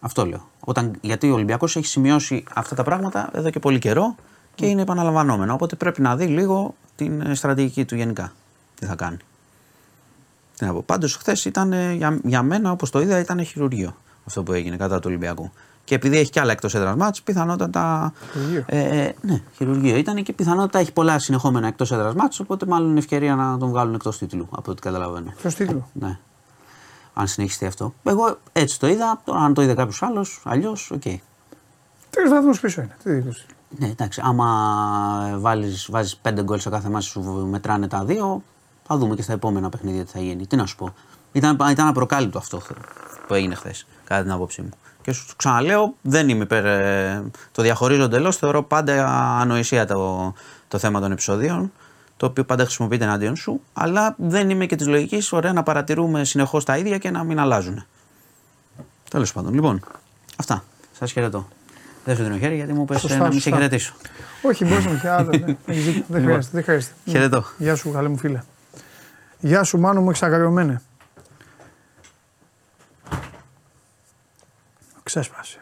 Αυτό λέω. Όταν, γιατί ο Ολυμπιακός έχει σημειώσει αυτά τα πράγματα εδώ και πολύ καιρό και είναι επαναλαμβανόμενο. Οπότε πρέπει να δει λίγο την ε, στρατηγική του γενικά. Τι θα κάνει. Τι να πω. Πάντως, χθες ήταν ε, για, για μένα, όπως το είδα, ήταν χειρουργείο αυτό που έγινε κατά του Ολυμπιακού. Και επειδή έχει κι άλλα εκτός έδρας μάτς, πιθανότατα. Χειρουργείο. Ε, ε, ναι, χειρουργείο ήταν και πιθανότατα έχει πολλά συνεχόμενα εκτός έδρας μάτς, Οπότε μάλλον είναι ευκαιρία να τον βγάλουν εκτός τίτλου, από ό,τι καταλαβαίνω. Ποιο τίτλο. Ναι. Αν συνεχιστεί αυτό. Εγώ έτσι το είδα. Τώρα, αν το είδε κάποιος άλλος, αλλιώς, οκ. Τρεις βαθμούς πίσω είναι. Τι δίκιο. Ναι, εντάξει. Άμα βάλεις, βάζεις πέντε γκολ σε κάθε ματς σου μετράνε τα δύο, θα δούμε και στα επόμενα παιχνίδια τι θα γίνει. Τι να σου πω. Ήταν, ήταν απροκάλυπτο αυτό που έγινε χθες, κατά την άποψή μου. Και σου ξαναλέω, δεν είμαι υπέρ. ε, Το διαχωρίζω εντελώς. Θεωρώ πάντα ανοησία το, το θέμα των επεισοδίων, το οποίο πάντα χρησιμοποιείται εναντίον σου. Αλλά δεν είμαι και της λογικής, ωραία, να παρατηρούμε συνεχώς τα ίδια και να μην αλλάζουν. Τέλος πάντων, λοιπόν, αυτά. Σας χαιρετώ. Δεν σου δίνω χέρι γιατί μου πες Σωστά, να μην σε σωστά. χαιρετήσω. Όχι, μπορείς να με χαιρετήσει. Δεν χρειάζεται. Δεν χρειάζεται. Χαιρετώ. Γεια σου, καλέ μου φίλε. Γεια σου, Μάνο μου, εξαγριωμένε. Ξέσπασε.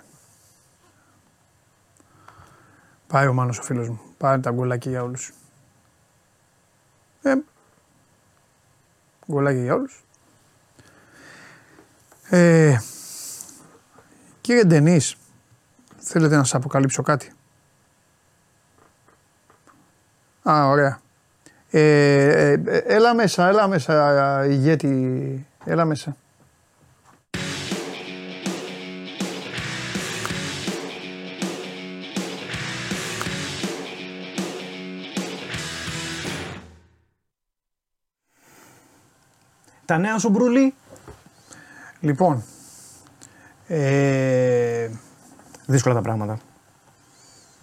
Πάει ο Μάνος ο φίλος μου. Πάρε τα γκολάκια για όλους. Ε, γκολάκια για όλους. Ε, κύριε Ντενής, θέλετε να σας αποκαλύψω κάτι; Α, ωραία. Ε, ε, ε, έλα μέσα, έλα μέσα, ηγέτη. Έλα μέσα. Τα νέα σου μπρουλί. Λοιπόν, ε, Δύσκολα τα πράγματα.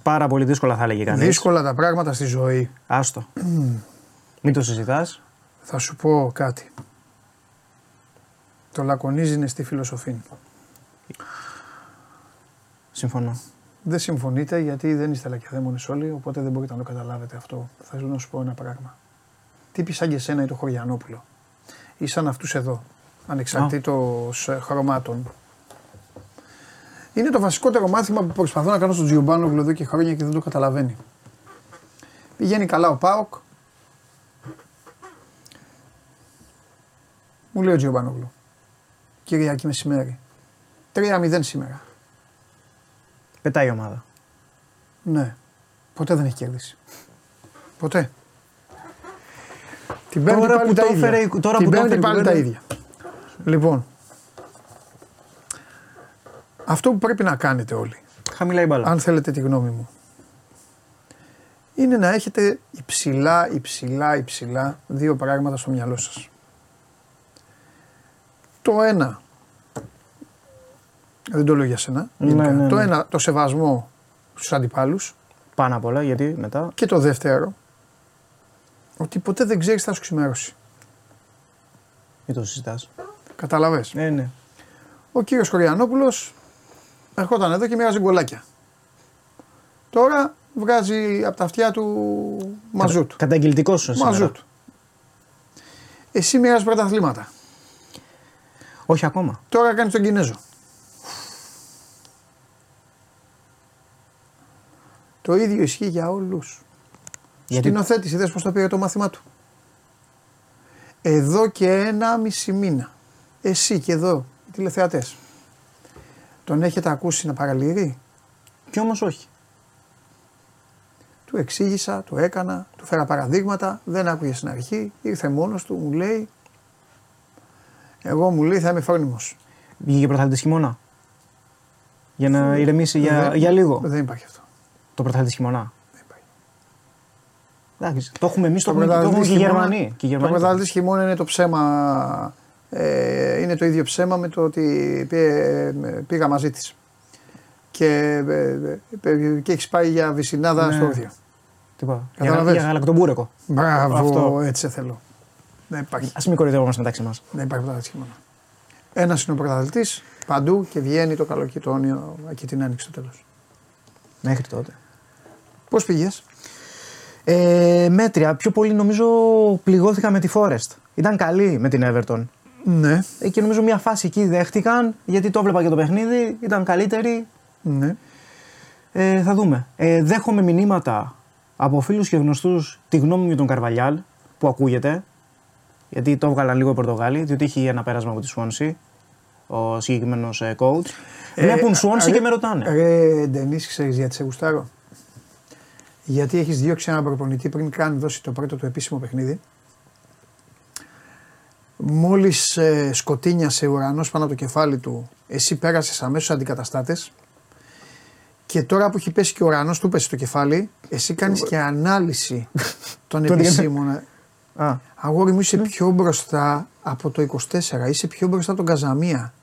Πάρα πολύ δύσκολα θα έλεγε κανείς. δύσκολα τα πράγματα στη ζωή. Άστο. Μην το συζητάς. Θα σου πω κάτι. Το λακωνίζει είναι στη φιλοσοφή. Συμφωνώ. Δεν συμφωνείτε γιατί δεν είστε λακεδαίμονες όλοι, οπότε δεν μπορείτε να το καταλάβετε αυτό. Θα να σου πω ένα πράγμα. Τύποι σαν και εσένα ή το Χωριανόπουλο ή σαν αυτούς εδώ, ανεξαρτήτως ε, χρωμάτων. Είναι το βασικότερο μάθημα που προσπαθώ να κάνω στον Τζιουμπάνογλου εδώ και χρόνια και δεν το καταλαβαίνει. Πηγαίνει καλά ο Πάοκ. Μου λέει ο Τζιουμπάνογλου. Κυριακή μεσημέρι. 3-0 σήμερα. Πετάει η ομάδα. Ναι. Ποτέ δεν έχει κερδίσει. Ποτέ. Την πέμπτη Τώρα πάλι που τα το ίδια. έφερε η- τώρα Την που το πέμπτη έφερε η πάλι τα κουβέντα. ίδια. Λοιπόν. Αυτό που πρέπει να κάνετε όλοι, Χαμηλά η μπάλα. αν θέλετε τη γνώμη μου, είναι να έχετε υψηλά, υψηλά, υψηλά δύο πράγματα στο μυαλό σας. Το ένα, δεν το λέω για σένα, Ναι, γενικά. ναι, το ναι. ένα το σεβασμό στους αντιπάλους Πάνω απ' όλα γιατί μετά. και το δεύτερο, ότι ποτέ δεν ξέρεις τι θα σου ξημερώσει. Μην το συζητάς. Καταλαβες. Ε, ναι. ο κύριος Χωριανόπουλος ερχόταν εδώ και μοιράζει γκολάκια. Τώρα βγάζει από τα αυτιά του μαζούτ. Καταγγελτικός σου σήμερα. Μαζούτ. Εσύ μοιράζει πρωταθλήματα. Όχι ακόμα. Τώρα κάνει τον Κινέζο. Το ίδιο ισχύει για όλους. Γιατί Σκηνοθέτης, είδες πώς το πήρε το μάθημά του. Εδώ και ένα μισή μήνα. Εσύ και εδώ, οι τηλεθεατές. Τον έχετε ακούσει να παραλύρει. κι όμως όχι. Του εξήγησα, το έκανα, του φέρα παραδείγματα, δεν άκουγε στην αρχή, ήρθε μόνος του, μου λέει, εγώ μου λέει θα είμαι φρόνιμος. Βγήκε πρωταθλητής χειμώνα; Για να ηρεμήσει για, Δεν- για λίγο; Δεν υπάρχει αυτό. Το πρωταθλητής χειμώνα; Δεν υπάρχει. Εντάξει, το έχουμε εμείς, το, Το έχουμε, το έχουμε πρωταθλητής και οι χειμώνα- Γερμανοί. Και οι Το Γερμανοί. πρωταθλητής χειμώνα είναι το ψέμα, ε, είναι το ίδιο ψέμα με το ότι πή- πήγα μαζί της. Και, ε, ε, και έχεις πάει για βυσινάδα Ναι. στο όρθιο. Τι είπα, Για, Καταλαβες. για γαλακτομπούρεκο. Μπράβο, Αυτό. έτσι σε θέλω. Δεν υπάρχει. Α μην κορυδεύομαστε μεταξύ μας. Δεν υπάρχει πρωταθλητής χειμώνα. Ένας είναι ο πρωταθλητής παντού και βγαίνει το καλοκαιρόνιο εκεί την άνοιξη στο τέλος. Μέχρι τότε. Πώς πήγες; Ε, μέτρια. Πιο πολύ νομίζω πληγώθηκα με τη Forest. Ήταν καλή με την Everton. Ναι, Ε, και νομίζω μια φάση εκεί δέχτηκαν γιατί το έβλεπα και το παιχνίδι. Ήταν καλύτερη. ναι. Ε, θα δούμε. Ε, δέχομαι μηνύματα από φίλους και γνωστούς τη γνώμη μου για τον Καρβαλιάλ που ακούγεται. Γιατί το έβγαλαν λίγο οι Πορτογάλοι, διότι είχε ένα πέρασμα από τη Σουόνση ο συγκεκριμένος coach. Βλέπουν Σουόνση ρε- και με ρωτάνε. Ρε Ντενίς, ξέρεις γιατί σε γουστάρω; Γιατί έχεις διώξει έναν προπονητή πριν καν δώσει το πρώτο του επίσημο παιχνίδι. Μόλις ε, σκοτίνιασε ο ουρανός πάνω από το κεφάλι του, εσύ πέρασες αμέσως αντικαταστάτες και τώρα που έχει πέσει και ο ουρανός του πέσει στο κεφάλι, εσύ κάνεις και ανάλυση των Τον- επισήμων. Α, Αγόρι μου είσαι πιο μπροστά από το 24, είσαι πιο μπροστά από τον Καζαμία.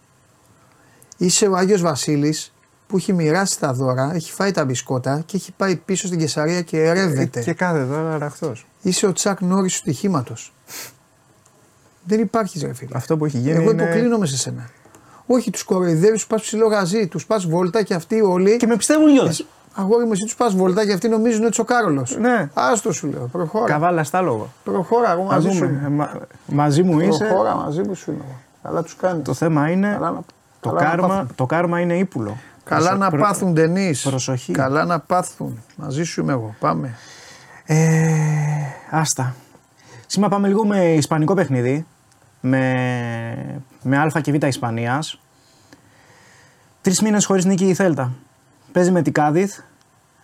Είσαι ο Άγιος Βασίλης που έχει μοιράσει τα δώρα, έχει φάει τα μπισκότα και έχει πάει πίσω στην Κεσαρία και ρεύεται. και κάθε τώρα ραχτός. Είσαι ο Τσακ Νόρις του στοιχήματος. Δεν υπάρχει ρε φίλε. Αυτό που έχει γίνει. Εγώ είναι... υποκλίνομαι σε σένα. Όχι, τους κοροϊδεύεις, τους πας ψηλό γαζί, τους πας βόλτα και αυτοί όλοι. Και με πιστεύουν κιόλα. Αγόρι μου, εσύ τους πας βόλτα και αυτοί νομίζουν ότι είσαι ο Κάρολος. Ναι. Άστο σου λέω, προχώρα. Καβάλα στα λόγο. Προχώρα, εγώ Α μαζί σου. δούμε. είμαι. Ε, μα- μαζί μου είσαι. Προχώρα μαζί μου σου είναι. εγώ. Καλά τους κάνεις. Το θέμα είναι. Καλά να- το, καλά να κάρμα, πάθουν. το κάρμα είναι ύπουλο. Καλά Προσο- να προ- πάθουν Ντενή. προσοχή. Καλά να πάθουν. Μαζί σου είμαι εγώ. Πάμε. Ε, άστα. Σήμερα πάμε λίγο με ισπανικό παιχνίδι. Με, με Α και Β Ισπανίας. Τρεις μήνες χωρίς νίκη η Θέλτα. Παίζει με την Κάδιθ.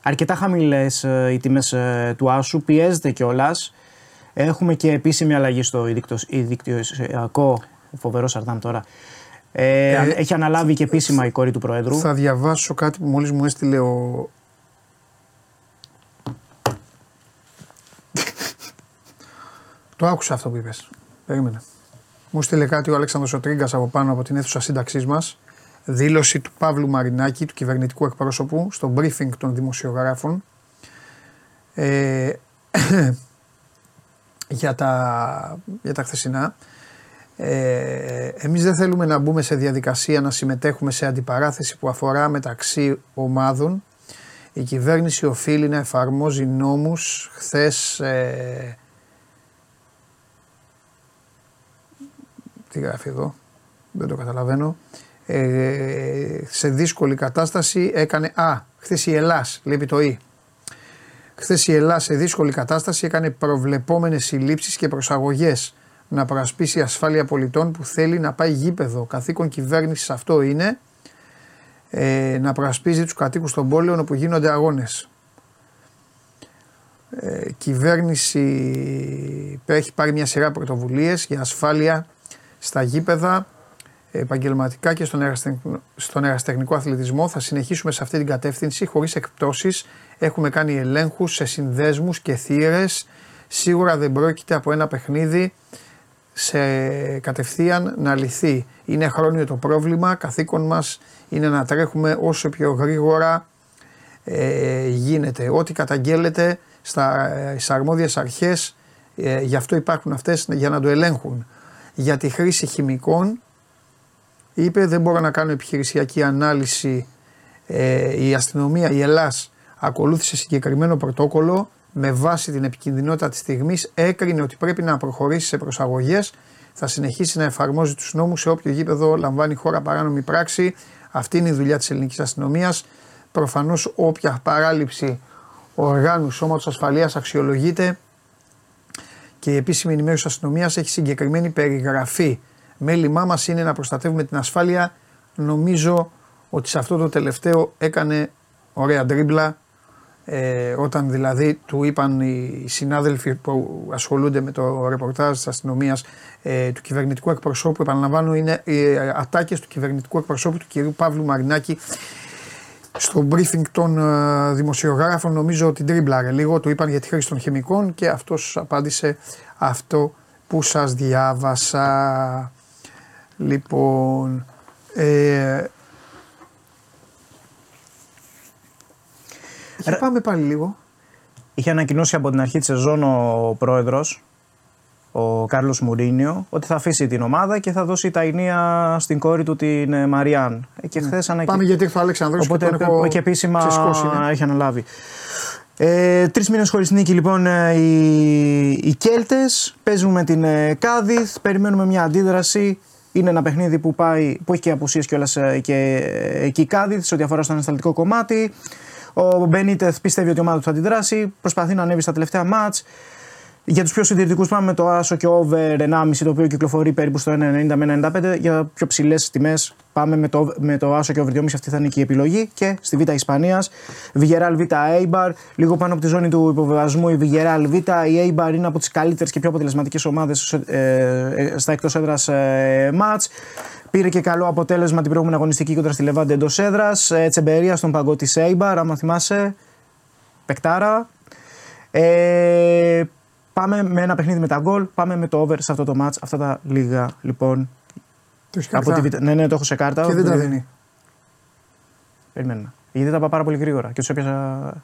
Αρκετά χαμηλές ε, οι τιμές ε, του Άσου. Πιέζεται κιόλας. Έχουμε και επίσημη αλλαγή στο ιδικτυο- ιδικτυακό. Φοβερό Σαρδάμ τώρα. Ε, Ε, έχει αναλάβει και επίσημα η κόρη του Προέδρου. Θα διαβάσω κάτι που μόλις μου έστειλε ο... Το άκουσα αυτό που είπες. Περίμενε. Μου στείλε κάτι ο Αλέξανδρος ο Τρίγκας από πάνω από την αίθουσα σύνταξής μας. Δήλωση του Παύλου Μαρινάκη, του κυβερνητικού εκπρόσωπου, στο briefing των δημοσιογράφων. Ε, για, τα, για τα χθεσινά. Ε, εμείς δεν θέλουμε να μπούμε σε διαδικασία να συμμετέχουμε σε αντιπαράθεση που αφορά μεταξύ ομάδων. Η κυβέρνηση οφείλει να εφαρμόζει νόμους. Χθες, ε, τι γράφει εδώ, δεν το καταλαβαίνω. Ε, σε δύσκολη κατάσταση έκανε, α, χθες η Ελλάς, λείπει το «η». Χθες η Ελλάδα σε δύσκολη κατάσταση έκανε προβλεπόμενες συλλήψεις και προσαγωγές να προασπίσει ασφάλεια πολιτών που θέλει να πάει γήπεδο. Καθήκον κυβέρνησης αυτό είναι ε, να προασπίζει τους κατοίκους των πόλεων όπου γίνονται αγώνες. Ε, κυβέρνηση έχει πάρει μια σειρά πρωτοβουλίες για ασφάλεια στα γήπεδα επαγγελματικά και στον, ερασιτεχνικό, στον ερασιτεχνικό αθλητισμό. Θα συνεχίσουμε σε αυτή την κατεύθυνση χωρίς εκπτώσεις. Έχουμε κάνει ελέγχους σε συνδέσμους και θύρες. Σίγουρα δεν πρόκειται από ένα παιχνίδι σε κατευθείαν να λυθεί. Είναι χρόνιο το πρόβλημα. Καθήκον μας είναι να τρέχουμε όσο πιο γρήγορα ε, γίνεται. Ό,τι καταγγέλλεται στα, ε, στις αρμόδιες αρχές, ε, γι' αυτό υπάρχουν αυτές για να το ελέγχουν. Για τη χρήση χημικών είπε δεν μπορώ να κάνω επιχειρησιακή ανάλυση ε, η αστυνομία, η Ελλάς ακολούθησε συγκεκριμένο πρωτόκολλο με βάση την επικινδυνότητα της στιγμής έκρινε ότι πρέπει να προχωρήσει σε προσαγωγές θα συνεχίσει να εφαρμόζει τους νόμους σε όποιο γήπεδο λαμβάνει η χώρα παράνομη πράξη. Αυτή είναι η δουλειά της ελληνικής αστυνομίας. Προφανώς όποια παράληψη οργάνου σώματος ασφαλείας αξιολογείται και η επίσημη ενημέρωση της αστυνομίας έχει συγκεκριμένη περιγραφή. Μέλημά μας είναι να προστατεύουμε την ασφάλεια. Νομίζω ότι σε αυτό το τελευταίο έκανε ωραία ντρίμπλα ε, όταν δηλαδή του είπαν οι συνάδελφοι που ασχολούνται με το ρεπορτάζ της αστυνομίας ε, του κυβερνητικού εκπροσώπου, επαναλαμβάνω είναι οι ατάκες του κυβερνητικού εκπροσώπου του κυρίου Παύλου Μαρινάκη στο briefing των ε, δημοσιογράφων νομίζω ότι τρίμπλαρε λίγο, του είπαν για τη χρήση των χημικών και αυτός απάντησε αυτό που σας διάβασα. Λοιπόν, ε, Για πάμε πάλι λίγο. Είχε ανακοινώσει από την αρχή της σεζόν ο πρόεδρος, ο Κάρλος Μουρίνιο, ότι θα αφήσει την ομάδα και θα δώσει τα ενία στην κόρη του την ε, Μαριάν. Ε, και χθες ναι. Πάμε γιατί ήρθε ο Αλέξανδρος Οπότε και, έχω... και επίσημα ναι. έχει αναλάβει. Ε, Τρεις μήνες χωρίς νίκη λοιπόν ε, οι, οι Κέλτες. Παίζουν με την Κάδιθ. Περιμένουμε μια αντίδραση. Είναι ένα παιχνίδι που, πάει, που έχει και απουσίες κιόλας και εκεί η Κάδιθ σε ό,τι αφορά στο ανασταλτικό κομμάτι. Ο Μπενίτεθ πιστεύει ότι η ομάδα του θα αντιδράσει. Προσπαθεί να ανέβει στα τελευταία μάτς. Για τους πιο συντηρητικούς πάμε με το Άσο και over 1,5 το οποίο κυκλοφορεί περίπου στο 1,90 με 95. Για πιο ψηλές τιμές πάμε με το, με το Άσο και over 2,5. Αυτή θα είναι και η επιλογή. Και στη Β' Ισπανίας, Βιγεράλ Β' Eibar. Λίγο πάνω από τη ζώνη του υποβεβασμού η Βιγεράλ Β. Η Eibar είναι από τις καλύτερες και πιο αποτελεσματικές ομάδες ε, ε, στα εκτός έδρας ε, μάτς. Πήρε και καλό αποτέλεσμα την προηγούμενη αγωνιστική κοντρα στη Λεβάντε εντός έδρας. Ε, Τσεμπερία στον παγκό της Έιμπαρ, άμα θυμάσαι. Πεκτάρα. Ε, πάμε με ένα παιχνίδι με τα γκολ. Πάμε με το over σε αυτό το match. Αυτά τα λίγα λοιπόν. Το από τη... Ναι, ναι, το έχω σε κάρτα. Και δεν τα δίνει. Περιμένω. Γιατί τα πάω πάρα πολύ γρήγορα και τους έπιασα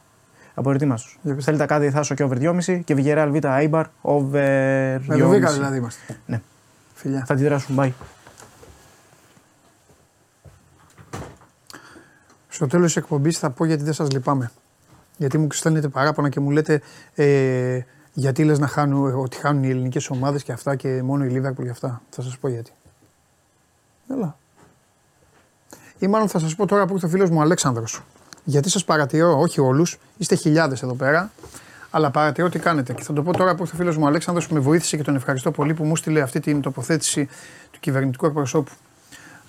από ετοίμαστο. Θέλει κάτι θάσο και over 2,5 και Βιγεράλ Β' Άιμπαρ over 2,5. Με το δηλαδή είμαστε. Ναι. Φιλιά. Θα αντιδράσουν. Bye. Στο τέλος της εκπομπής θα πω γιατί δεν σας λυπάμαι. Γιατί μου στέλνετε παράπονα και μου λέτε ε, γιατί λες να χάνουν, ότι χάνουν οι ελληνικές ομάδες και αυτά και μόνο η Λίβερπουλ και αυτά; Θα σας πω γιατί. Έλα. Ή μάλλον θα σας πω τώρα που ήρθε ο φίλος μου Αλέξανδρος. Γιατί σας παρατηρώ, όχι όλους, είστε χιλιάδες εδώ πέρα, αλλά παρατηρώ τι κάνετε. Και θα το πω τώρα που ήρθε ο φίλος μου Αλέξανδρος που με βοήθησε και τον ευχαριστώ πολύ που μου στείλε αυτή την τοποθέτηση του κυβερνητικού εκπροσώπου.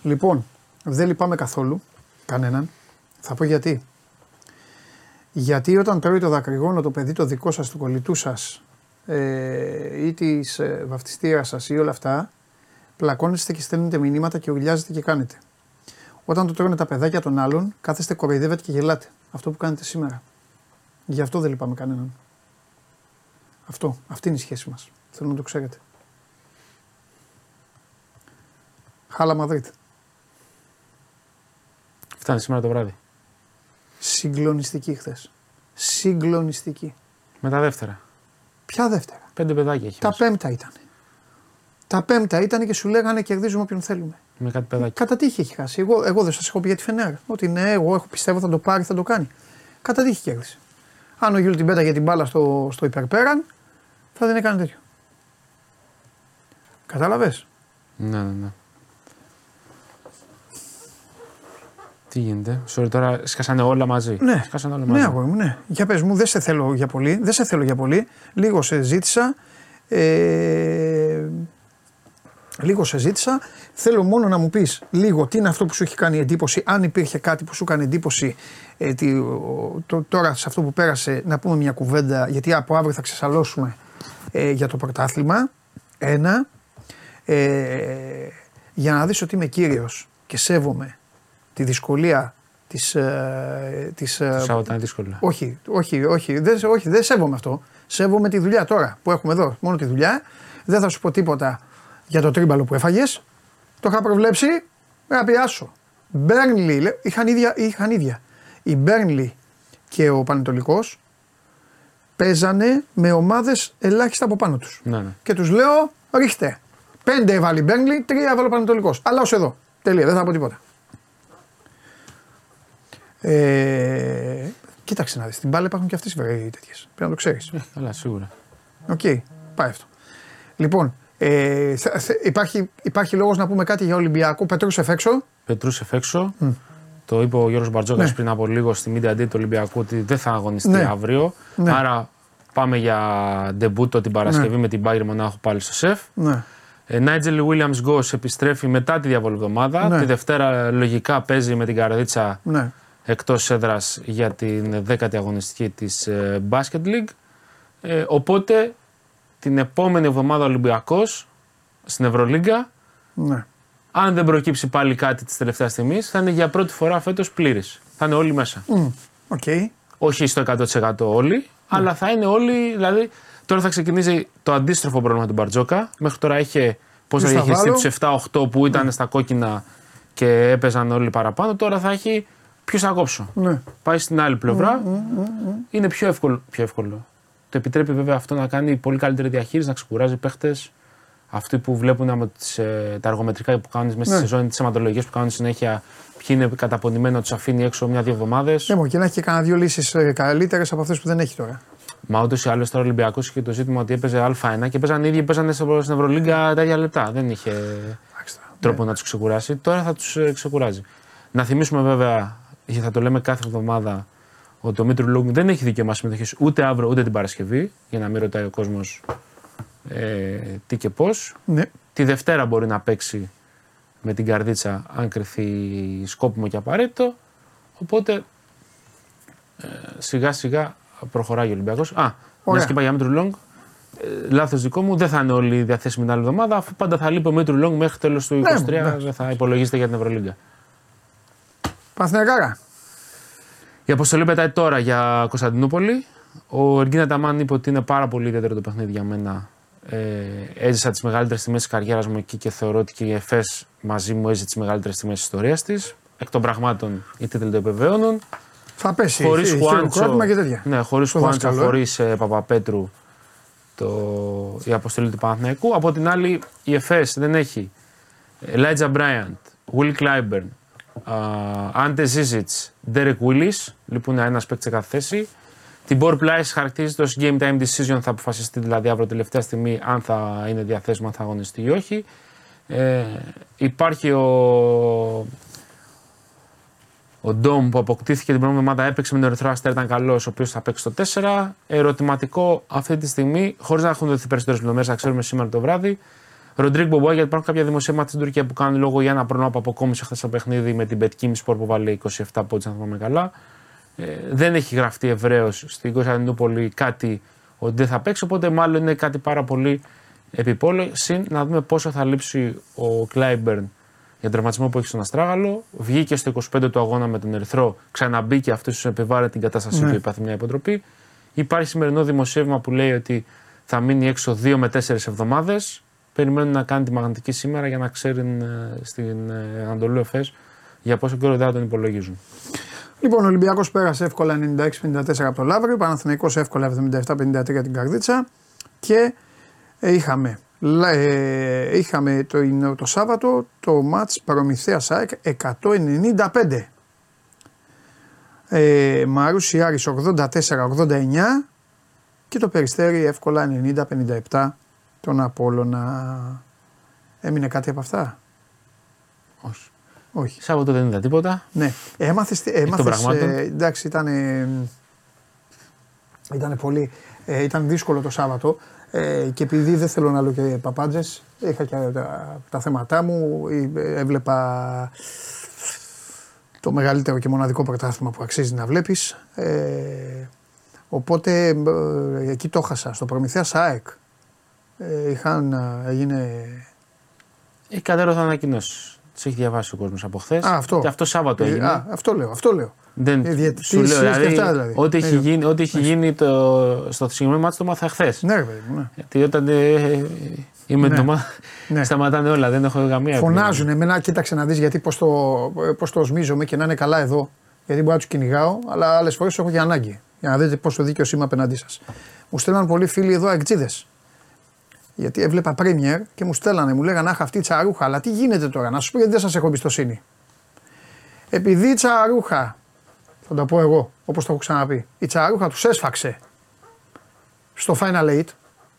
Λοιπόν, δεν λυπάμαι καθόλου κανέναν. Θα πω γιατί. Γιατί όταν τρώει το δακρυγόνο το παιδί το δικό σας, του κολλητού σας ε, ή της ε, βαφτιστήρας σας ή όλα αυτά, πλακώνεστε και στέλνετε μηνύματα και ουρλιάζετε και κάνετε. Όταν το τρώνε τα παιδάκια των άλλων, κάθεστε, κοροϊδεύετε και γελάτε. Αυτό που κάνετε σήμερα. Γι' αυτό δεν λυπάμαι κανέναν. Αυτό. Αυτή είναι η σχέση μας. Θέλω να το ξέρετε. Χάλα Μαδρίτη. Φτάνει σήμερα το βράδυ. Συγκλονιστική χθες. Συγκλονιστική. Με τα δεύτερα. Ποια δεύτερα; Πέντε παιδάκια έχει. Τα μέσα. πέμπτα ήταν. Τα πέμπτα ήταν και σου λέγανε κερδίζουμε όποιον θέλουμε. Με κάτι παιδάκι. Κατά τύχη έχει χάσει. Εγώ, εγώ δεν σας έχω πει για τη Φενέρ. Ότι ναι, εγώ έχω, πιστεύω θα το πάρει, θα το κάνει. Κατά τύχη κέρδισε. Αν ο Γιούλ την πέταγε την μπάλα στο, στο υπερπέραν, θα δεν έκανε τέτοιο. Κατάλαβες; Ναι, ναι, ναι. Τι γίνεται, sorry, τώρα σκάσανε όλα μαζί. Ναι, σκάσανε όλα ναι, μαζί. ναι, αγόρι μου, ναι. Για πες μου, δεν σε θέλω για πολύ, δεν σε θέλω για πολύ. Λίγο σε ζήτησα, ε, λίγο σε ζήτησα. Θέλω μόνο να μου πεις λίγο τι είναι αυτό που σου έχει κάνει εντύπωση, αν υπήρχε κάτι που σου έκανε εντύπωση ε, τι, το, τώρα σε αυτό που πέρασε, να πούμε μια κουβέντα, γιατί από αύριο θα ξεσαλώσουμε ε, για το πρωτάθλημα. Ένα, ε, για να δεις ότι είμαι κύριος και σέβομαι τη δυσκολία της... Ε, της ε, το Σάββατο είναι δύσκολο. Όχι, όχι, όχι, δεν, όχι, δεν σέβομαι αυτό. Σέβομαι τη δουλειά τώρα που έχουμε εδώ, μόνο τη δουλειά. Δεν θα σου πω τίποτα για το τρίμπαλο που έφαγες. Το είχα προβλέψει, να πιάσω. Μπέρνλι, είχαν ίδια, είχαν ίδια. Η Μπέρνλι και ο Πανετολικός παίζανε με ομάδες ελάχιστα από πάνω τους. Ναι, ναι. Και τους λέω, ρίχτε. Πέντε έβαλε η Μπέρνλι, τρία έβαλε ο Πανετολικός. Αλλά ως εδώ. Τελεία, δεν θα πω τίποτα. Ε, κοίταξε να δεις. Στην μπάλα υπάρχουν και αυτές οι τέτοιες. Πρέπει να το ξέρεις. Ε, καλά, σίγουρα. Οκ, πάει αυτό. Λοιπόν, ε, θε- θε- υπάρχει, υπάρχει λόγος να πούμε κάτι για Ολυμπιακό. Πετρούσεφ έξω; Πετρούσεφ έξω. Το είπε ο Γιώργος Μπαρτζόκας Ναι. πριν από λίγο στη Media Day του Ολυμπιακού ότι δεν θα αγωνιστεί Ναι. αύριο. Ναι. Άρα πάμε για ντεμπούτο την Παρασκευή Ναι. με την Bayern Μονάχου πάλι στο ΣΕΦ. Ναι. Ε, Νάιτζελ Γουίλιαμς Γκος επιστρέφει μετά τη διαβολοβδομάδα. Ναι. Τη Δευτέρα λογικά παίζει με την Καρδίτσα ναι. Εκτός έδρας για την 10η αγωνιστική της ε, Basket League. Ε, οπότε την επόμενη εβδομάδα ο Ολυμπιακός στην Ευρωλίγκα ναι. αν δεν προκύψει πάλι κάτι της τελευταίας στιγμής, θα είναι για πρώτη φορά φέτος πλήρης. Θα είναι όλοι μέσα. Μμ, Οκ. Όχι στο 100% όλοι, αλλά θα είναι όλοι. Δηλαδή, τώρα θα ξεκινήσει το αντίστροφο πρόβλημα του Μπαρτζόκα. Μέχρι τώρα είχε πώς θα Ποιος θα διαχειριστεί βάλω; τους 7-8 που ήταν στα κόκκινα και έπαιζαν όλοι παραπάνω. Τώρα θα έχει ποιος θα κόψω; Ναι. Πάει στην άλλη πλευρά. Είναι πιο εύκολο, πιο εύκολο. Το επιτρέπει βέβαια αυτό να κάνει πολύ καλύτερη διαχείριση, να ξεκουράζει παίχτες. Αυτοί που βλέπουν από τις, ε, τα αργομετρικά που κάνουν μέσα Ναι. στη σεζόν, τις αιματολογίες που κάνουν συνέχεια, ποιοι είναι καταπονημένοι, να τους αφήνει έξω μια-δύο εβδομάδες. Ναι, μου και να έχει και κανένα δύο λύσεις καλύτερες από αυτές που δεν έχει τώρα. Μα ούτως ή άλλως τώρα ο Ολυμπιακός είχε το ζήτημα ότι έπαιζε Α1 και παίζαν οι ίδιοι παίζανε στο- στην Ευρωλίγκα τα ίδια λεπτά. Δεν είχε Εντάξει, τώρα. τρόπο να τους ξεκουράσει. Τώρα θα τους ξεκουράζει. Να θυμίσουμε βέβαια, και θα το λέμε κάθε εβδομάδα, ότι ο Μήτρου Λόγκ δεν έχει δικαίωμα συμμετοχής ούτε αύριο ούτε την Παρασκευή, για να μην ρωτάει ο κόσμος ε, τι και πώς. Ναι. Τη Δευτέρα μπορεί να παίξει με την Καρδίτσα αν κριθεί σκόπιμο και απαραίτητο. Οπότε ε, σιγά σιγά προχωράει ο Ολυμπιακός. Α, μια και είπα για Μήτρου Λόγκ. Ε, Λάθος δικό μου, δεν θα είναι όλοι διαθέσιμοι την άλλη εβδομάδα, αφού πάντα θα λείπει ο Μήτρου Λόγκ μέχρι τέλος του 2023. Ναι, ναι. δεν θα υπολογίζεται για την Ευρωλίγκα. Παναθηναϊκάρα. Η αποστολή πετάει τώρα για Κωνσταντινούπολη. Ο Εργίνα Ταμάν είπε ότι είναι πάρα πολύ ιδιαίτερο το παιχνίδι για μένα. Ε, έζησα τις μεγαλύτερες τιμέ της καριέρας μου εκεί και θεωρώ ότι και η ΕΦΕΣ μαζί μου έζησε τις μεγαλύτερες τιμέ της ιστορίας της. Εκ των πραγμάτων οι τίτλοι το επιβεβαιώνουν. Θα πέσει. Χωρίς χει- Χουάντσο, χειροκρότημα και τέτοια. ναι, χωρίς Στο Χουάντσο, δάσκαλο, ε. χωρίς Παπαπέτρου το, η αποστολή του Παναθηναϊκού. Από την άλλη, η ΕΦΕΣ δεν έχει Elijah Bryant, Will Clyburn, Άντε Ζίζιτ, Derek Willis, λείπουν ένα παίκτη σε κάθε θέση. Την Board Price χαρακτηρίζεται ως game time decision, θα αποφασιστεί δηλαδή αύριο τελευταία στιγμή αν θα είναι διαθέσιμο, αν θα αγωνιστεί ή όχι. Ε, υπάρχει ο, ο Ντόμ που αποκτήθηκε την προηγούμενη εβδομάδα, έπαιξε με τον Ερυθρό Αστέρα, ήταν καλός, ο οποίος θα παίξει το 4. Ερωτηματικό αυτή τη στιγμή, χωρίς να έχουν δοθεί περισσότερες λεπτομέρειες, θα ξέρουμε σήμερα το βράδυ. Ροντρίγκ Μπομπόα, γιατί υπάρχουν κάποια δημοσίευματα στην Τουρκία που κάνουν λόγο για ένα προνόμιο που αποκόμισε χθες το παιχνίδι με την Πετκίμη Σπορ που βάλει 27 πόντους, αν θυμάμαι καλά. Ε, δεν έχει γραφτεί ευρέως στην Κωνσταντινούπολη κάτι ότι δεν θα παίξει, οπότε μάλλον είναι κάτι πάρα πολύ επιπόλαιο. Συν να δούμε πόσο θα λείψει ο Κλάιμπερν για τον τραυματισμό που έχει στον Αστράγαλο. Βγήκε στο 25 του αγώνα με τον Ερυθρό, ξαναμπήκε αυτός του επιβάλλει την κατάστασή Ναι. του, υπάρχει μια υποτροπή. Υπάρχει σημερινό δημοσίευμα που λέει ότι θα μείνει έξω 2 με 4 εβδομάδες. Περιμένουν να κάνει τη μαγνητική σήμερα για να ξέρουν ε, στην ε, Ανατολού Εφές για πόσο καιρό δεν θα τον υπολογίζουν. Λοιπόν, ο Ολυμπιακός πέρασε εύκολα 96-54 από το Λαύριο, Παναθηναϊκός εύκολα 77-53 την Καρδίτσα και ε, είχαμε, λα- ε, είχαμε το, είναι το Σάββατο το μάτς Προμηθέα ΑΕΚ 195. Ε, Μαρούσι Άρης 84-89 και το Περιστέρι εύκολα 90-57 τον Απόλλωνα. Έμεινε κάτι από αυτά; Όχι. Όχι. Σάββατο δεν είδα τίποτα. Ναι. Έμαθες, των έμαθες πραγμάτων. ε, εντάξει ήταν, ήταν πολύ, ε, ήταν δύσκολο το Σάββατο ε, και επειδή δεν θέλω να λέω και παπάντζες, είχα και τα, τα θέματά μου, ε, έβλεπα το μεγαλύτερο και μοναδικό πρωτάθλημα που αξίζει να βλέπεις, ε, οπότε ε, εκεί το χάσα, στο Προμηθέας ΑΕΚ. Ε, είχαν, ε, έγινε Έχει κατέρωθα ανακοινώσεις. Τις έχει διαβάσει ο κόσμος από χθες. Α, αυτό. Και αυτό Σάββατο Ε, έγινε. Α, αυτό λέω, αυτό λέω. Δεν, ε, διαιτητής σου λέω, και δηλαδή, αυτά, δηλαδή. ό,τι έχει Ναι. γίνει, ό,τι έχει γίνει το, στο συγκεκριμένο μάτι το μάθα χθες. Ναι, ρε παιδί μου, ναι. Γιατί όταν ε, είμαι Ναι. το μάθα, Ναι. σταματάνε όλα, δεν έχω καμία Φωνάζουν εμένα, κοίταξε να δεις γιατί πώς το, πώς το σμίζομαι και να είναι καλά εδώ. Γιατί μπορεί να τους κυνηγάω, αλλά άλλες φορές έχω και ανάγκη. Για να δείτε πόσο δίκαιο είμαι απέναντί σας. Μου στέλναν πολλοί φίλοι εδώ αεκτζίδες. Γιατί έβλεπα Premier και μου στέλνανε, μου λέγανε Αχ, αυτή η τσαρούχα, αλλά τι γίνεται τώρα, να σου πω γιατί δεν σας έχω εμπιστοσύνη. Επειδή η τσαρούχα, θα το πω εγώ, όπως το έχω ξαναπεί, η τσαρούχα τους έσφαξε στο Final Eight,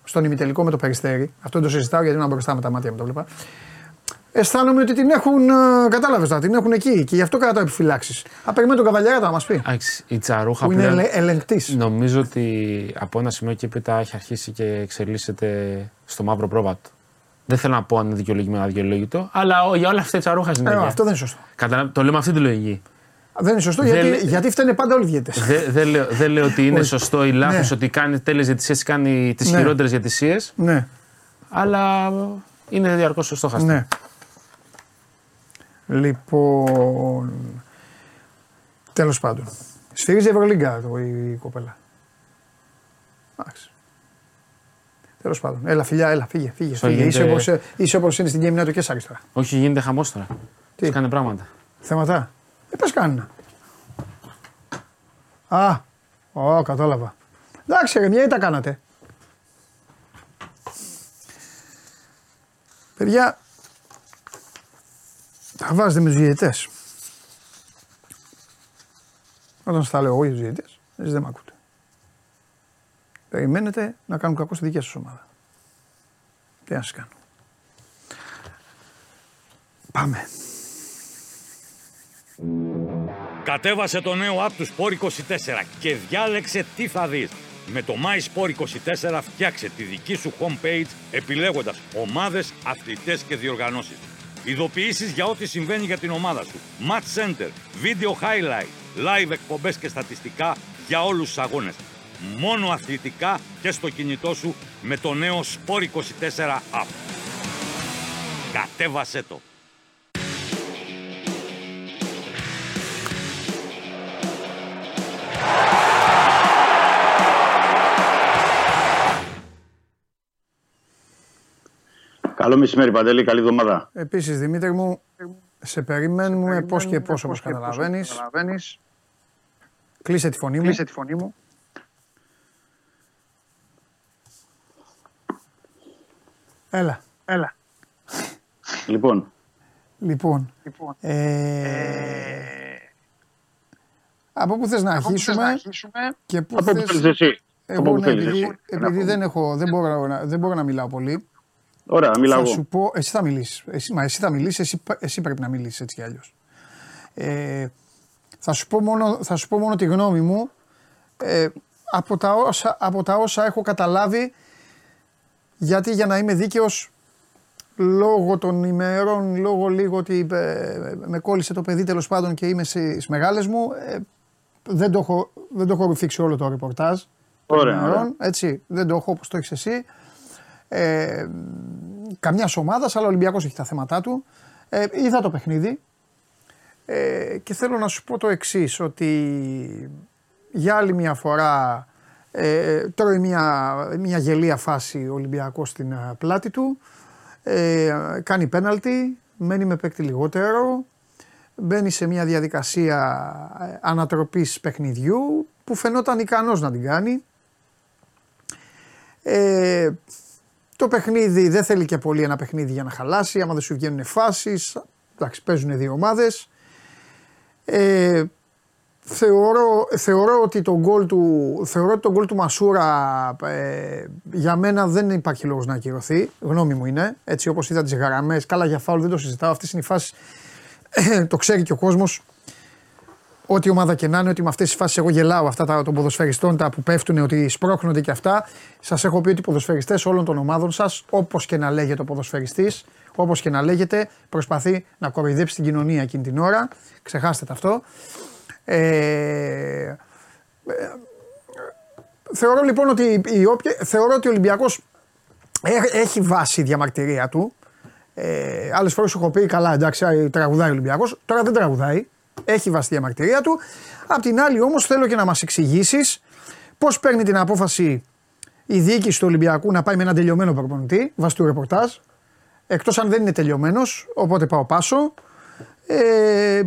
στον ημιτελικό με το περιστέρι. Αυτό δεν το συζητάω γιατί ήμουν μπροστά με τα μάτια μου το βλέπα. Αισθάνομαι ότι την έχουν, ε, κατάλαβες τώρα, την έχουν εκεί και γι' αυτό κρατάω επιφυλάξεις. Α, περιμένω τον Καβαλιάρα να μας πει. Εντάξει, η Τσαρούχα Που είναι πλέον ελε, ελεγκτής. νομίζω ότι από ένα σημείο και έπειτα έχει αρχίσει και εξελίσσεται στο μαύρο πρόβατο. Δεν θέλω να πω αν είναι δικαιολογημένο ή αδικαιολόγητο, αλλά ο- για όλα αυτά η Τσαρούχα είναι. Ε, αυτό δεν είναι σωστό. Καταλα... Το λέω με αυτή τη λογική. Δεν είναι σωστό Δεν γιατί, λέ- γιατί φταίνε πάντα όλοι οι διαιτητές. Δεν δεν λέω, δεν λέω ότι είναι Όχι. σωστό ή λάθος Ναι. ότι κάνει τέλειες διαιτησίες, κάνει τις Ναι. χειρότερες διαιτησίες, Ναι, αλλά είναι διαρκώς σωστό χαστή. ναι. Λοιπόν. Τέλος πάντων. Σφυρίζει η Ευρωλίγκα το, η, η κοπέλα. Εντάξει. Τέλος πάντων. Έλα, φιλιά, έλα, φύγε. φύγε, Στο φύγε. γίνεται- Είσαι, όπως, είσαι όπως είναι στην Κέμινα του και αριστερά. Όχι, γίνεται χαμός τώρα. Τι; Κάνει πράγματα. Θέματα; Ε, πες κάνει. Α, ω, κατάλαβα. Εντάξει, ρε, μια ή τα κάνατε. Παιδιά, τα βάζετε με τους διαιτητές. Όταν σας τα λέω εγώ για τους διαιτητές, εσείς δεν με ακούτε. Περιμένετε να κάνουν κακό στη δική σας ομάδα. Τι να σας κάνω. Πάμε. Κατέβασε το νέο app του Sport 24 και διάλεξε τι θα δεις. Με το MySport24 φτιάξε τη δική σου homepage επιλέγοντας ομάδες, αθλητές και διοργανώσεις. Ειδοποιήσεις για ό,τι συμβαίνει για την ομάδα σου. Match Center, Video Highlight, Live εκπομπές και στατιστικά για όλους τους αγώνες. Μόνο αθλητικά και στο κινητό σου με το νέο Sport24 app. Κατέβασέ το! Καλό μεσημέρι, Παντελή. Καλή εβδομάδα. Επίσης, Δημήτρη μου, σε περιμένουμε πώς και πώς όπως καταλαβαίνεις. Κλείσε τη φωνή μου. Κλείσε τη φωνή μου. Έλα. Έλα. Λοιπόν, Λοιπόν, Λοιπόν, ε, από πού θες να από πού θες αρχίσουμε να αρχίσουμε. και πού από πού θες... θέλεις εσύ. από Εγώ πού ναι, θέλεις επειδή, εσύ. επειδή δεν, έχω, δεν, μπορώ, να- δεν μπορώ να μιλάω πολύ. Ωραία, μιλάω θα εγώ. σου πω, εσύ θα μιλήσεις. Εσύ, μα εσύ θα μιλήσεις, εσύ, εσύ πρέπει να μιλήσεις έτσι κι αλλιώς. Ε, θα, σου πω μόνο, θα σου πω μόνο τη γνώμη μου ε, από, τα όσα, από τα όσα έχω καταλάβει γιατί για να είμαι δίκαιος λόγω των ημερών, λόγω λίγο ότι ε, με κόλλησε το παιδί τέλος πάντων και είμαι στις μεγάλες μου ε, δεν, το έχω, δεν το έχω ρουφήξει όλο το ρεπορτάζ των Ωραία, ημερών, ωραία. έτσι, δεν το έχω όπως το έχεις εσύ ε, καμιάς ομάδας, αλλά ο Ολυμπιακός έχει τα θέματα του. Ε, είδα το παιχνίδι ε, και θέλω να σου πω το εξής: ότι για άλλη μια φορά ε, τρώει μια, μια γελία φάση ο Ολυμπιακός στην ε, πλάτη του. Ε, κάνει πέναλτι, μένει με παίκτη λιγότερο. Μπαίνει σε μια διαδικασία ε, ανατροπής παιχνιδιού που φαινόταν ικανός να την κάνει. Ε, το παιχνίδι δεν θέλει και πολύ ένα παιχνίδι για να χαλάσει. Άμα δεν σου βγαίνουν φάσεις. Εντάξει, παίζουν δύο ομάδες. Ε, θεωρώ, θεωρώ ότι το γκολ του, θεωρώ ότι το γκολ του Μασούρα ε, για μένα δεν υπάρχει λόγος να ακυρωθεί. Γνώμη μου είναι. Έτσι όπως είδα τις γραμμές. Καλά για φάουλ δεν το συζητάω. Αυτές είναι οι φάσεις. το ξέρει και ο κόσμος. Ό,τι ομάδα και να είναι, ότι με αυτές τις φάσεις εγώ γελάω αυτά τα, των ποδοσφαιριστών τα που πέφτουν, ότι σπρώχνονται και αυτά. Σας έχω πει ότι οι ποδοσφαιριστές όλων των ομάδων σας, όπως και να λέγεται ο ποδοσφαιριστής, όπως και να λέγεται, προσπαθεί να κοροϊδέψει την κοινωνία εκείνη την ώρα. Ξεχάστε το αυτό. Ε, ε, θεωρώ λοιπόν ότι, η, όποια- θεωρώ ότι ο Ολυμπιακός έ- έχει βάση η διαμαρτυρία του. Ε, Άλλες φορές σου έχω πει καλά, εντάξει, α, τραγουδάει ο Ολυμπιακός. Τώρα δεν τραγουδάει. Έχει βάσει τη διαμαρτυρία του. Απ' την άλλη, όμως, θέλω και να μας εξηγήσεις πώς παίρνει την απόφαση η διοίκηση του Ολυμπιακού να πάει με έναν τελειωμένο προπονητή βάσει του ρεπορτάζ. Εκτός αν δεν είναι τελειωμένος, οπότε πάω πάσο. Ε,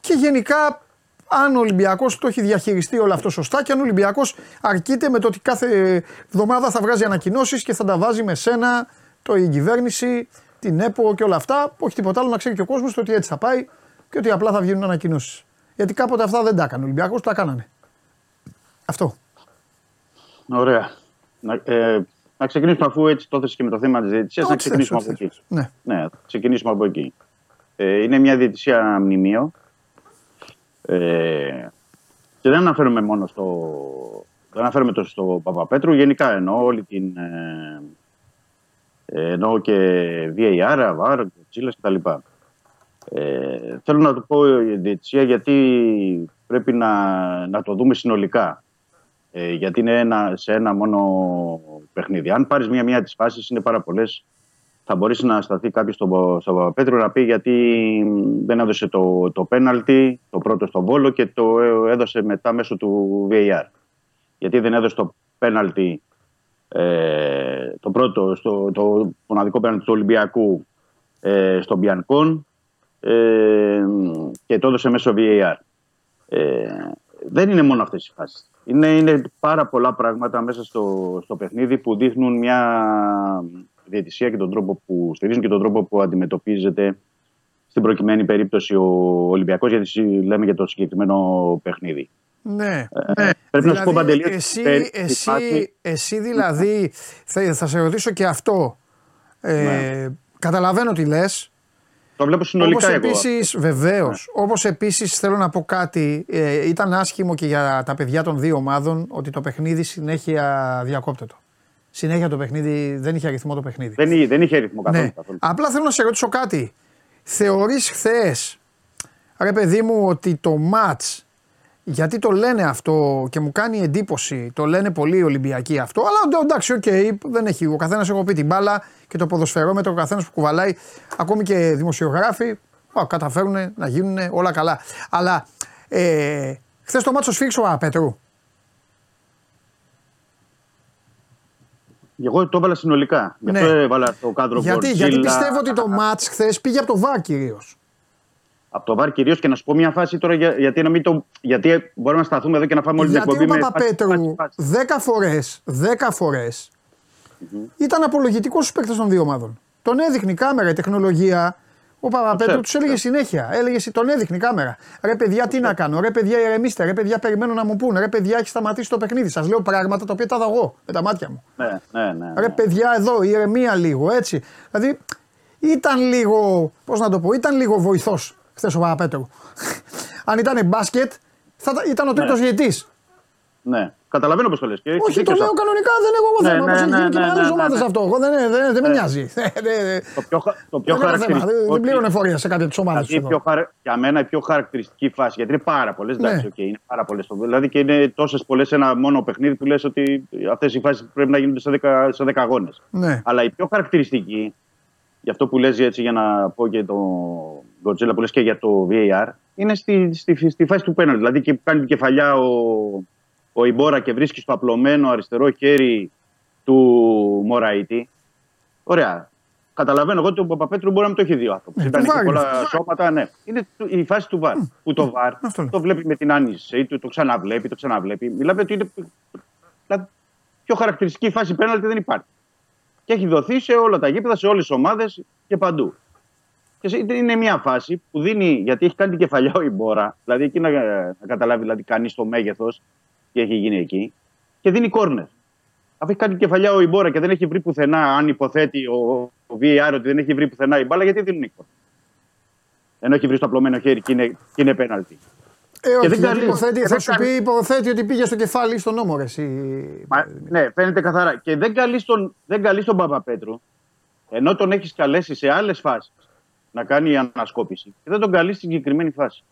και γενικά αν ο Ολυμπιακός το έχει διαχειριστεί όλο αυτό σωστά και αν ο Ολυμπιακός αρκείται με το ότι κάθε εβδομάδα θα βγάζει ανακοινώσεις και θα τα βάζει με σένα, το η κυβέρνηση, την ΕΠΟ και όλα αυτά. Όχι τίποτα άλλο να ξέρει και ο κόσμος ότι έτσι θα πάει και ότι απλά θα βγαίνουν ανακοινώσεις. Γιατί κάποτε αυτά δεν τα έκανε ο Ολυμπιακός, τα κάνανε. Αυτό. Ωραία. Να, ε, να ξεκινήσουμε αφού έτσι το θες και με το θέμα της διαιτησίας, να Ό,τι θες, ξεκινήσουμε ό,τι από εκεί. θες. Ναι. Ναι, θα ξεκινήσουμε από εκεί. Ε, είναι μια διαιτησία μνημείο. Ε, και δεν αναφέρομαι μόνο στο. Δεν αναφέρομαι τόσο στο Παπαπέτρου, γενικά εννοώ όλη την. Ε, ε, εννοώ και VAR, VAR, Τσίλες κτλ. Ε, θέλω να το πω η διαιτησία γιατί πρέπει να, να το δούμε συνολικά. Ε, γιατί είναι ένα, σε ένα μόνο παιχνίδι. Αν πάρεις μία-μία τις φάσεις, είναι πάρα πολλές. Θα μπορέσει να σταθεί κάποιος στον στο Παπαπέτρου να πει γιατί δεν έδωσε το, το πέναλτι, το πρώτο στον Βόλο και το έδωσε μετά μέσω του VAR. Γιατί δεν έδωσε το πέναλτι, ε, το πρώτο, στο, το μοναδικό πέναλτι του Ολυμπιακού ε, στον Μπιανκόν ε, και το έδωσε μέσω VAR. Ε, δεν είναι μόνο αυτές οι φάσεις. Είναι, είναι πάρα πολλά πράγματα μέσα στο, στο παιχνίδι που δείχνουν μια διαιτησία και τον τρόπο που στηρίζουν και τον τρόπο που αντιμετωπίζεται στην προκειμένη περίπτωση ο Ολυμπιακός γιατί συ- λέμε για το συγκεκριμένο παιχνίδι. Ναι, Ε, ναι. πρέπει να σου πω, Παντελή, ότι εσύ, πέρυσι η εσύ, φάση- εσύ δηλαδή, θα, θα σε ρωτήσω και αυτό. Ε, Καταλαβαίνω τι λες. Το βλέπω συνολικά Όπως εγώ. επίσης, βεβαίως, όπως επίσης θέλω να πω κάτι, ε, ήταν άσχημο και για τα παιδιά των δύο ομάδων ότι το παιχνίδι συνέχεια διακόπτετο. Συνέχεια το παιχνίδι, δεν είχε ρυθμό το παιχνίδι. Δεν, εί- δεν είχε ρυθμό καθόλου. Ναι. καθόλου. Απλά θέλω να σε ρωτήσω κάτι. Θεωρείς χθες, ρε παιδί μου, ότι το μάτς, γιατί το λένε αυτό και μου κάνει εντύπωση, το λένε πολλοί οι Ολυμπιακοί αυτό, αλλά εντω- εντάξει, οκ, δεν έχει. Ο καθένας έχω πει την μπάλα και το ποδοσφαιρόμετρο, ο καθένας που κουβαλάει, ακόμη και δημοσιογράφοι, α, καταφέρουν να γίνουν όλα καλά. Αλλά ε, χθες το μάτσο σφίξω ο Πέτρου. Εγώ το έβαλα συνολικά. Γι' αυτό Ναι. έβαλα το κάδρο Γιατί, Γκορτζίλα. γιατί πιστεύω ότι το μάτς χθες πήγε από το ΒΑΡ κυρίως. Από το βάρ κυρίως και να σου πω μια φάση τώρα για- γιατί, να μην το, γιατί μπορούμε να σταθούμε εδώ και να φάμε όλη την Γιατί εκπομπή ο με Παπαπέτρου φάση, φάση, φάση. 10 φορές, 10 φορες ήταν απολογητικός στους παίκτες των δύο ομάδων. Τον έδειχνε η κάμερα, η τεχνολογία. Ο Παπαπέτρου ξέρω, τους έλεγε συνέχεια. Έλεγε, τον έδειχνε η κάμερα. Ρε παιδιά, τι να κάνω; Ρε παιδιά, ηρεμήστε. Ρε παιδιά, περιμένω να μου πούνε. Ρε παιδιά, έχει σταματήσει το παιχνίδι. Σας λέω πράγματα τα οποία τα δω εγώ με τα μάτια μου. Ναι, ναι, ναι. Ρε ναι. παιδιά, εδώ, ηρεμία λίγο, έτσι. Δηλαδή, ήταν λίγο, πώς να το πω, ήταν λίγο βοηθός χθες ο Παπαπέτρου. Αν ήταν μπάσκετ, θα, τα- ήταν ο τρίτος Ναι. διαιτή. ναι. Καταλαβαίνω πώς το λες. Όχι, το λέω κανονικά, δεν έχω εγώ Ναι, θέμα. ναι, Όπως έχει ναι, γίνει και ναι, με ναι, άλλες ναι, ομάδες ναι. αυτό. Εγώ δεν, δεν, δεν με Ναι. νοιάζει. Δεν- δεν- Το πιο, χα- το πιο δεν έχω θέμα. χαρακτηριστικό. Δεν- Δεν ότι- πλήρωνε φορεία σε κάποια τη ομάδα Δηλαδή, η πιο χαρα... για μένα η πιο χαρακτηριστική φάση, γιατί είναι πάρα πολλές. Ναι. Εντάξει, οκ, είναι πάρα πολλές. Δηλαδή και είναι τόσες πολλές σε ένα μόνο παιχνίδι που λες ότι αυτές οι φάσεις πρέπει να γίνονται σε 10, σε 10 αγώνες. Ναι. Αλλά η πιο χαρακτηριστική, γι' αυτό που λες έτσι για να πω και το Godzilla που λες και για το VAR, είναι στη, στη, στη φάση του πέναλ. Δηλαδή και που κάνει την κεφαλιά ο, ο Ιμπόρα και βρίσκει στο απλωμένο αριστερό χέρι του Μωραήτη. Ωραία. Καταλαβαίνω εγώ ότι ο Παπαπέτρου μπορεί να μην το έχει δει ο άνθρωπος. Ναι, Ήταν του και βάρ πολλά είναι. σώματα, ναι. Είναι το- η φάση του βάρ. Που το βάρ αυτό λέω. το βλέπει με την άνοιση του, το ξαναβλέπει, το ξαναβλέπει. Μιλάμε ότι είναι. Δηλαδή, πιο χαρακτηριστική φάση πέναλτη δεν υπάρχει. Και έχει δοθεί σε όλα τα γήπεδα, σε όλες τις ομάδες και παντού. Και σε- είναι μια φάση που δίνει, γιατί έχει κάνει την κεφαλιά ο Ιμπόρα, δηλαδή εκεί να, να καταλάβει δηλαδή, κανείς το μέγεθος τι έχει γίνει εκεί, και δίνει κόρνερ. Αφού έχει κάνει την κεφαλιά ο Ιμπόρα και δεν έχει βρει πουθενά, αν υποθέτει ο, ο VAR ότι δεν έχει βρει πουθενά η μπάλα, γιατί δίνουν κόρνερ. Ενώ έχει βρει στο απλωμένο χέρι και είναι, και είναι πέναλτι. Ε, όχι, δεν γιατί καλεί- υποθέτει, και θα δεν σου καλεί- πει, υποθέτει ότι πήγε στο κεφάλι ή στον νόμο, ρε, εσύ. Μα, ναι, φαίνεται καθαρά. Και δεν καλεί στον, δεν καλείς τον Παπαπέτρου, ενώ τον έχεις καλέσει σε άλλες φάσεις να κάνει ανασκόπηση, και δεν τον καλείς στην συγκεκριμένη φάση.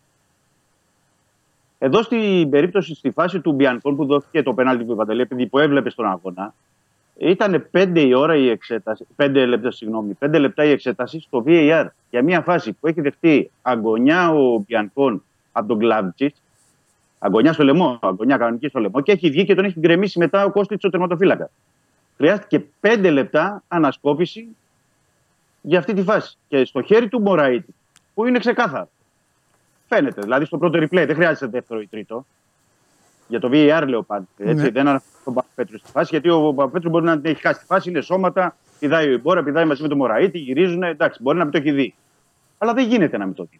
Εδώ στην περίπτωση, στη φάση του Μπιανκόν που δόθηκε το πέναλτι του Παντελή, επειδή που έβλεπε στον αγώνα, ήταν 5 η ώρα η εξέταση, 5 λεπτά, συγγνώμη, 5 λεπτά η εξέταση στο VAR για μια φάση που έχει δεχτεί αγωνιά ο Μπιανκόν από τον Κλάβτσιτ, αγωνιά στο λαιμό, αγωνιά κανονική στο λαιμό και έχει βγει και τον έχει γκρεμίσει μετά ο Κώστιτς ο τερματοφύλακα. Χρειάστηκε 5 λεπτά ανασκόπηση για αυτή τη φάση. Και στο χέρι του Μωραήτη, που είναι ξεκάθαρο. Φαίνεται. Δηλαδή στο πρώτο replay δεν χρειάζεται δεύτερο ή τρίτο. Για το VAR λέω πάντα. Έτσι, Ναι. Δεν αναφέρω τον Παπαπέτρου στη φάση. Γιατί ο Παπαπέτρου μπορεί να την έχει χάσει τη φάση, είναι σώματα, πηδάει ο Ιμπόρα, πηδάει μαζί με τον Μωραήτη, γυρίζουν. Εντάξει, μπορεί να μην το έχει δει. Αλλά δεν γίνεται να μην το δει.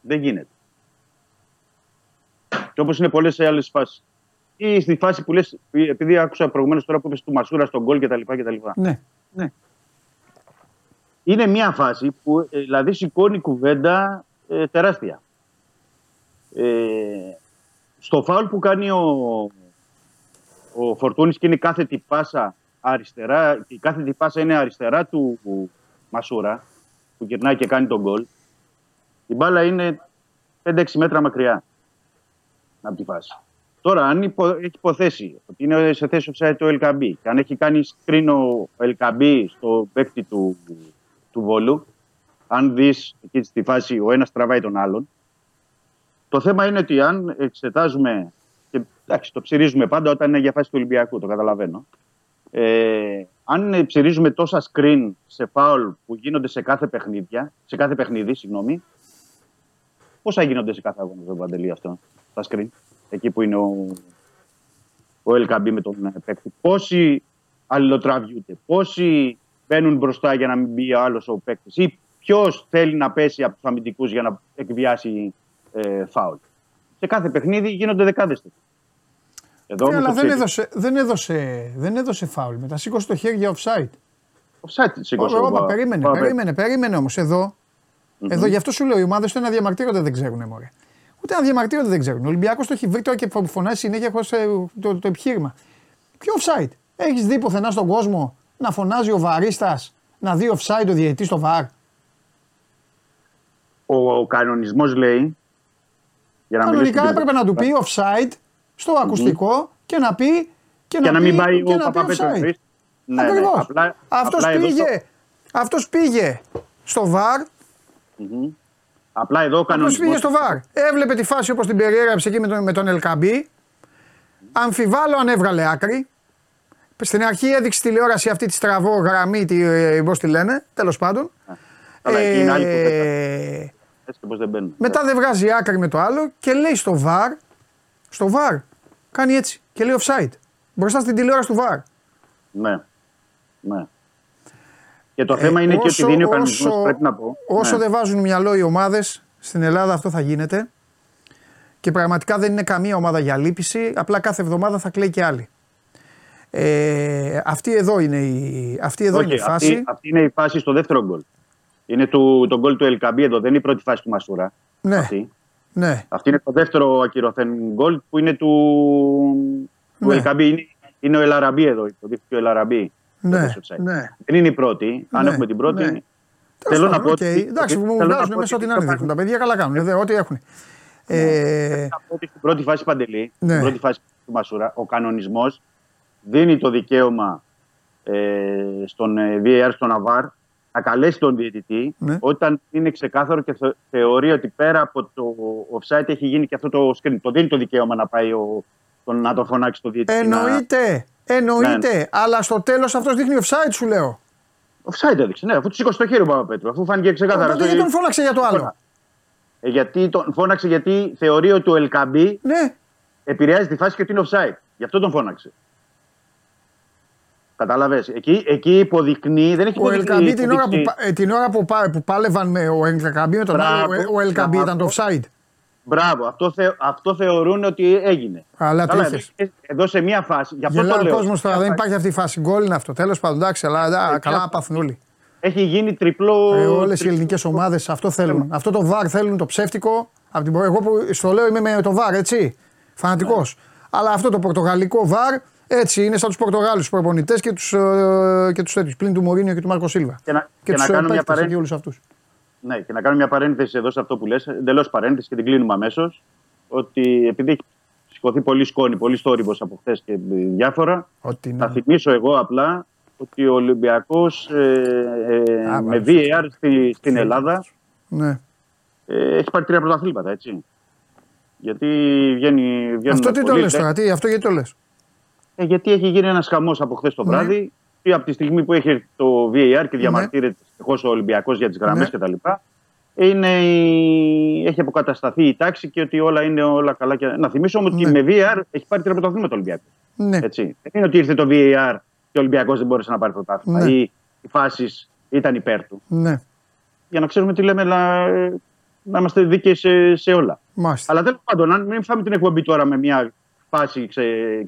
Δεν γίνεται. Και όπως είναι πολλές άλλες φάσεις. Ή στη φάση που λες, επειδή άκουσα προηγουμένως τώρα που είπες του Μασούρα στον γκολ κτλ. κτλ. Ναι. Είναι μια φάση που ε, δηλαδή σηκώνει κουβέντα ε, τεράστια. Ε, στο φάουλ που κάνει ο, ο Φορτούνης και είναι κάθετη πάσα αριστερά, και η κάθετη πάσα είναι αριστερά του Μασούρα, που γυρνάει και κάνει τον γκολ, η μπάλα είναι 5-6 μέτρα μακριά από τη φάση. Τώρα, αν υπο, έχει υποθέσει ότι είναι σε θέση offside το LKB και αν έχει κάνει screen ο LKB στο παίκτη του, του Βόλου, αν δεις εκεί στη φάση ο ένας τραβάει τον άλλον, το θέμα είναι ότι αν εξετάζουμε. Και, εντάξει, το ψηρίζουμε πάντα όταν είναι για φάση του Ολυμπιακού, το καταλαβαίνω. Ε, αν ψηρίζουμε τόσα screen σε φάουλ που γίνονται σε κάθε, παιχνίδια, σε κάθε παιχνίδι, συγγνώμη, πόσα γίνονται σε κάθε αγώνα, τον Παντελή αυτό, τα screen, εκεί που είναι ο, ο LKB με τον ε, παίκτη. Πόσοι αλληλοτραβιούνται, πόσοι μπαίνουν μπροστά για να μην μπει ο άλλος ο παίκτης, ή ποιος θέλει να πέσει από τους αμυντικούς για να εκβιάσει ε, φάουλ; Σε κάθε παιχνίδι γίνονται δεκάδες τέτοιες. Εδώ Ναι, με αλλά το δεν ψήφι. έδωσε, δεν, έδωσε, δεν έδωσε φάουλ. Μετά σήκωσε το χέρι για offside. Offside σήκωσε Ω, ο όπα, Πα- περίμενε, Παπα- περίμενε, περίμενε όμως. Εδώ, εδώ γι' αυτό σου λέω: οι ομάδες ούτε να διαμαρτύρονται δεν ξέρουν. Μωρέ. Ούτε να διαμαρτύρονται δεν ξέρουν. Ο Ολυμπιακός το έχει βρει τώρα και που φωνάζει συνέχεια χωρίς, ε, το, το, επιχείρημα. Ποιο offside; Έχεις δει πουθενά στον κόσμο να φωνάζει ο βαρίστας να δει offside ο διαιτητής στο βαρ; Ο, ο κανονισμός λέει. Για να Κανονικά μιλήσω έπρεπε να του πει offside στο ακουστικό και να πει. Και, Και να μην πάει και ο να πει Παπαπέτρου. offside. εννοείς. Ναι, ναι. Ακριβώς. Απλά, Αυτός απλά εδώ πήγε, στο- αυτός πήγε στο βαρ Μμμ. Απλά εδώ ο Όπω κανονισμό. πήγε στο βαρ. Έβλεπε τη φάση όπως την περιέγραψε εκεί με τον, με τον Ελκαμπή. Αμφιβάλλω αν έβγαλε άκρη. Στην αρχή έδειξε τηλεόραση αυτή τη στραβό γραμμή, τη, ε, πώς τη λένε, τέλος πάντων. Καλά, εκεί είναι άλλη Ε, κουβέντα. Έτσι και πώς δεν μπαίνουν. μετά δεν βγάζει άκρη με το άλλο και λέει στο βαρ, στο βαρ, κάνει έτσι και λέει offside. Μπροστά στην τηλεόραση του βαρ. Ναι. ναι. Και το θέμα είναι και ότι δίνει ο κανονισμός, πρέπει να πω. Ε, Όσο Ναι. δεν βάζουν μυαλό οι ομάδες, στην Ελλάδα αυτό θα γίνεται. Και πραγματικά δεν είναι καμία ομάδα για λύπηση. Απλά κάθε εβδομάδα θα κλαίει και άλλη. Ε, αυτή εδώ είναι η, αυτή εδώ Όχι, είναι η φάση. Αυτή, αυτή είναι η φάση στο δεύτερο γκολ. Είναι του, το γκολ του Ελ Κααμπί εδώ, δεν είναι η πρώτη φάση του Μασούρα. Ναι. Αυτή. Ναι, αυτή είναι το δεύτερο ακυρωθέν γκολ που είναι του, του Ναι. Ελ Κααμπί. Είναι, είναι ο Ελαραμπή εδώ, υποδείχθηκε ο Ελαραμπή. ναι, στο offside. ναι. Δεν είναι η πρώτη. Αν Ναι, έχουμε την πρώτη. ναι. Θέλω Τέλος να πάντων, πω οκ. ότι- Εντάξει, μου θέλω να βγάζουν πω μέσα ότι ό,τι να είναι το δείχνουν. Τα παιδιά καλά κάνουν. δε, ό,τι έχουν. Ε, ότι στην πρώτη φάση Παντελή, Ναι. στην πρώτη φάση του Μασούρα, ο κανονισμός δίνει το δικαίωμα ε, στον ε, VAR, στον Αβάρ, να καλέσει τον διαιτητή Ναι. όταν είναι ξεκάθαρο και θε- θεωρεί ότι πέρα από το offside έχει γίνει και αυτό το screen. Το δίνει το δικαίωμα να πάει ο, τον, να το φωνάξει το διαιτητή. να- εννοείται, εννοείται. Αλλά στο τέλος αυτός δείχνει offside σου λέω. Offside έδειξε, ναι, αφού του σήκωσε το χέρι ο Παπαπέτρου, αφού φάνηκε ξεκάθαρα. Τότε στο- γιατί τον φώναξε για το άλλο; Ε, γιατί τον φώναξε γιατί θεωρεί ότι ο Ελκαμπή Ναι, επηρεάζει τη φάση και ότι είναι offside. Γι' αυτό τον φώναξε. Κατάλαβες. Εκεί, εκεί υποδεικνύει, δεν έχει ο υποδεικνύει. Ελκαμπή την ώρα, που, υποδείξει- πα- ε, την ώρα που, πα- που πάλευαν με ο Ελκαμπή με τον Μπράβο, άλλο, ο- ο Ελκαμπή μπράβο. ήταν το offside. Μπράβο, αυτό, θε, αυτό θεωρούν ότι έγινε. Αλλά Καλά, τρίχες. εδώ- Εδώ σε μία φάση. Γι' αυτό Γελάει το ο λέω. κόσμος τώρα, δεν υπάρχει αυτή η φάση. Γκολ είναι αυτό. Τέλος πάντων, εντάξει, αλλά α, καλά να πάθουν όλοι. Έχει γίνει τριπλό. Ε, Όλες οι τρι- ελληνικέ ομάδες αυτό θέλουν. Αυτό το βαρ θέλουν, το ψεύτικο. Από την... προ- Εγώ που στο λέω είμαι με το βαρ, έτσι. Φανατικός. Ναι. Αλλά αυτό το πορτογαλικό βαρ έτσι είναι σαν τους Πορτογάλους προπονητές και τους ε, και τους τέτοιους, πλην του Μωρίνιο και του Μάρκο Σίλβα. Και να, Και, και να του κάνω μια παίκτες και παρένθεση. όλους αυτούς. Ναι, και να κάνω μια παρένθεση εδώ σε αυτό που λες, εντελώς παρένθεση και την κλείνουμε αμέσως. Ότι επειδή έχει σηκωθεί πολύ σκόνη, πολύ θόρυβο από χθες και διάφορα, Ό,τι θα είναι. θυμίσω εγώ απλά ότι ο Ολυμπιακός ε, Α, με βάλε VAR στη, στην Ελλάδα Ναι. ε, έχει πάρει τρία πρωταθλήματα, έτσι. Γιατί βγαίνει. βγαίνουν Αυτό τι το πολλοί, λες δε- τώρα, τι, αυτό γιατί το λες; Ε, γιατί έχει γίνει ένας χαμός από χθες το Ναι. βράδυ. Και από τη στιγμή που έχει το VAR και διαμαρτύρεται συνεχώ ο Ολυμπιακός για τις γραμμές Ναι. κτλ. είναι η... έχει αποκατασταθεί η τάξη και ότι όλα είναι όλα καλά. Και... Να θυμίσω όμως ότι Ναι. με VAR έχει πάρει τρία πρωταθλήματα το Ολυμπιακός. Ναι. Έτσι. Δεν είναι ότι ήρθε το VAR και ο Ολυμπιακός δεν μπόρεσε να πάρει πρωτάθλημα Ναι. ή οι φάσεις ήταν υπέρ του. Ναι, Για να ξέρουμε τι λέμε, να, να είμαστε δίκαιοι σε, σε όλα. μάλιστα. Αλλά τέλος πάντων, αν μην φάμε την εκπομπή τώρα με μια φάση, ξε, ε,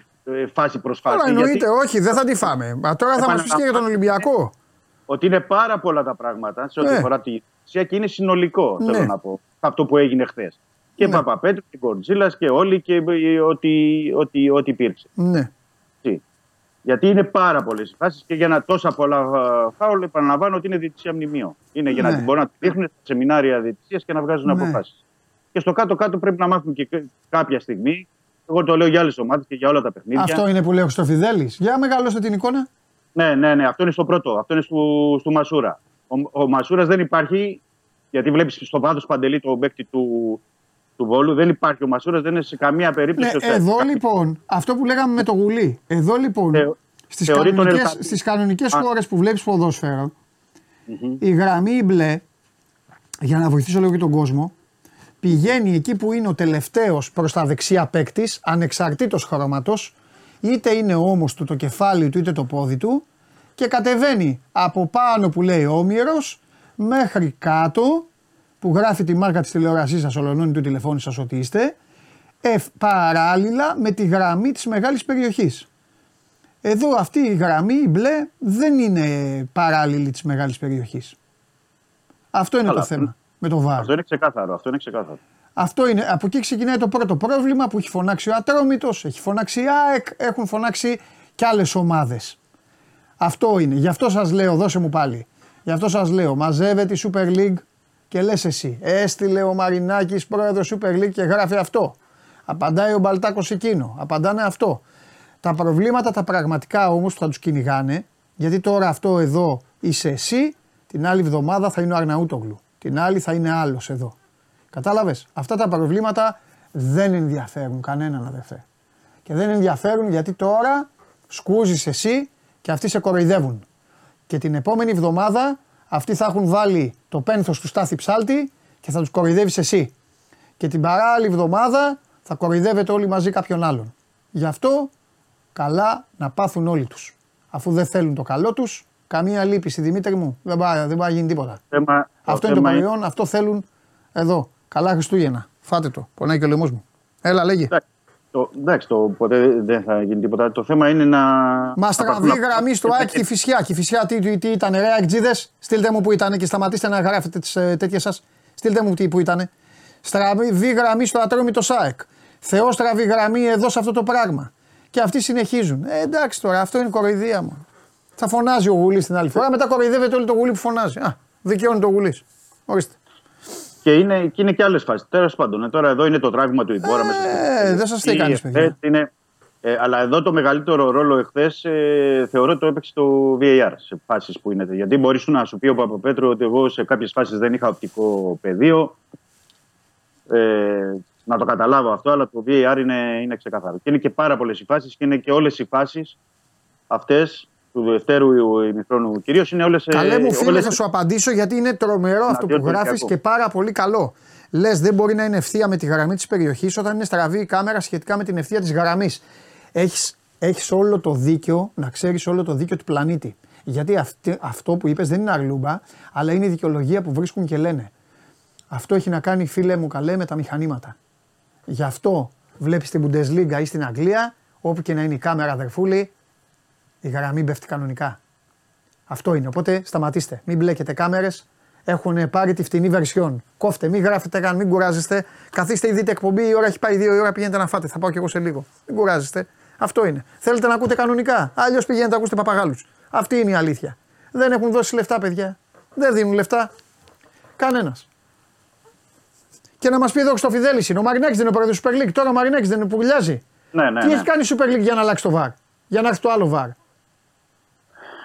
φάση προς φάση. Τώρα εννοείται, γιατί όχι, δεν θα τη φάμε. Μα τώρα θα μας πεις και για τον Ολυμπιακό. Ότι είναι πάρα πολλά τα πράγματα σε ό,τι Ναι. αφορά τη ουσία και είναι συνολικό, Ναι. θέλω να πω, αυτό που έγινε χθες. Και Ναι. Παπαπέτρου και Κορτζίλα και όλοι και ε, ό,τι, ό,τι, ό,τι υπήρξε. Ναι. Έτσι. Γιατί είναι πάρα πολλές οι φάσεις και για να τόσα πολλά α, φάουλ, επαναλαμβάνω ότι είναι διαιτησία μνημείο. Είναι για Ναι. να μπορούν να τη δείχνουν στα σεμινάρια διαιτησίας και να βγάζουν Ναι. αποφάσεις. Και στο κάτω-κάτω πρέπει να μάθουν και κάποια στιγμή. Εγώ το λέω για άλλες ομάδες και για όλα τα παιχνίδια. Αυτό είναι που λέει ο Χρυστοφιδέλης. Για μεγαλώστε την εικόνα. Ναι, ναι, ναι, αυτό είναι στο πρώτο. Αυτό είναι στο, στο Μασούρα. Ο, ο Μασούρας δεν υπάρχει, γιατί βλέπεις στο βάθος παντελή το παίκτη του, του Βόλου. Δεν υπάρχει ο Μασούρας, δεν είναι σε καμία Ναι, περίπτωση. ο εδώ Σέρ. λοιπόν, αυτό που λέγαμε με το γουλί. Εδώ λοιπόν, Θεω- στις θεωρεί τον κανονικές, Ελκαντή. στις κανονικές Α. χώρες που βλέπεις ποδόσφαιρο, η γραμμή η μπλε, για να βοηθήσω λίγο και τον κόσμο, πηγαίνει εκεί που είναι ο τελευταίος προς τα δεξιά παίκτης, ανεξαρτήτως χρώματος, είτε είναι όμως του το κεφάλι του είτε το πόδι του και κατεβαίνει από πάνω που λέει όμηρος μέχρι κάτω που γράφει τη μάρκα της τηλεόρασής σας, ολονώνει του τηλεφώνου σας ότι είστε, ευ- παράλληλα με τη γραμμή της μεγάλης περιοχής. Εδώ αυτή η γραμμή, η μπλε, δεν είναι παράλληλη της μεγάλης περιοχής. Αυτό είναι Καλά, το θέμα με το βάρος. Αυτό είναι ξεκάθαρο. Αυτό είναι ξεκάθαρο. Αυτό είναι. Από εκεί ξεκινάει το πρώτο πρόβλημα που έχει φωνάξει ο Ατρόμητος, έχει φωνάξει η ΑΕΚ, έχουν φωνάξει και άλλες ομάδες. Αυτό είναι. Γι' αυτό σας λέω, δώσε μου πάλι. Γι' αυτό σας λέω, μαζεύεται η Super League και λες εσύ. Έστειλε ο Μαρινάκης πρόεδρος Super League και γράφει αυτό. Απαντάει ο Μπαλτάκος εκείνο. Απαντάνε αυτό. Τα προβλήματα τα πραγματικά όμως που θα τους κυνηγάνε, γιατί τώρα αυτό εδώ είσαι εσύ, την άλλη εβδομάδα θα είναι ο Αρναούτογλου. Την άλλη θα είναι άλλος εδώ. Κατάλαβες, αυτά τα προβλήματα δεν ενδιαφέρουν κανέναν αδερφέ. Και δεν ενδιαφέρουν γιατί τώρα σκούζεις εσύ και αυτοί σε κοροϊδεύουν. Και την επόμενη εβδομάδα αυτοί θα έχουν βάλει το πένθος του Στάθη Ψάλτη και θα τους κοροϊδεύεις εσύ. Και την παράλληλη εβδομάδα θα κοροϊδεύετε όλοι μαζί κάποιον άλλον. Γι' αυτό καλά να πάθουν όλοι τους. Αφού δεν θέλουν το καλό τους, καμία λύπηση Δημήτρη μου, δεν πάει, δεν πάει να γίνει τίποτα. Θέμα, Αυτό είναι το θέμα προϊόν, αυτό θέλουν εδώ. Καλά Χριστούγεννα. Φάτε το. Πονάει και ο λαιμό μου. Έλα, λέγε. Εντάξει, το, εντάξει, το, ποτέ δεν θα γίνει τίποτα. Το θέμα είναι να. Μα να στραβή πάρουν- γραμμή στο ΑΕΚ και φυσιά. Και φυσιά τι, τι, τι ήταν, ρε Αεκτζίδες; Στείλτε μου που ήταν και σταματήστε να γράφετε τις τέτοιες σας. Στείλτε μου τι που ήταν. Στραβή γραμμή στο ατρόμητο ΣΑΕΚ. Θεό στραβή γραμμή εδώ σε αυτό το πράγμα. Και αυτοί συνεχίζουν. Ε, εντάξει τώρα, αυτό είναι κοροϊδία μου. Θα φωνάζει ο Γουλής την άλλη φορά, μετά κοροϊδεύεται όλο το Γουλή που φωνάζει. Α, δικαιώνει το Γουλής. Ορίστε. Και είναι και, είναι και άλλες φάσεις. Τέλος πάντων, ε, τώρα εδώ είναι το τράβημα του Ιμπόρα μέσα. Ε, στο- δεν σας φταίει η κανείς, παιδιά. εχθές Είναι, ε, αλλά εδώ το μεγαλύτερο ρόλο εχθές ε, θεωρώ ότι το έπαιξε το VAR σε φάσεις που είναι. Γιατί μπορείς να σου πει ο Παπαπέτρου ότι εγώ σε κάποιες φάσεις δεν είχα οπτικό πεδίο. Ε, να το καταλάβω αυτό, αλλά το VAR είναι, είναι ξεκαθαρό. Και είναι και πάρα πολλές οι φάσεις και είναι και όλες οι φάσεις αυτές του δευτέρου ημιχρόνου κυρίως είναι όλες. Καλέ μου φίλε, θα σου απαντήσω γιατί είναι τρομερό αυτό που Εναντίον του γράφεις Ολυμπιακού. και πάρα πολύ καλό. Λες, δεν μπορεί να είναι ευθεία με τη γραμμή της περιοχής όταν είναι στραβή η κάμερα σχετικά με την ευθεία της γραμμής. Έχεις έχεις όλο το δίκιο, να ξέρεις όλο το δίκιο του πλανήτη. Γιατί αυτή, αυτό που είπες δεν είναι αρλούμπα, αλλά είναι η δικαιολογία που βρίσκουν και λένε. Αυτό έχει να κάνει, φίλε μου, καλέ με τα μηχανήματα. Γι' αυτό βλέπεις στην Bundesliga ή στην Αγγλία, όπου και να είναι η κάμερα, αδερφούλη, η γραμμή πέφτει κανονικά. Αυτό είναι. Οπότε σταματήστε. Μην μπλέκετε κάμερες. Έχουν πάρει τη φτηνή βερσιόν. Κόφτε, μην γράφετε καν, μην κουράζεστε. Καθίστε ή δείτε εκπομπή. Η ώρα έχει πάει δύο η ώρα. Πηγαίνετε να φάτε. Θα πάω κι εγώ σε λίγο. Μην κουράζεστε. Αυτό είναι. Θέλετε να ακούτε κανονικά. Αλλιώς πηγαίνετε να ακούσετε παπαγάλους. Αυτή είναι η αλήθεια. Δεν έχουν δώσει λεφτά, παιδιά. Δεν δίνουν λεφτά. Κανένας. Και να μας πει εδώ στο Φιδέλη είναι. Ο Μαρινάκη δεν είναι ο πρόεδρος του Super League. Τώρα ο Μαρινάκη δεν είναι που βουλιάζει. Ναι, ναι, Τι ναι. έχει κάνει η Super League για να αλλάξει το βαρ. Για να έρθει το άλλο βαρ.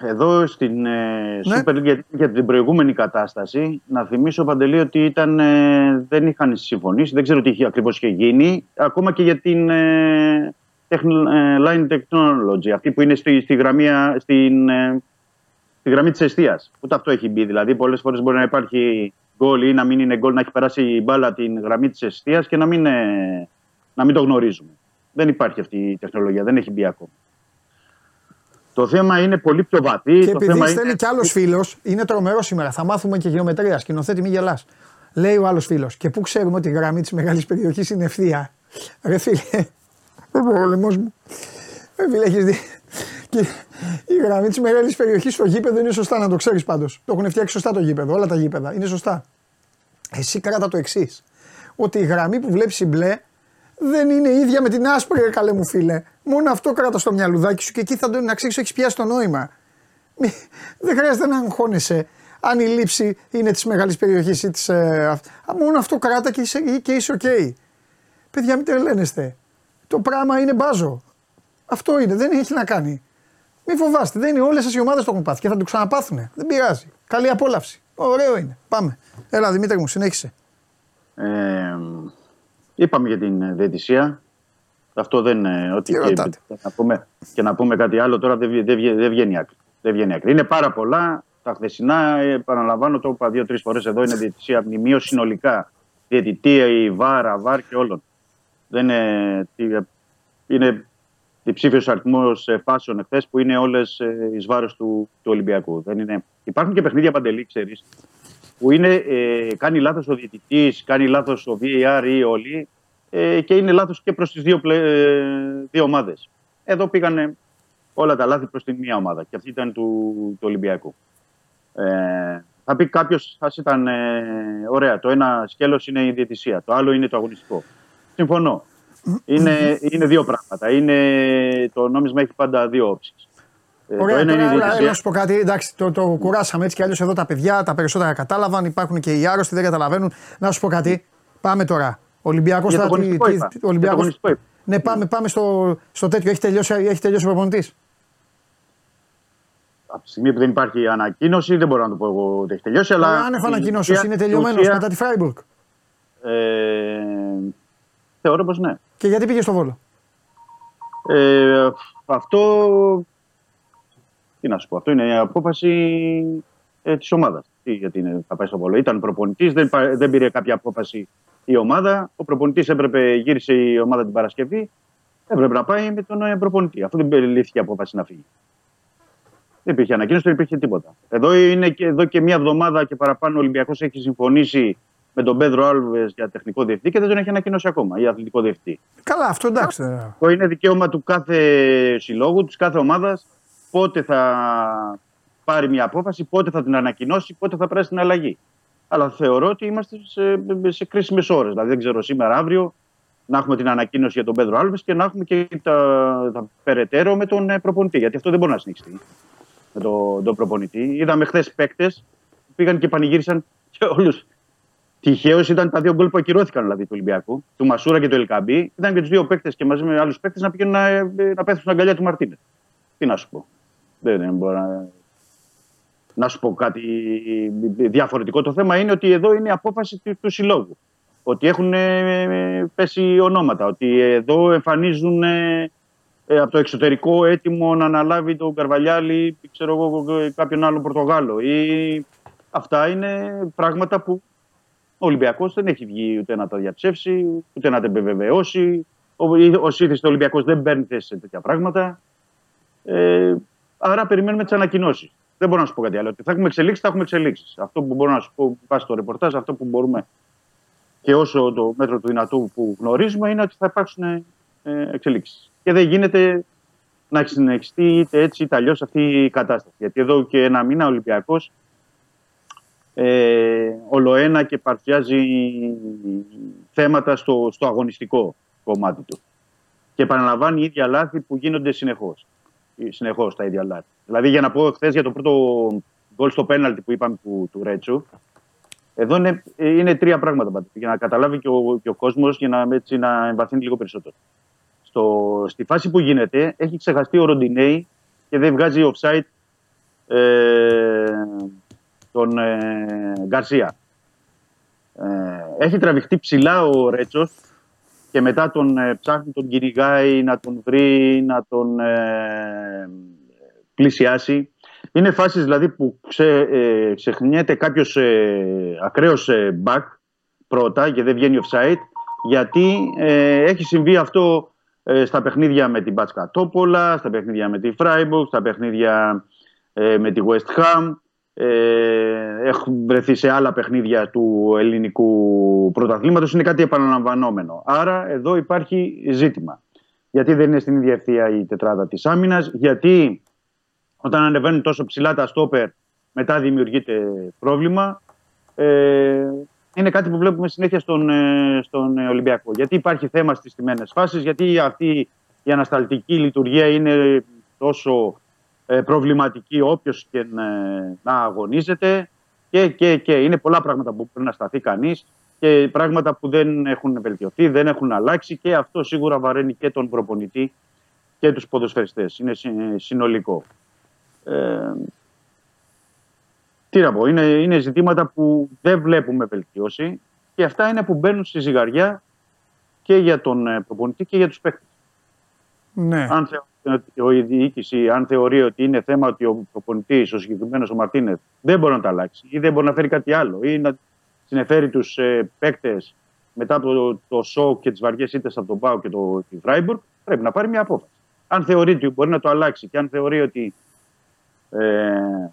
Εδώ στην ε, Ναι. Super League για, για την προηγούμενη κατάσταση, να θυμίσω Παντελή ότι ήταν, ε, δεν είχαν συμφωνήσει, δεν ξέρω τι είχε, ακριβώς είχε γίνει, ακόμα και για την ε, τεχν- ε, Line Technology, αυτή που είναι στη, στη γραμμή, στην, ε, στη γραμμή της αιστεία. Ούτε αυτό έχει μπει. Δηλαδή, πολλές φορές μπορεί να υπάρχει γκολ ή να μην είναι γκολ, να έχει περάσει η μπάλα την γραμμή της αιστεία και να μην, ε, να μην το γνωρίζουμε. Δεν υπάρχει αυτή η τεχνολογία, δεν έχει μπει ακόμα. Το θέμα είναι πολύ πιο βαθύ. Και το επειδή θέμα στέλνει είναι... κι άλλος φίλος, είναι τρομερό σήμερα. Θα μάθουμε και γεωμετρία. Σκηνοθέτη, μη γελάς. Λέει ο άλλος φίλος. Και πού ξέρουμε ότι η γραμμή της μεγάλης περιοχής είναι ευθεία; Ρε φίλε, δεν μπορώ, λαιμό μου. Ρε φίλε, έχεις δει. Και η γραμμή της μεγάλης περιοχής στο γήπεδο είναι σωστά, να το ξέρεις πάντως. Το έχουν φτιάξει σωστά το γήπεδο, όλα τα γήπεδα. Είναι σωστά. Εσύ κράτα το εξής. Ότι η γραμμή που βλέπεις η μπλε δεν είναι ίδια με την άσπρη, ρε καλέ μου φίλε. Μόνο αυτό κράτα στο μυαλουδάκι σου και εκεί θα το να ξέρεις έχεις πιάσει το νόημα. Μη- Δεν χρειάζεται να αγχώνεσαι αν η λήψη είναι της μεγάλης περιοχής ή της. Ε, αυ- α, μόνο αυτό κράτα και είσαι, και είσαι οκ. Παιδιά, μην τρελαίνεστε. Το πράγμα είναι μπάζο. Αυτό είναι, δεν έχει να κάνει. Μην φοβάστε, δεν είναι όλες οι ομάδες το έχουν πάθει και θα το ξαναπάθουν. Δεν πειράζει. Καλή απόλαυση. Ωραίο είναι. Πάμε. Έλα, Δημήτρη μου, συνέχισε. Ε, είπαμε για την ε, διαιτησία. Αυτό δεν. ε, Ότι Τι και, ρωτάτε. να πούμε, και να πούμε κάτι άλλο τώρα δεν, βγει- δεν, βγει- δεν βγαίνει άκρη. Δεν βγαίνει άκρη. Είναι πάρα πολλά. Τα χθεσινά, ε, επαναλαμβάνω, το είπα δύο-τρεις φορές εδώ, είναι διαιτησία μνημείο συνολικά. Διαιτητία, η βάρα, βάρ και όλων. Δεν είναι, τι- είναι διψήφιος αριθμός φάσεων εχθές που είναι όλες εις βάρος του, του Ολυμπιακού. Δεν είναι... Υπάρχουν και παιχνίδια παντελή, ξέρεις, που είναι, ε, κάνει λάθος ο διαιτητής, κάνει λάθος ο VAR ή όλοι ε, και είναι λάθος και προς τις δύο, πλε, ε, δύο ομάδες. Εδώ πήγανε όλα τα λάθη προς την μία ομάδα και αυτή ήταν του, του Ολυμπιακού. Ε, θα πει κάποιος, θα ήταν ε, ωραία. Το ένα σκέλος είναι η διαιτησία, το άλλο είναι το αγωνιστικό. Συμφωνώ. Είναι, είναι δύο πράγματα. Είναι, το νόμισμα έχει πάντα δύο όψεις. Ε, το Ωραία, ένα τώρα, είναι η έλα, διαιτησία. να σου πω κάτι. Εντάξει, το, το κουράσαμε έτσι κι αλλιώς εδώ τα παιδιά, τα περισσότερα κατάλαβαν. Υπάρχουν και οι άρρωστοι, δεν καταλαβαίνουν. Να σου πω κάτι. Πάμε τώρα. Ολυμπιακός Για το τώρα. αγωνιστικό είπα. Για το Ολυμπιακός... αγωνιστικό είπα. Ναι, πάμε, πάμε στο, στο τέτοιο. Έχει τελειώσει, έχει τελειώσει ο προπονητής. Από τη στιγμή που δεν υπάρχει ανακοίνωση, δεν μπορώ να το πω εγώ ότι έχει τελειώσει. Αλλά Αν έχω η ανακοινώσει, ουσία- είναι η τελειωμένος ουσία, μετά τη Φράιμπουργκ. Ε, θεωρώ πως ναι. Και γιατί πήγε στο βόλο; Ε, αυτό. Τι να σου πω, αυτό είναι η απόφαση ε, της ομάδας. Γιατί είναι, θα πάει στο βόλο. Ήταν προπονητής, δεν, πα- δεν πήρε κάποια απόφαση η ομάδα. Ο προπονητής έπρεπε, γύρισε η ομάδα την Παρασκευή. Έπρεπε να πάει με τον ε, προπονητή. Αυτό δεν λήφθηκε απόφαση να φύγει. Δεν υπήρχε ανακοίνωση, δεν υπήρχε τίποτα. Εδώ, είναι και, εδώ και μία εβδομάδα και παραπάνω ο Ολυμπιακός έχει συμφωνήσει με τον Πέδρο Άλβες για τεχνικό διευθυντή και δεν τον έχει ανακοινώσει ακόμα για αθλητικό διευθυντή. Καλά, αυτό εντάξει. τώρα. Αυτό είναι δικαίωμα του κάθε συλλόγου, της κάθε ομάδας, πότε θα πάρει μια απόφαση, πότε θα την ανακοινώσει, πότε θα περάσει την αλλαγή. Αλλά θεωρώ ότι είμαστε σε, σε κρίσιμες ώρες. Δηλαδή, δεν ξέρω σήμερα, αύριο, να έχουμε την ανακοίνωση για τον Πέδρο Άλβε και να έχουμε και τα, τα περαιτέρω με τον ε, προπονητή. Γιατί αυτό δεν μπορεί να συνεχιστεί με τον, τον προπονητή. Είδαμε χθες παίκτες που πήγαν και πανηγύρισαν και όλους. Τυχαίως ήταν τα δύο γκολ που ακυρώθηκαν δηλαδή του Ολυμπιακού, του Μασούρα και του Ελκαμπή. Ήταν και τους δύο παίκτες και μαζί με άλλους παίκτες να πήγαιναν να, ε, να πέφτουν στην αγκαλιά του Μαρτίνε. Τι να σου πω. Δεν, δεν μπορώ να, να σου πω κάτι διαφορετικό. Το θέμα είναι ότι εδώ είναι η απόφαση του, του συλλόγου. Ότι έχουν ε, πέσει ονόματα. Ότι εδώ εμφανίζουν ε, ε, από το εξωτερικό έτοιμο να αναλάβει τον Καρβαλιάλη ή ξέρω εγώ, κάποιον άλλο Πορτογάλο. Ή... Αυτά είναι πράγματα που ο Ολυμπιακός δεν έχει βγει ούτε να τα διαψεύσει, ούτε να τα επιβεβαιώσει. Ο, ο ήθιστε Ολυμπιακός δεν παίρνει θέση σε τέτοια πράγματα. Ε, άρα περιμένουμε τις ανακοινώσεις. Δεν μπορώ να σου πω κάτι άλλο. Ότι θα έχουμε εξελίξεις, θα έχουμε εξελίξεις. Αυτό που μπορώ να σου πω πάση στο ρεπορτάζ, αυτό που μπορούμε και όσο το μέτρο του δυνατού που γνωρίζουμε είναι ότι θα υπάρξουν ε, εξελίξεις. Και δεν γίνεται να συνεχιστεί είτε έτσι είτε αλλιώς αυτή η κατάσταση. Γιατί εδώ και ένα μήνα ο Ολυμπιακός ε, ολοένα και παρουσιάζει θέματα στο, στο αγωνιστικό κομμάτι του. Και επαναλαμβάνει ίδια λάθη που γίνονται συνεχώς. Συνεχώς τα ίδια λάθη. Δηλαδή, για να πω χθες για το πρώτο γκολ στο πέναλτι που είπαμε του, του Ρέτσου, εδώ είναι, είναι τρία πράγματα πάντα, για να καταλάβει και ο, και ο κόσμος για να, έτσι, να εμβαθύνει λίγο περισσότερο. Στο, στη φάση που γίνεται, έχει ξεχαστεί ο Ροντινέη και δεν βγάζει offside ε, τον ε, Γκαρσία. Ε, έχει τραβηχτεί ψηλά ο Ρέτσος και μετά τον ε, ψάχνει, τον κυνηγάει, να τον βρει, να τον ε, πλησιάσει. Είναι φάσεις δηλαδή που ξε, ε, ξεχνιέται κάποιος ε, ακραίος ε, back πρώτα και δεν βγαίνει offside γιατί ε, έχει συμβεί αυτό ε, στα παιχνίδια με την Μπάτσκα Τόπολα, στα παιχνίδια με τη Freiburg, στα παιχνίδια ε, με τη West Ham. Ε, έχουν βρεθεί σε άλλα παιχνίδια του ελληνικού πρωταθλήματος. Είναι κάτι επαναλαμβανόμενο. Άρα εδώ υπάρχει ζήτημα. Γιατί δεν είναι στην ίδια ευθεία η τετράδα της άμυνας, γιατί όταν ανεβαίνουν τόσο ψηλά τα στόπερ μετά δημιουργείται πρόβλημα. Ε, είναι κάτι που βλέπουμε συνέχεια στον, ε, στον Ολυμπιακό. Γιατί υπάρχει θέμα στις τιμένες φάσεις, γιατί αυτή η ανασταλτική λειτουργία είναι τόσο ε, προβληματική όποιος και να αγωνίζεται και, και, και είναι πολλά πράγματα που πρέπει να σταθεί κανείς και πράγματα που δεν έχουν βελτιωθεί, δεν έχουν αλλάξει και αυτό σίγουρα βαραίνει και τον προπονητή και τους ποδοσφαιριστές. Είναι συνολικό. Ε, τι να πω, είναι, είναι ζητήματα που δεν βλέπουμε βελτίωση και αυτά είναι που μπαίνουν στη ζυγαριά και για τον ε, προπονητή και για τους παίκτες. Ναι. Αν θεωρεί η διοίκηση, αν θεωρεί ότι είναι θέμα ότι ο προπονητής, ο συγκεκριμένος ο Μαρτίνεθ, δεν μπορεί να τα αλλάξει ή δεν μπορεί να φέρει κάτι άλλο ή να συνεφέρει τους ε, παίκτες μετά από το, το σοκ και τις βαριές ήττες από τον Πάο και το, τη Φράιμπουργκ, πρέπει να πάρει μια απόφαση. Αν θεωρεί ότι μπορεί να το αλλάξει και αν θεωρεί ότι ε,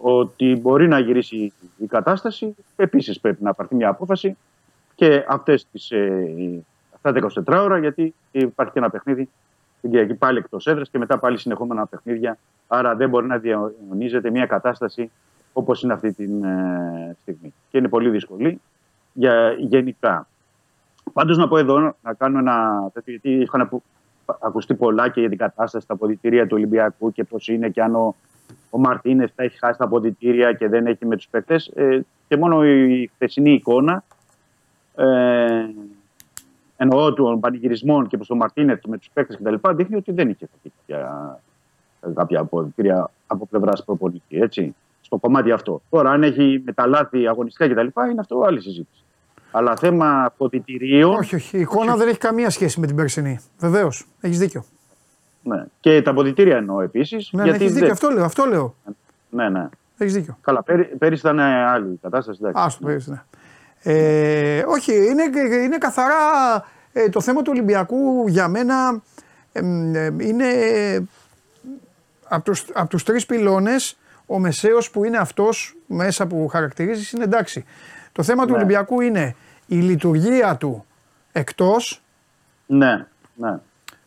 ότι μπορεί να γυρίσει η κατάσταση. Επίσης πρέπει να πάρθει μια απόφαση και αυτές τις, ε, αυτά τα 24 ώρα γιατί υπάρχει και ένα παιχνίδι την Κυριακή πάλι εκτός έδρας και μετά πάλι συνεχόμενα παιχνίδια. Άρα δεν μπορεί να διαιωνίζεται μια κατάσταση όπως είναι αυτή τη ε, στιγμή. Και είναι πολύ δύσκολη για γενικά. Πάντως να πω εδώ, να κάνω ένα τέτοιο, γιατί είχαν ακουστεί πολλά και για την κατάσταση στα αποδητήρια του Ολυμπιακού και πώς είναι και αν ο ο Μαρτίνες θα έχει χάσει τα αποδητήρια και δεν έχει με τους παίκτες. Ε, και μόνο η χθεσινή εικόνα ε, εννοώ των πανηγυρισμών και προς τον Μαρτίνε με τους παίκτες κτλ. δείχνει ότι δεν είχε κάποια, κάποια αποδητήρια από πλευράς προπονητή. Έτσι, στο κομμάτι αυτό. Τώρα, αν έχει μεταλάθει αγωνιστικά κτλ., είναι αυτό άλλη συζήτηση. Αλλά θέμα αποδητηρίων. Όχι, όχι. Η εικόνα δεν έχει καμία σχέση με την περσινή. Βεβαίως. Έχεις δίκιο. Ναι. Και τα αποδητήρια εννοώ επίσης. Ναι, ναι, έχεις δίκιο, αυτό λέω. Αυτό λέω. Ναι, ναι. Έχεις δίκιο. Καλά, πέρι, πέρυσι ήταν άλλη κατάσταση. Α το πέρυσι, ναι. Ε, όχι, είναι, είναι καθαρά ε, το θέμα του Ολυμπιακού για μένα ε, είναι από τους, από τους τρεις πυλώνες ο μεσαίος που είναι αυτός μέσα που χαρακτηρίζεις είναι εντάξει. Το θέμα του ναι. Ολυμπιακού είναι η λειτουργία του εκτός ναι, ναι.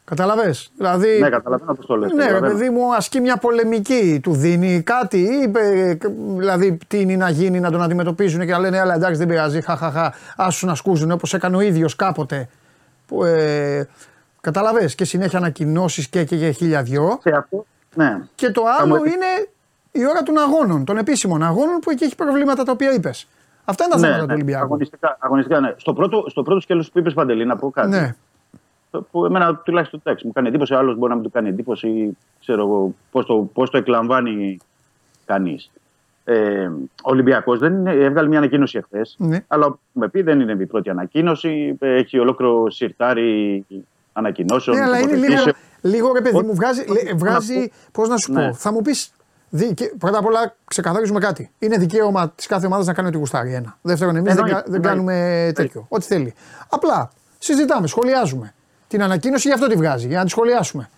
Καταλαβέ. Δηλαδή, ναι, καταλαβαίνω πώς το λε. Ναι, ρε παιδί μου, ασκεί μια πολεμική. Του δίνει κάτι, είπε, δηλαδή τι είναι να γίνει, να τον αντιμετωπίζουν και να λένε Έλα εντάξει, δεν πειράζει, χαχαχά, άσου να σκούζουν όπως έκανε ο ίδιος κάποτε. Που, ε, Καταλαβέ και συνέχεια ανακοινώσεις και, και για χίλια δυο. Και, αυτό, ναι. και το άλλο είναι η ώρα των αγώνων, των επίσημων αγώνων που εκεί έχει προβλήματα τα οποία είπες. Αυτά είναι τα ναι, θέματα ναι, του Ολυμπιακού. Αγωνιστικά, αγωνιστικά ναι. Στο πρώτο, στο πρώτο σκέλος που είπες Παντελή, να πω κάτι. Ναι που εμένα τουλάχιστον εντάξει, μου κάνει εντύπωση, άλλος μπορεί να μην του κάνει εντύπωση, ξέρω εγώ πώς το, πώς το εκλαμβάνει κανείς. Ε, ο Ολυμπιακός δεν είναι, έβγαλε μια ανακοίνωση εχθές. Ναι. Αλλά με πει δεν είναι η πρώτη ανακοίνωση. Έχει ολόκληρο σιρτάρι ανακοινώσεων. Ναι, αλλά είναι λίγο, λίγο ρε παιδί μου, βγάζει, βγάζει πώς να σου ναι. πω. Θα μου πεις, πρώτα απ' όλα ξεκαθαρίζουμε κάτι. Είναι δικαίωμα της κάθε ομάδας να κάνει ό,τι γουστάρει. Ένα. Δεύτερον, εμείς δεν, δεν κάνουμε τέτοιο. Ό,τι θέλει. Απλά συζητάμε, σχολιάζουμε την ανακοίνωση, γι' αυτό τη βγάζει, για να τη σχολιάσουμε.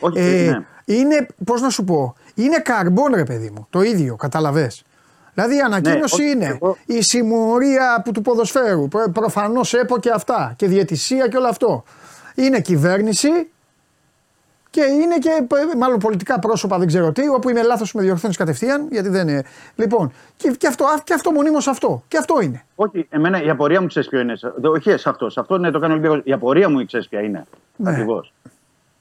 Όχι, ε, ναι. Είναι, πώς να σου πω, είναι καρμπόν ρε παιδί μου, το ίδιο, καταλαβες. Δηλαδή η ανακοίνωση ναι, είναι η συμμορία που του ποδοσφαίρου, προφανώς έπο και αυτά και διαιτησία και όλο αυτό. Είναι κυβέρνηση και είναι και μάλλον πολιτικά πρόσωπα, δεν ξέρω τι, όπου είναι λάθος με διορθώνεις κατευθείαν, γιατί δεν είναι. Λοιπόν, και, και αυτό, και αυτό μονίμως αυτό. Και αυτό είναι. Όχι, εμένα η απορία μου ξέρεις ποιο είναι. Όχι σε αυτός. Σε αυτό ναι, το κάνει ο Ολυμπιακό. Η απορία μου ξέρεις ποια είναι. Ναι. Ακριβώς.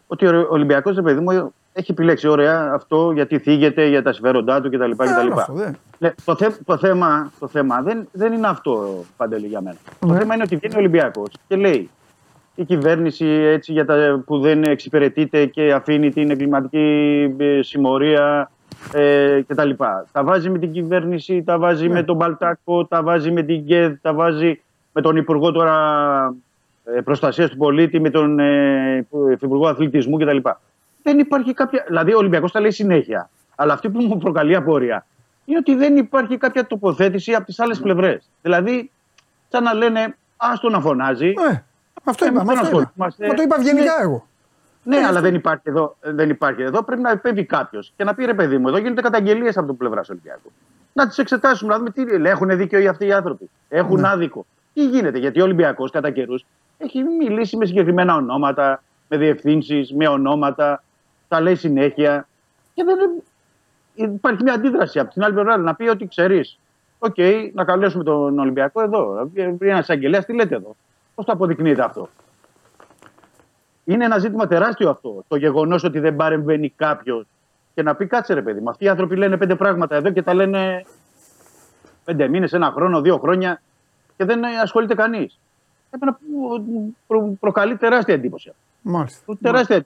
Ότι ο Ολυμπιακός, παιδί μου, έχει επιλέξει ωραία αυτό γιατί θίγεται για τα συμφέροντά του κτλ. Ε, ναι, το, θε, το, θέμα, το θέμα δεν, δεν είναι αυτό παντελή για μένα. Το ναι. θέμα είναι ότι βγαίνει ο Ολυμπιακός και λέει η κυβέρνηση έτσι, για τα, που δεν εξυπηρετείται και αφήνει την εγκληματική ε, συμμορία ε, κτλ. Τα βάζει με την κυβέρνηση, τα βάζει με τον Παλτάκο, τα βάζει με την ΚΕΔ, τα βάζει με τον Υπουργό τώρα ε, Προστασίας του Πολίτη, με τον ε, Υπουργό Αθλητισμού κτλ. δεν υπάρχει κάποια. Δηλαδή, ο Ολυμπιακός τα λέει συνέχεια. Αλλά αυτή που μου προκαλεί απορία είναι ότι δεν υπάρχει κάποια τοποθέτηση από τις άλλες πλευρές. Δηλαδή, σαν να λένε, άστο να φωνάζει. Ε, αυτό είπα. Εμείς Μα δεν αυτό είπα. ασχολούμαστε. Μα το είπα ευγενικά Ναι. εγώ. Ναι, Ε, αλλά δεν υπάρχει, εδώ, δεν υπάρχει εδώ. Πρέπει να επέμβει κάποιος και να πει ρε παιδί μου, εδώ γίνονται καταγγελίες από την πλευρά Ολυμπιακού. Να τις εξετάσουμε, να δούμε τι λέει. Έχουν δίκιο οι αυτοί οι άνθρωποι. Έχουν Ναι. άδικο. Τι γίνεται, γιατί ο Ολυμπιακός κατά καιρούς έχει μιλήσει με συγκεκριμένα ονόματα, με διευθύνσεις, με ονόματα, τα λέει συνέχεια. Και δεν υπάρχει μια αντίδραση από την άλλη πλευρά να πει ότι ξέρεις. Οκ, να καλέσουμε τον Ολυμπιακό εδώ. Ένα εισαγγελέα, τι λέτε εδώ. Πώς το αποδεικνύετε αυτό; Είναι ένα ζήτημα τεράστιο αυτό. Το γεγονός ότι δεν παρεμβαίνει κάποιος και να πει κάτσε ρε παιδί μου. Αυτοί οι άνθρωποι λένε πέντε πράγματα εδώ και τα λένε πέντε μήνες, ένα χρόνο, δύο χρόνια και δεν ασχολείται κανείς. Πρέπει να προ- προκαλεί τεράστια εντύπωση. αυτό. Μάλιστα. Τεράστια.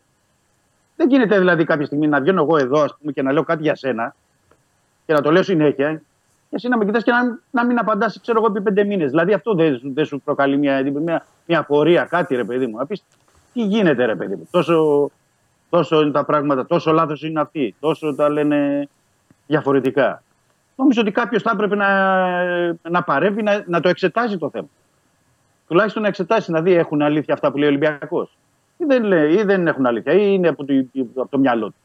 Δεν γίνεται δηλαδή κάποια στιγμή να βγαίνω εγώ εδώ ας πούμε, και να λέω κάτι για σένα και να το λέω συνέχεια και εσύ να με κοιτάς και να, να μην απαντάς, ξέρω εγώ, επί πέντε μήνες. Δηλαδή αυτό δεν, σου- δεν σου προκαλεί μια, μια, μια απορία, κάτι ρε παιδί μου. Να πεις, τι γίνεται ρε παιδί μου. Τόσο, τόσο είναι τα πράγματα, τόσο λάθος είναι αυτοί, τόσο τα λένε διαφορετικά. Νομίζω ότι κάποιος θα έπρεπε να, να παρέμβει, να, να το εξετάσει το θέμα. Τουλάχιστον να εξετάσει, να δει έχουν αλήθεια αυτά που λέει ο Ολυμπιακός. Ή δεν, λέει, ή δεν έχουν αλήθεια, ή είναι από το, από το μυαλό του.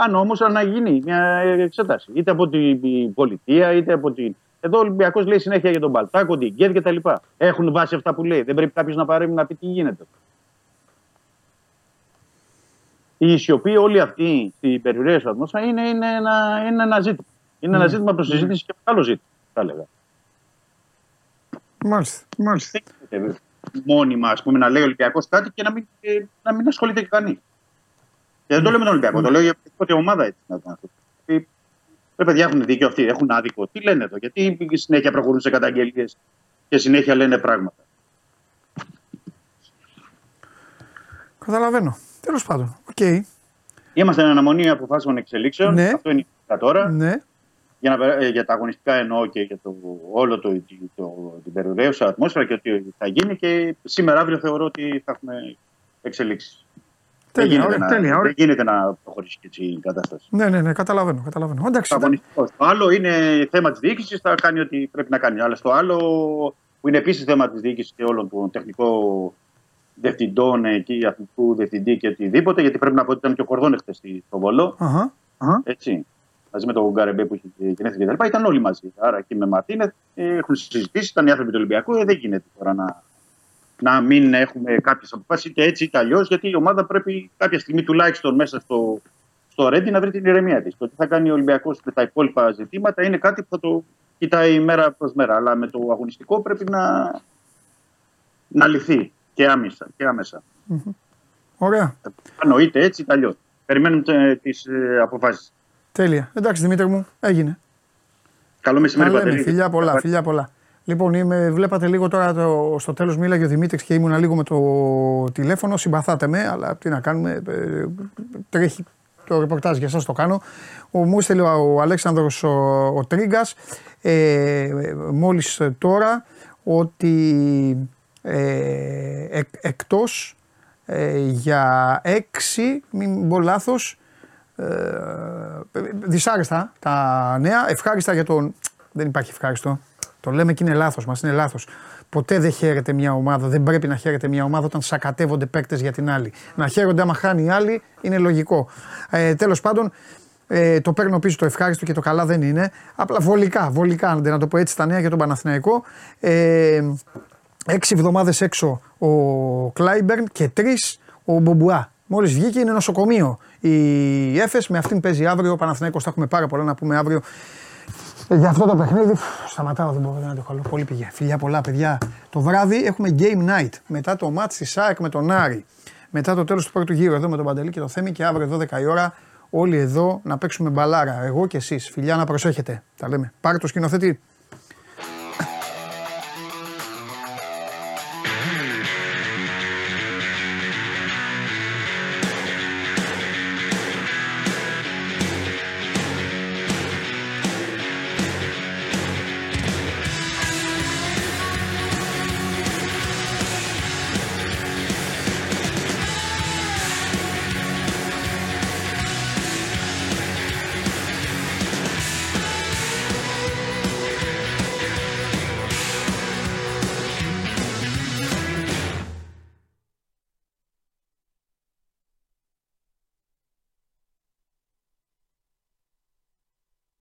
Αν όμως να γίνει μια εξέταση, είτε από την πολιτεία, είτε από την. Εδώ ο Ολυμπιακός λέει συνέχεια για τον Παλτάκο, την Γκέτ κτλ. Έχουν βάσει αυτά που λέει. Δεν πρέπει κάποιος να παρέμβει να πει τι γίνεται. Η σιωπή όλη αυτή στην περιουσία του ατμόσφαιρα είναι, είναι, ένα, είναι ένα ζήτημα. Είναι ένα ζήτημα προς συζήτηση και μεγάλο ζήτημα, θα έλεγα. Μάλιστα. Μάλιστα. Δεν γίνεται μόνιμα ας πούμε, να λέει ο Ολυμπιακός κάτι και να μην, ε, να μην ασχολείται και κανείς. Και δεν το λέω με τον Ολυμπιακό, το λέω για οποιαδήποτε ομάδα έτσι. Να το πει. Ρε παιδιά έχουν δίκιο αυτοί, έχουν άδικο. Τι λένε εδώ, γιατί συνέχεια προχωρούν σε καταγγελίες και συνέχεια λένε πράγματα. Καταλαβαίνω. Τέλος πάντων. Οκ. Είμαστε εν αναμονή αποφάσεων εξελίξεων. Ναι. Αυτό είναι η τώρα. Ναι. Για, να, περά- ε, για τα αγωνιστικά εννοώ και για το, όλο το, το, την περιρρέουσα ατμόσφαιρα και ότι θα γίνει και σήμερα αύριο θεωρώ ότι θα έχουμε εξελίξεις. Δεν Τέλεια, γίνεται, ωραία, να, τέλεια, ωραία. δεν γίνεται να προχωρήσει και έτσι η κατάσταση. Ναι, ναι, ναι, καταλαβαίνω. καταλαβαίνω. Εντάξει, Το αγωνιστικό. Το άλλο είναι θέμα της διοίκησης, θα κάνει ό,τι πρέπει να κάνει. Αλλά στο άλλο, που είναι επίσης θέμα της διοίκησης και όλων των τεχνικών διευθυντών εκεί, αθλητικού διευθυντή και οτιδήποτε, γιατί πρέπει να πω ότι ήταν και ο Κορδόν χθε στο Βολό. Αχα. Έτσι. Μαζί με τον Γκαρεμπέ που είχε γενέθλια κτλ. Ήταν όλοι μαζί. Άρα και με Μαρτίνεθ ε, έχουν συζητήσει, ήταν οι άνθρωποι του Ολυμπιακού. Ε, δεν γίνεται τώρα να, να μην έχουμε κάποιες αποφάσεις είτε έτσι είτε αλλιώς, γιατί η ομάδα πρέπει κάποια στιγμή τουλάχιστον μέσα στο, στο Ρέντι να βρει την ηρεμία της. Το τι θα κάνει ο Ολυμπιακός με τα υπόλοιπα ζητήματα είναι κάτι που θα το κοιτάει μέρα προς μέρα. Αλλά με το αγωνιστικό πρέπει να, να λυθεί και άμεσα. Και άμεσα. Ωραία. Πάνω είτε έτσι είτε αλλιώς. Περιμένουμε τις αποφάσεις. Τέλεια. Εντάξει, Δημήτρη μου, έγινε. Καλό μεσημέρι, Να λέμε, Παντελή. φιλιά πολλά, φιλιά πολλά. Λοιπόν, είμαι, βλέπατε λίγο τώρα το, στο τέλος μίλαγε ο Δημήτρης και ήμουνα λίγο με το τηλέφωνο. Συμπαθάτε με, αλλά τι να κάνουμε. ε, τρέχει το ρεπορτάζ για εσά το κάνω. Ο, μου έστειλε ο Αλέξανδρος ο, ο Τρίγκας ε, μόλις τώρα ότι ε, εκ- εκτός ε, για έξι, μην πω λάθος, ε, δυσάρεστα τα νέα. Ευχάριστα για τον. Δεν υπάρχει ευχάριστο. Το λέμε και είναι λάθος μας. Είναι λάθος. Ποτέ δεν χαίρεται μια ομάδα, δεν πρέπει να χαίρεται μια ομάδα όταν σακατεύονται παίκτες για την άλλη. Να χαίρονται άμα χάνει η άλλη είναι λογικό. Ε, Τέλος πάντων, ε, το παίρνω πίσω το ευχάριστο και το καλά δεν είναι. Απλά βολικά, βολικά, να το πω έτσι, τα νέα για τον Παναθηναϊκό. Ε, έξι εβδομάδες έξω ο Κλάιμπερν και τρεις ο Μπομπουά. Μόλις βγήκε είναι νοσοκομείο. Η Έφες με αυτήν παίζει αύριο. Ο Παναθηναϊκός θα έχουμε πάρα πολλά να πούμε αύριο. Ε, Για αυτό το παιχνίδι, φου, σταματάω, δεν μπορώ δεν το χαλώ. Πολύ πήγε. Φιλιά πολλά, παιδιά. Το βράδυ έχουμε game night. Μετά το match της ΣΑΕΚ με τον Άρη. Μετά το τέλος του πρώτου γύρου εδώ με τον Παντελή και το Θέμη. Και αύριο 12 η ώρα όλοι εδώ να παίξουμε μπαλάρα. Εγώ και εσείς. Φιλιά να προσέχετε. Τα λέμε. Πάρε το σκηνοθέτη.